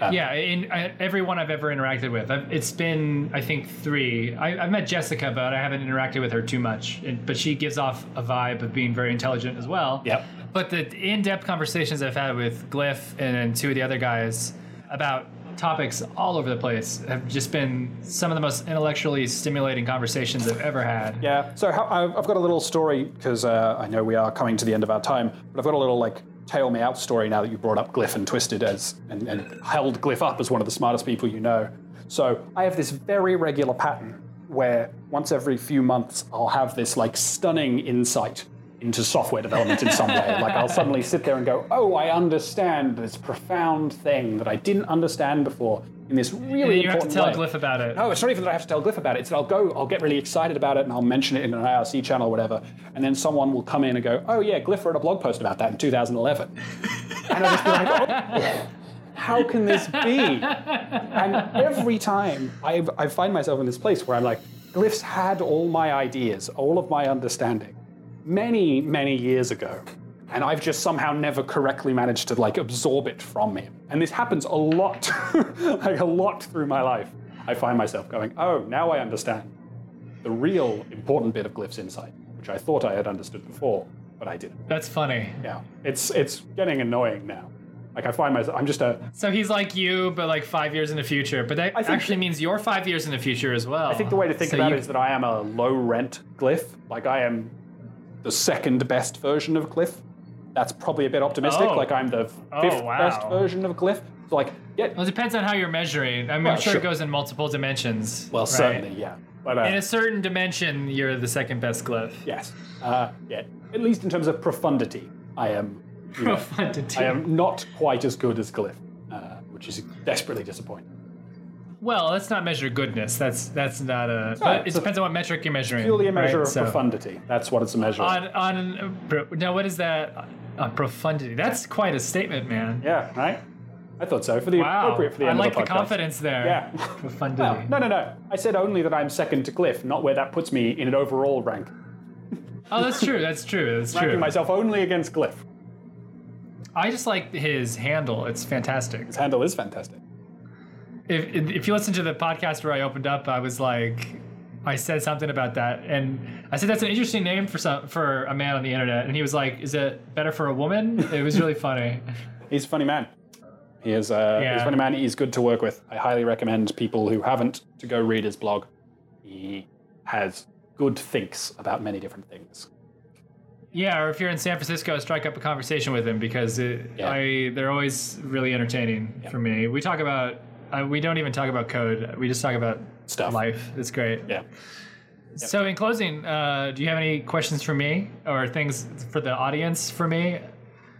Yeah, in uh, everyone I've ever interacted with, I've, it's been I think three. I, I've met Jessica, but I haven't interacted with her too much. And, but she gives off a vibe of being very intelligent as well. Yep. But the in-depth conversations I've had with Glyph and, and two of the other guys about topics all over the place have just been some of the most intellectually stimulating conversations I've ever had. Yeah. So how, I've I've got a little story because uh, I know we are coming to the end of our time, but I've got a little like tail me out story now that you brought up Glyph and Twisted as and, and held Glyph up as one of the smartest people you know. So I have this very regular pattern where once every few months I'll have this like stunning insight into software development in some way. Like I'll suddenly sit there and go, "Oh, I understand this profound thing that I didn't understand before." In this really And you have to tell way. Glyph about it. No, it's not even that I have to tell Glyph about it. It's that I'll go, I'll get really excited about it, and I'll mention it in an IRC channel or whatever, and then someone will come in and go, "Oh yeah, Glyph wrote a blog post about that in 2011," and I'll just be like, oh, "How can this be?" And every time I, I find myself in this place where I'm like, Glyph's had all my ideas, all of my understanding, many, many years ago. And I've just somehow never correctly managed to like absorb it from him. And this happens a lot, like a lot through my life. I find myself going, oh, now I understand the real important bit of Glyph's insight, which I thought I had understood before, but I didn't. That's funny. Yeah, it's it's getting annoying now. Like I find myself, I'm just a, So he's like you, but like five years in the future. But that I think actually means you're five years in the future as well. I think the way to think So about you- it is that I am a low rent glyph. Like I am the second best version of glyph. That's probably a bit optimistic. Oh. Like I'm the Oh, fifth wow. best version of glyph. So like, yeah, Well, it depends on how you're measuring. I mean, Well, I'm sure, sure. it goes in multiple dimensions. well, right? certainly, yeah. But uh, In a certain dimension, you're the second best glyph. yes, uh, yeah. At least in terms of profundity, I am. you know, Profundity. I am not quite as good as glyph, uh, which is desperately disappointing. Well, let's not measure goodness. That's that's not a. but it it's a- depends on what metric you're measuring. It's purely a measure right? of So, profundity. That's what it's a measure. of. On on now, what is that? On profundity. That's quite a statement, man. yeah, right. I thought so. For the Wow. appropriate for the I end like of the the podcast. confidence there. Yeah. Profundity. Well, no, no, no. I said only that I'm second to Glyph, not where that puts me in an overall rank. Oh, that's true. That's true. That's Ranking true. myself only against Glyph. I just like his handle. It's fantastic. His handle is fantastic. If if you listen to the podcast where I opened up, I was like, I said something about that, and I said that's an interesting name for some for a man on the internet, and he was like, "Is it better for a woman?" It was really funny. He's a funny man. He is uh, he's a funny man. He's good to work with. I highly recommend people who haven't to go read his blog. He has good thinks about many different things. Yeah, or if you're in San Francisco, strike up a conversation with him because it, Yeah. I they're always really entertaining for me. We talk about uh, we don't even talk about code. We just talk about Stuff. life. It's great. Yeah. So in closing, uh, do you have any questions for me or things for the audience for me?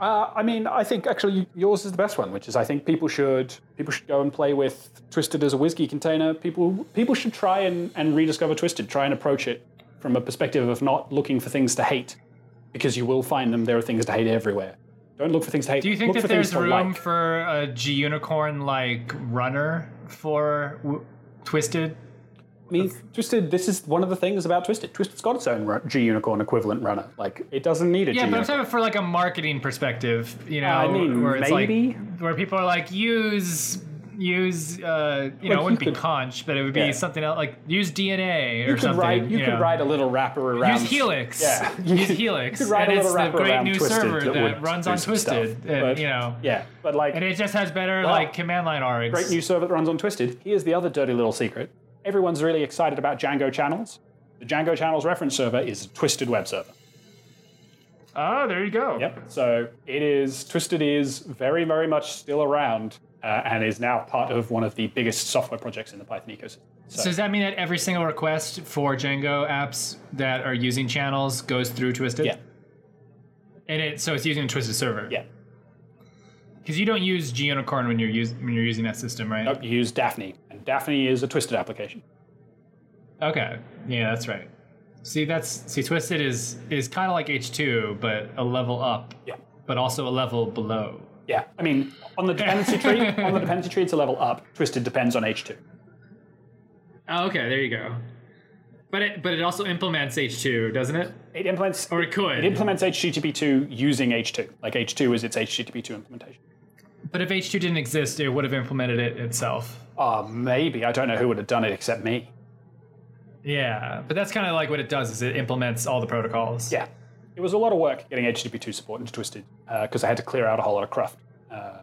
Uh, I mean, I think actually yours is the best one, which is I think people should people should go and play with Twisted as a WSGI container. People people should try and, and rediscover Twisted. Try and approach it from a perspective of not looking for things to hate, because you will find them. There are things to hate everywhere. Don't look for things to hate. Do you think look that there's room like. for a Gunicorn like runner for w- Twisted? I mean, Twisted. This is one of the things about Twisted. Twisted's got its own Gunicorn equivalent runner. Like it doesn't need a Yeah, G but I'm talking for like a marketing perspective. You know, I mean, where it's maybe. like where people are like use use uh, you know it wouldn't you be could- conch, but it would be Yeah. something else like use DNA or You could something. write. You, could know. write a little wrapper around. Use Helix. Yeah. Use Helix. You could write and a it's little the wrapper great around new Twisted server that, would runs on some stuff. Twisted. and, But, you know, Yeah, but like and it just has better Well, like command line args. great new server that runs on Twisted. Here's the other dirty little secret. Everyone's really excited about Django channels. The Django channels reference server is a Twisted web server. Oh, there you go. Yep. So it is Twisted is very very much still around uh, and is now part of one of the biggest software projects in the Python ecosystem. So, So does that mean that every single request for Django apps that are using channels goes through Twisted? yeah, And it so it's using a Twisted server. yeah. Because you don't use Gunicorn when you're use, when you're using that system, right? Nope, you use Daphne, and Daphne is a twisted application. Okay. Yeah, that's right. See, that's see, Twisted is is kind of like H2, but a level up, Yeah. but also a level below. Yeah, I mean, on the dependency tree, on the dependency tree, it's a level up. Twisted depends on H2. Oh, okay. There you go. But it but it also implements H2, doesn't it? It implements Or it could. it implements HTTP2 using H2. Like H2 is its HTTP2 implementation. but if H2 didn't exist, it would have implemented it itself. Uh, maybe I don't know who would have done it except me. Yeah, but that's kind of like what it does is it implements all the protocols. Yeah, it was a lot of work getting HTTP2 support into Twisted because I had to clear out a whole lot of cruft. Uh,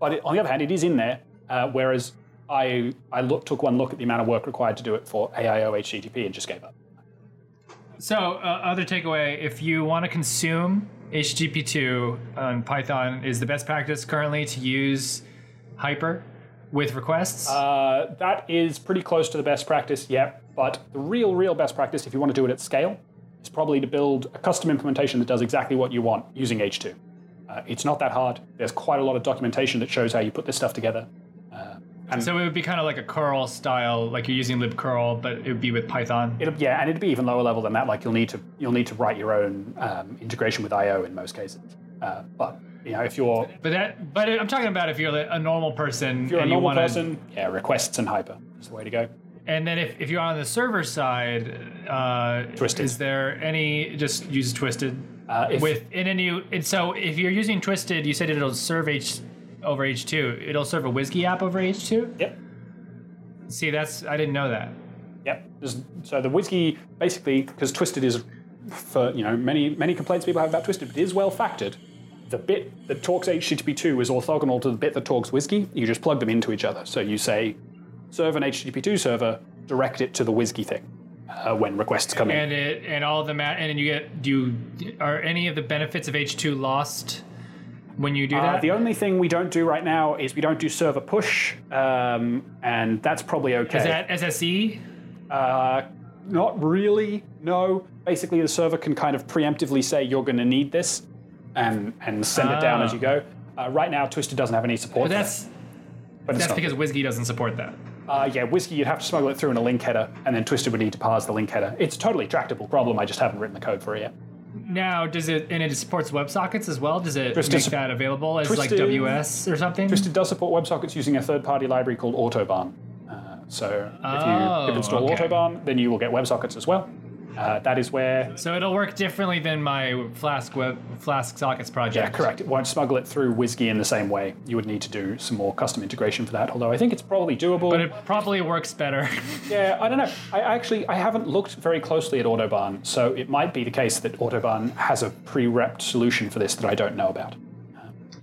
but it, on the other hand, it is in there. Uh, whereas I I look, took one look at the amount of work required to do it for aiohttp and just gave up. So, uh, other takeaway: if you want to consume HTTP2 on Python, is the best practice currently to use Hyper with requests. Uh, that is pretty close to the best practice, yep. But the real, real best practice, if you want to do it at scale, is probably to build a custom implementation that does exactly what you want using H2. Uh, it's not that hard. There's quite a lot of documentation that shows how you put this stuff together. Uh, and so it would be kind of like a curl style, like you're using libcurl, but it would be with Python. it'll, yeah, and it'd be even lower level than that. Like you'll need to you'll need to write your own um, integration with I/O in most cases. Uh, but you know, if you're But that, but I'm talking about if you're a normal person if you're a you normal want to, person, yeah, requests and hyper is the way to go. And then if, if you're on the server side, uh, Twisted. is there any just use Twisted Uh, if- with in a new? And so if you're using Twisted, you said it'll serve H over H2. It'll serve a WSGI app over H2. Yep. See, that's I didn't know that. Yep. So the WSGI basically, because Twisted is, for you know, many many complaints people have about Twisted, but it is well factored. The bit that talks HTTP2 is orthogonal to the bit that talks WSGI. You just plug them into each other. So you say, serve an HTTP2 server, direct it to the WSGI thing uh, when requests come in. And it and all the ma- and then you get do you, are any of the benefits of H2 lost when you do Uh, that? the only thing we don't do right now is we don't do server push, um, and that's probably okay. Is that SSE? Uh, not really. No. Basically, the server can kind of preemptively say you're going to need this, and and send it down Ah. as you go. Uh, right now, Twisted doesn't have any support. But for that's that, but that's because WSGI doesn't support that. Uh, yeah, WSGI, you'd have to smuggle it through in a link header, and then Twisted would need to parse the link header. It's a totally tractable problem. I just haven't written the code for it yet. Now, does it and it supports WebSockets as well? Does it Twisted make that available as like Twisted- WS or something? Twisted does support WebSockets using a third-party library called Autobahn. Uh, so if Oh, you if install okay. Autobahn, then you will get WebSockets as well. Uh, that is where so it'll work differently than my Flask web Flask sockets project. Yeah, correct. It won't smuggle it through WSGI in the same way. You would need to do some more custom integration for that, although I think it's probably doable. But it probably works better. yeah, I don't know. I actually I haven't looked very closely at Autobahn, so it might be the case that Autobahn has a pre-repped solution for this that I don't know about.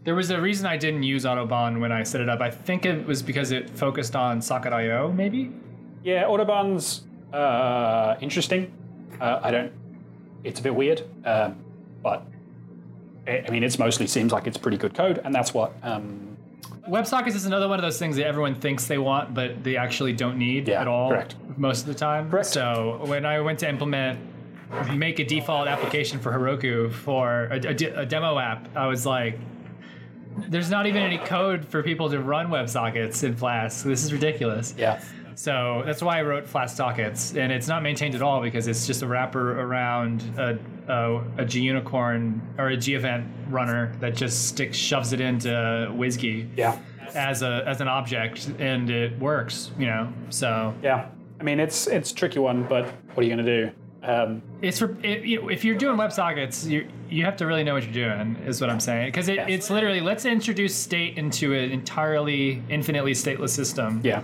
there was a reason I didn't use Autobahn when I set it up. I think it was because it focused on socket I/O, maybe. Yeah, Autobahn's uh, interesting. Uh, I don't. It's a bit weird, um, but I mean, it's mostly seems like it's pretty good code, and that's what. Um, WebSockets is another one of those things that everyone thinks they want, but they actually don't need Yeah, at all. correct. Most of the time. Correct. So when I went to implement, make a default application for Heroku for a, a de- a demo app, I was like, "There's not even any code for people to run WebSockets in Flask. This is ridiculous." yeah, So that's why I wrote Flask sockets, and it's not maintained at all because it's just a wrapper around a, a, a Gunicorn or a Gevent runner that just sticks shoves it into WSGI yeah, as a as an object, and it works. You know, so yeah. I mean, it's it's a tricky one, but what are you going to do? Um, it's for it, you know, if you're doing WebSockets, you you have to really know what you're doing. Is what I'm saying because it, it's literally let's introduce state into an entirely infinitely stateless system. yeah.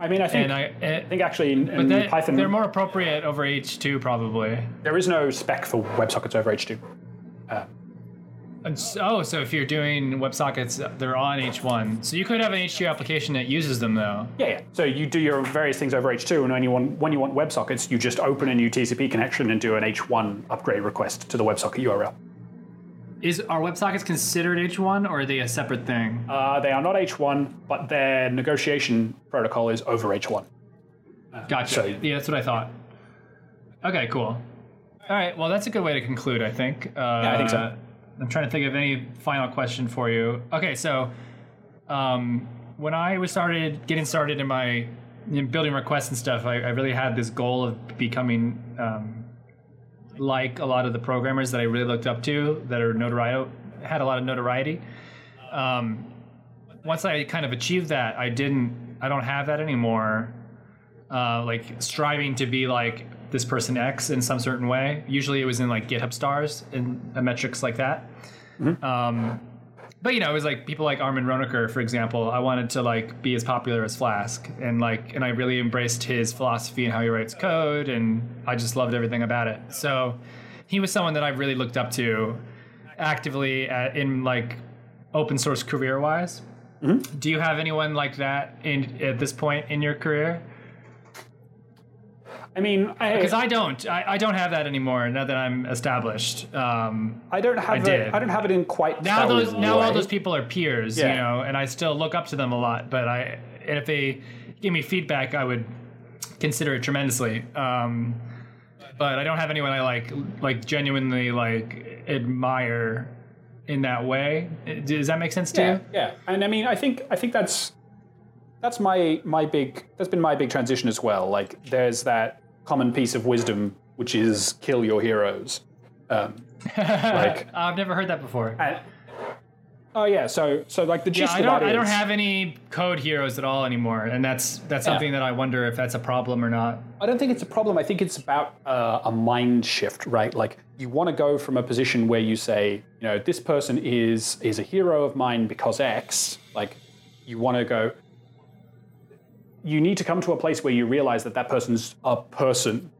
I mean, I think I, eh, I think actually in, in that, Python they're more appropriate over H2 probably. there is no spec for WebSockets over H2. Uh, and so, oh, so if you're doing WebSockets, they're on H1. So you could have an H2 application that uses them though. Yeah, yeah. So you do your various things over H2, and when you want when you want WebSockets, you just open a new TCP connection and do an H1 upgrade request to the WebSocket URL. Is are WebSockets considered H1 or are they a separate thing? Uh, they are not H1, but their negotiation protocol is over H1. Gotcha. so- yeah, that's what I thought. Okay, cool. All right, well, that's a good way to conclude, I think. Uh, I think so. I'm trying to think of any final question for you. Okay, so um, when I was started getting started in my in building requests and stuff, I, I really had this goal of becoming um, like a lot of the programmers that I really looked up to that are notoriety had a lot of notoriety. Um, once I kind of achieved that, I didn't. I don't have that anymore. Uh, like striving to be like this person X in some certain way. Usually, it was in like GitHub stars and metrics like that. Um, but you know, it was like people like Armin Ronacher, for example. I wanted to like be as popular as Flask, and like, and I really embraced his philosophy and how he writes code, and I just loved everything about it. So, he was someone that I really looked up to actively at, in like open source career wise. Mm-hmm. Do you have anyone like that in at this point in your career? I mean, Because I don't, I, I don't have that anymore now that I'm established. Um, I don't have did. it. I don't have it in quite now those now all those people are peers, Yeah. you know, and I still look up to them a lot. But I, and if they give me feedback, I would consider it tremendously. Um, but I don't have anyone I like, like genuinely like admire in that way. Does that make sense to Yeah, you? yeah. And I mean, I think I think that's that's my my big that's been my big transition as well. Like, there's that common piece of wisdom which is kill your heroes. Um, like, I've never heard that before. and, oh yeah. So so like the Yeah, I don't. I don't have any code heroes at all anymore, and that's that's Yeah. something that I wonder if that's a problem or not. I don't think it's a problem. I think it's about uh, a mind shift, right? Like you want to go from a position where you say, you know, this person is is a hero of mine because X. Like you want to go. You need to come to a place where you realize that that person's a person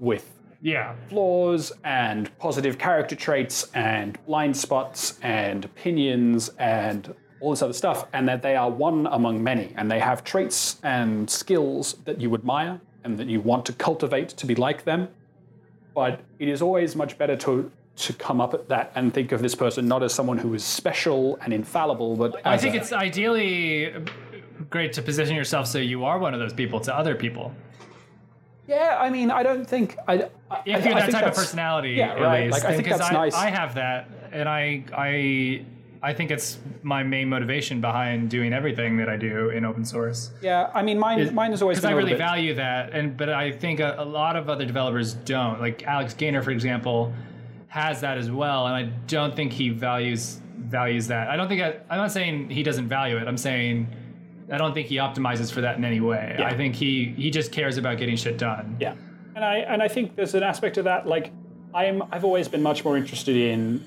with Yeah, flaws and positive character traits and blind spots and opinions and all this other stuff, and that they are one among many, and they have traits and skills that you admire and that you want to cultivate to be like them. But it is always much better to to come up at that and think of this person not as someone who is special and infallible, but I as think a- it's ideally great to position yourself so you are one of those people to other people. yeah. I mean, I don't think I. I If you're that think type of personality, Yeah, at right. least. Like, I think that's I, nice. I have that, and I I I think it's my main motivation behind doing everything that I do in open source. Yeah, I mean, mine mine has always because I really bit- value that, and but I think a, a lot of other developers don't. Like Alex Gaynor, for example, has that as well, and I don't think he values values that. I don't think I, I'm not saying he doesn't value it. I'm saying I don't think he optimizes for that in any way. Yeah. I think he he just cares about getting shit done. Yeah, and I and I think there's an aspect of that. Like I'm, I've always been much more interested in.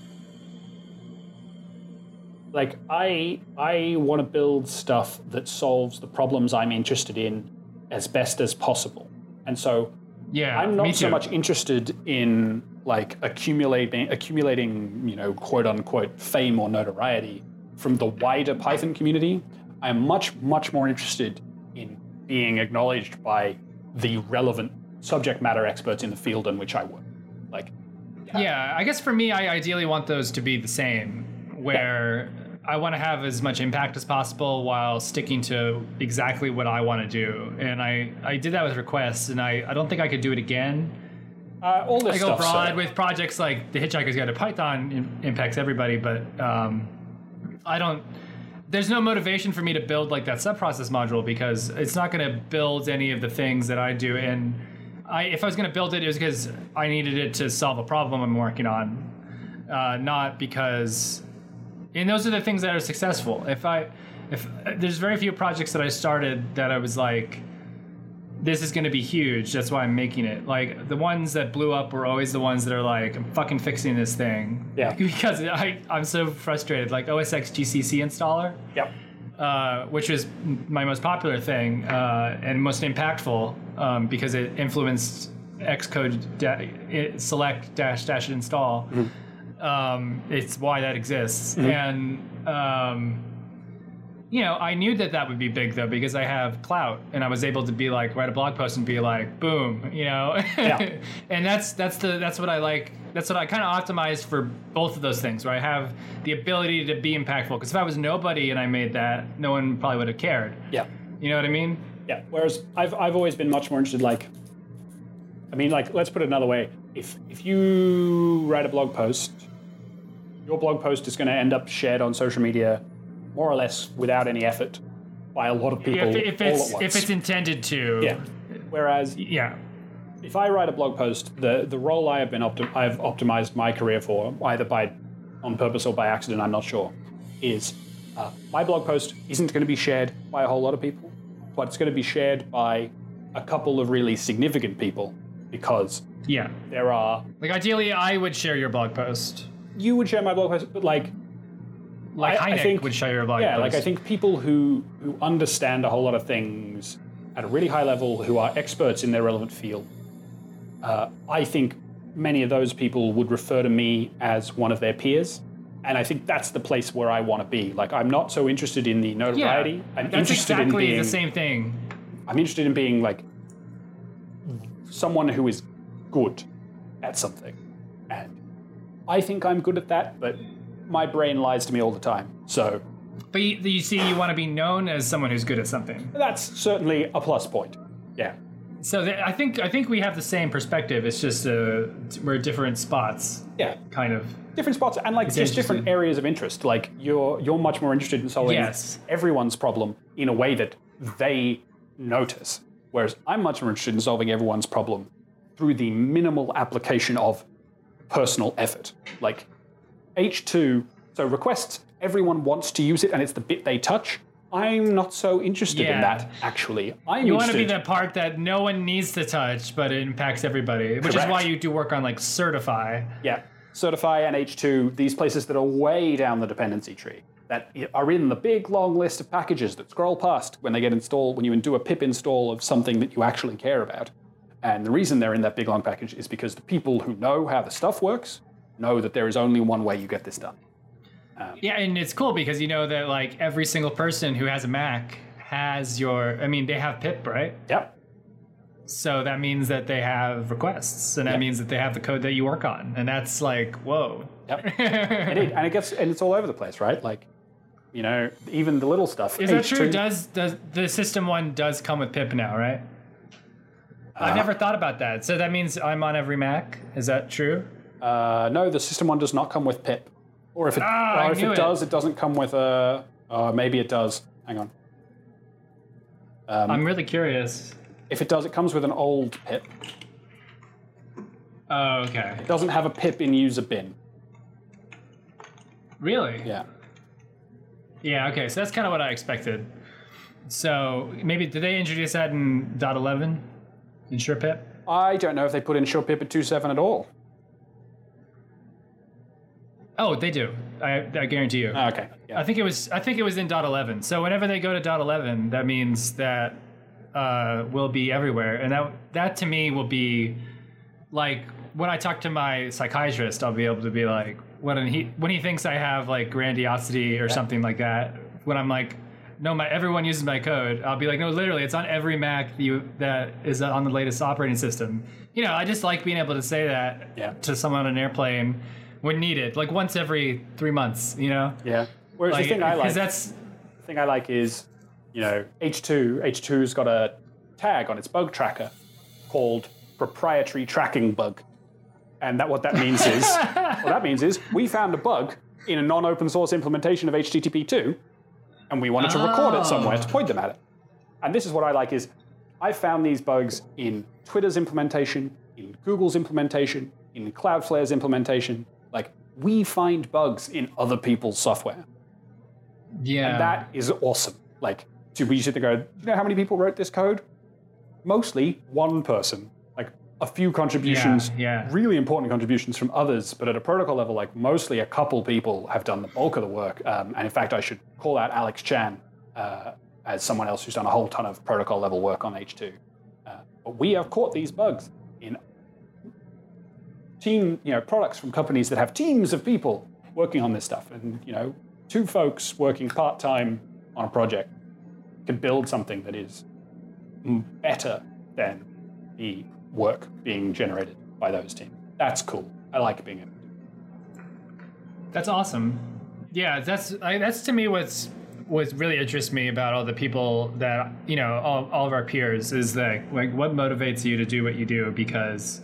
Like I, I want to build stuff that solves the problems I'm interested in as best as possible, and so Yeah, I'm not so much interested in like accumulating, accumulating, you know, quote unquote fame or notoriety from the wider Python community. I'm much, much more interested in being acknowledged by the relevant subject matter experts in the field in which I work. Like, Yeah, I guess for me, I ideally want those to be the same, where I want to have as much impact as possible while sticking to exactly what I want to do. And I, I did that with requests, and I, I don't think I could do it again. uh, all this I go broad with projects like the Hitchhiker's Guide to Python im- impacts everybody, but um, I don't. There's no motivation for me to build like that subprocess module because it's not going to build any of the things that I do. And I, if I was going to build it, it was because I needed it to solve a problem I'm working on, uh, not because. And those are the things that are successful. If I, if there's very few projects that I started that I was like, this is going to be huge. That's why I'm making it. Like the ones that blew up were always the ones that are like, I'm fucking fixing this thing. Yeah. Because I, I'm so frustrated. Like OSX GCC installer, Yep. uh, which was my most popular thing uh, and most impactful um, because it influenced Xcode da- select dash dash install. Um, it's why that exists. And um, you know, I knew that that would be big though because I have clout, and I was able to be like write a blog post and be like, boom, you know. Yeah. and that's that's the that's what I like. That's what I kind of optimized for both of those things, where I have the ability to be impactful. Because if I was nobody and I made that, no one probably would have cared. Yeah. You know what I mean? Yeah. Whereas I've I've always been much more interested. Like, I mean, like let's put it another way. If if you write a blog post your blog post is going to end up shared on social media more or less without any effort by a lot of people if, if all it's at once. if it's intended to. yeah. Whereas Yeah. if I write a blog post, the the role I have been optim- I've optimized my career for, either by on purpose or by accident, I'm not sure, is uh, my blog post isn't going to be shared by a whole lot of people, but it's going to be shared by a couple of really significant people because Yeah. there are. Like ideally, I would share your blog post. You would share my blog post, but like Like I- I think- would your blog yeah, like I think people who who understand a whole lot of things at a really high level, who are experts in their relevant field, uh, I think many of those people would refer to me as one of their peers, and I think that's the place where I want to be. Like I'm not so interested in the yeah, notoriety. I'm that's interested exactly in being. the same thing. I'm interested in being like someone who is good at something, and I think I'm good at that, but my brain lies to me all the time. So But you, you see, you want to be known as someone who's good at something. That's certainly a plus point. Yeah. So th- I think I think we have the same perspective. It's just uh, we're different spots, Yeah. kind of. Different spots and like just different areas of interest. Like you're you're much more interested in solving Yes. everyone's problem in a way that they notice. Whereas I'm much more interested in solving everyone's problem through the minimal application of personal effort. Like H2, so requests, everyone wants to use it and it's the bit they touch. I'm not so interested in that, actually. I'm You want to be the part that no one needs to touch, but it impacts everybody, which Correct. is why you do work on like certifi. Yeah. certifi and H2, these places that are way down the dependency tree, that are in the big long list of packages that scroll past when they get installed, when you do a pip install of something that you actually care about. And the reason they're in that big long package is because the people who know how the stuff works know that there is only one way you get this done. Um, yeah, and it's cool because you know that like every single person who has a Mac has your. I mean, they have pip, right? Yep. So that means that they have requests, and that Yep. means that they have the code that you work on, and that's like whoa. Yep. Indeed. And it gets and it's all over the place, right? Like, you know, even the little stuff. Is that true? Does does the system one does come with pip now, right? I've uh, never thought about that. So that means I'm on every Mac. Is that true? Uh, no, the system one does not come with pip. Or if it, Ah, I or if knew it it. does, it doesn't come with a. Uh, maybe it does. Hang on. Um, I'm really curious. if it does, it comes with an old pip. Oh, okay. It doesn't have a pip in user bin. Really? Yeah. Yeah, okay, so that's kind of what I expected. So maybe did they introduce that in dot eleven ensurepip? I don't know if they put ensurepip at 2.7 at all. Oh, they do. I, I guarantee you. Ah, Okay. Yeah. I think it was. I think it was in dot eleven. So whenever they go to dot eleven, that means that uh, will be everywhere, and that that to me will be like when I talk to my psychiatrist, I'll be able to be like when he when he thinks I have like grandiosity or something like that. When I'm like, no, my everyone uses my code. I'll be like, no, literally, it's on every Mac that you that is on the latest operating system. You know, I just like being able to say that Yeah. to someone on an airplane when needed, like once every three months. You know. yeah. Whereas Like, the thing I 'cause like, that's the thing I like is, you know, H2. H2's got a tag on its bug tracker called proprietary tracking bug, and that what that means is, what that means is, we found a bug in a non-open source implementation of HTTP2, and we wanted to record it somewhere to ah. point them at it. And this is what I like is, I found these bugs in Twitter's implementation, in Google's implementation, in Cloudflare's implementation. We find bugs in other people's software. yeah. That is awesome. Like, do we sit there and go, you know how many people wrote this code? Mostly one person. Like a few contributions, Yeah, yeah. really important contributions from others, but at a protocol level, like mostly a couple people have done the bulk of the work. Um, and in fact, I should call out Alex Chan uh, as someone else who's done a whole ton of protocol level work on H2. Uh, but we have caught these bugs in team, you know, products from companies that have teams of people working on this stuff. And, you know, two folks working part time on a project can build something that is better than the work being generated by those teams. That's cool. I like being able. That's awesome. Yeah, that's I, that's to me what's what really interests me about all the people that you know all, all of our peers is that like what motivates you to do what you do because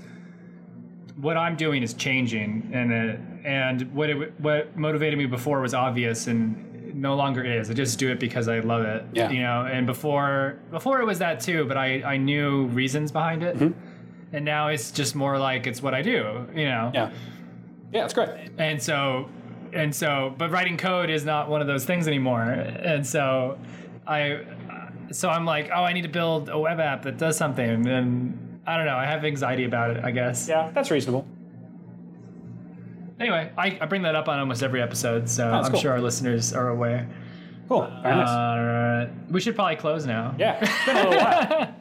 what I'm doing is changing, and uh, and what it, what motivated me before was obvious, and no longer is. I just do it because I love it. Yeah. You know, and before before it was that too, but I I knew reasons behind it, and now it's just more like it's what I do. You know. Yeah. Yeah, it's great. and so and so but writing code is not one of those things anymore and so i so i'm like oh i need to build a web app that does something and i don't know i have anxiety about it i guess Yeah, that's reasonable. anyway I, I bring that up on almost every episode so That's i'm cool. sure our listeners are aware Cool. Very nice. uh, we should probably close now yeah, it's been a little while.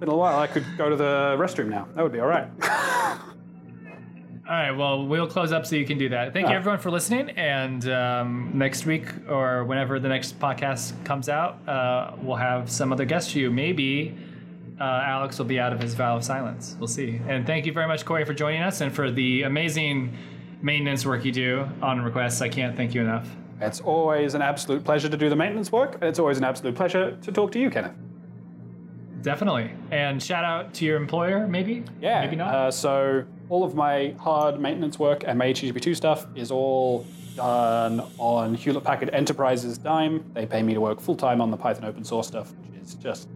been a while. I could go to the restroom now. That would be all right. all right well we'll close up so you can do that thank you right. everyone for listening and um, next week or whenever the next podcast comes out uh, we'll have some other guests for you maybe uh, alex will be out of his vow of silence we'll see and thank you very much cory for joining us and for the amazing maintenance work you do on requests i can't thank you enough It's always an absolute pleasure to do the maintenance work, and it's always an absolute pleasure to talk to you, Kenneth. definitely and shout out to your employer maybe Yeah. maybe not Uh, so all of my hard maintenance work and my HTTP2 stuff is all done on Hewlett Packard Enterprise's dime. They pay me to work full time on the Python open source stuff, which is just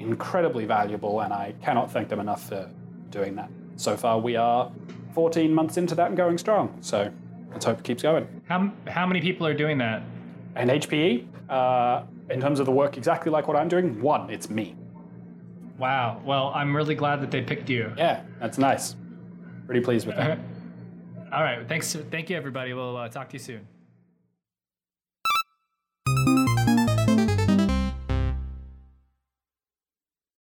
incredibly valuable, and I cannot thank them enough for doing that. So far, we are 14 months into that and going strong. So let's hope it keeps going. how, how many people are doing that And HPE, uh, in terms of the work exactly like what I'm doing, one, it's me. wow well i'm really glad that they picked you Yeah, that's nice. Pretty pleased with that. all right thanks thank you everybody we'll uh, talk to you soon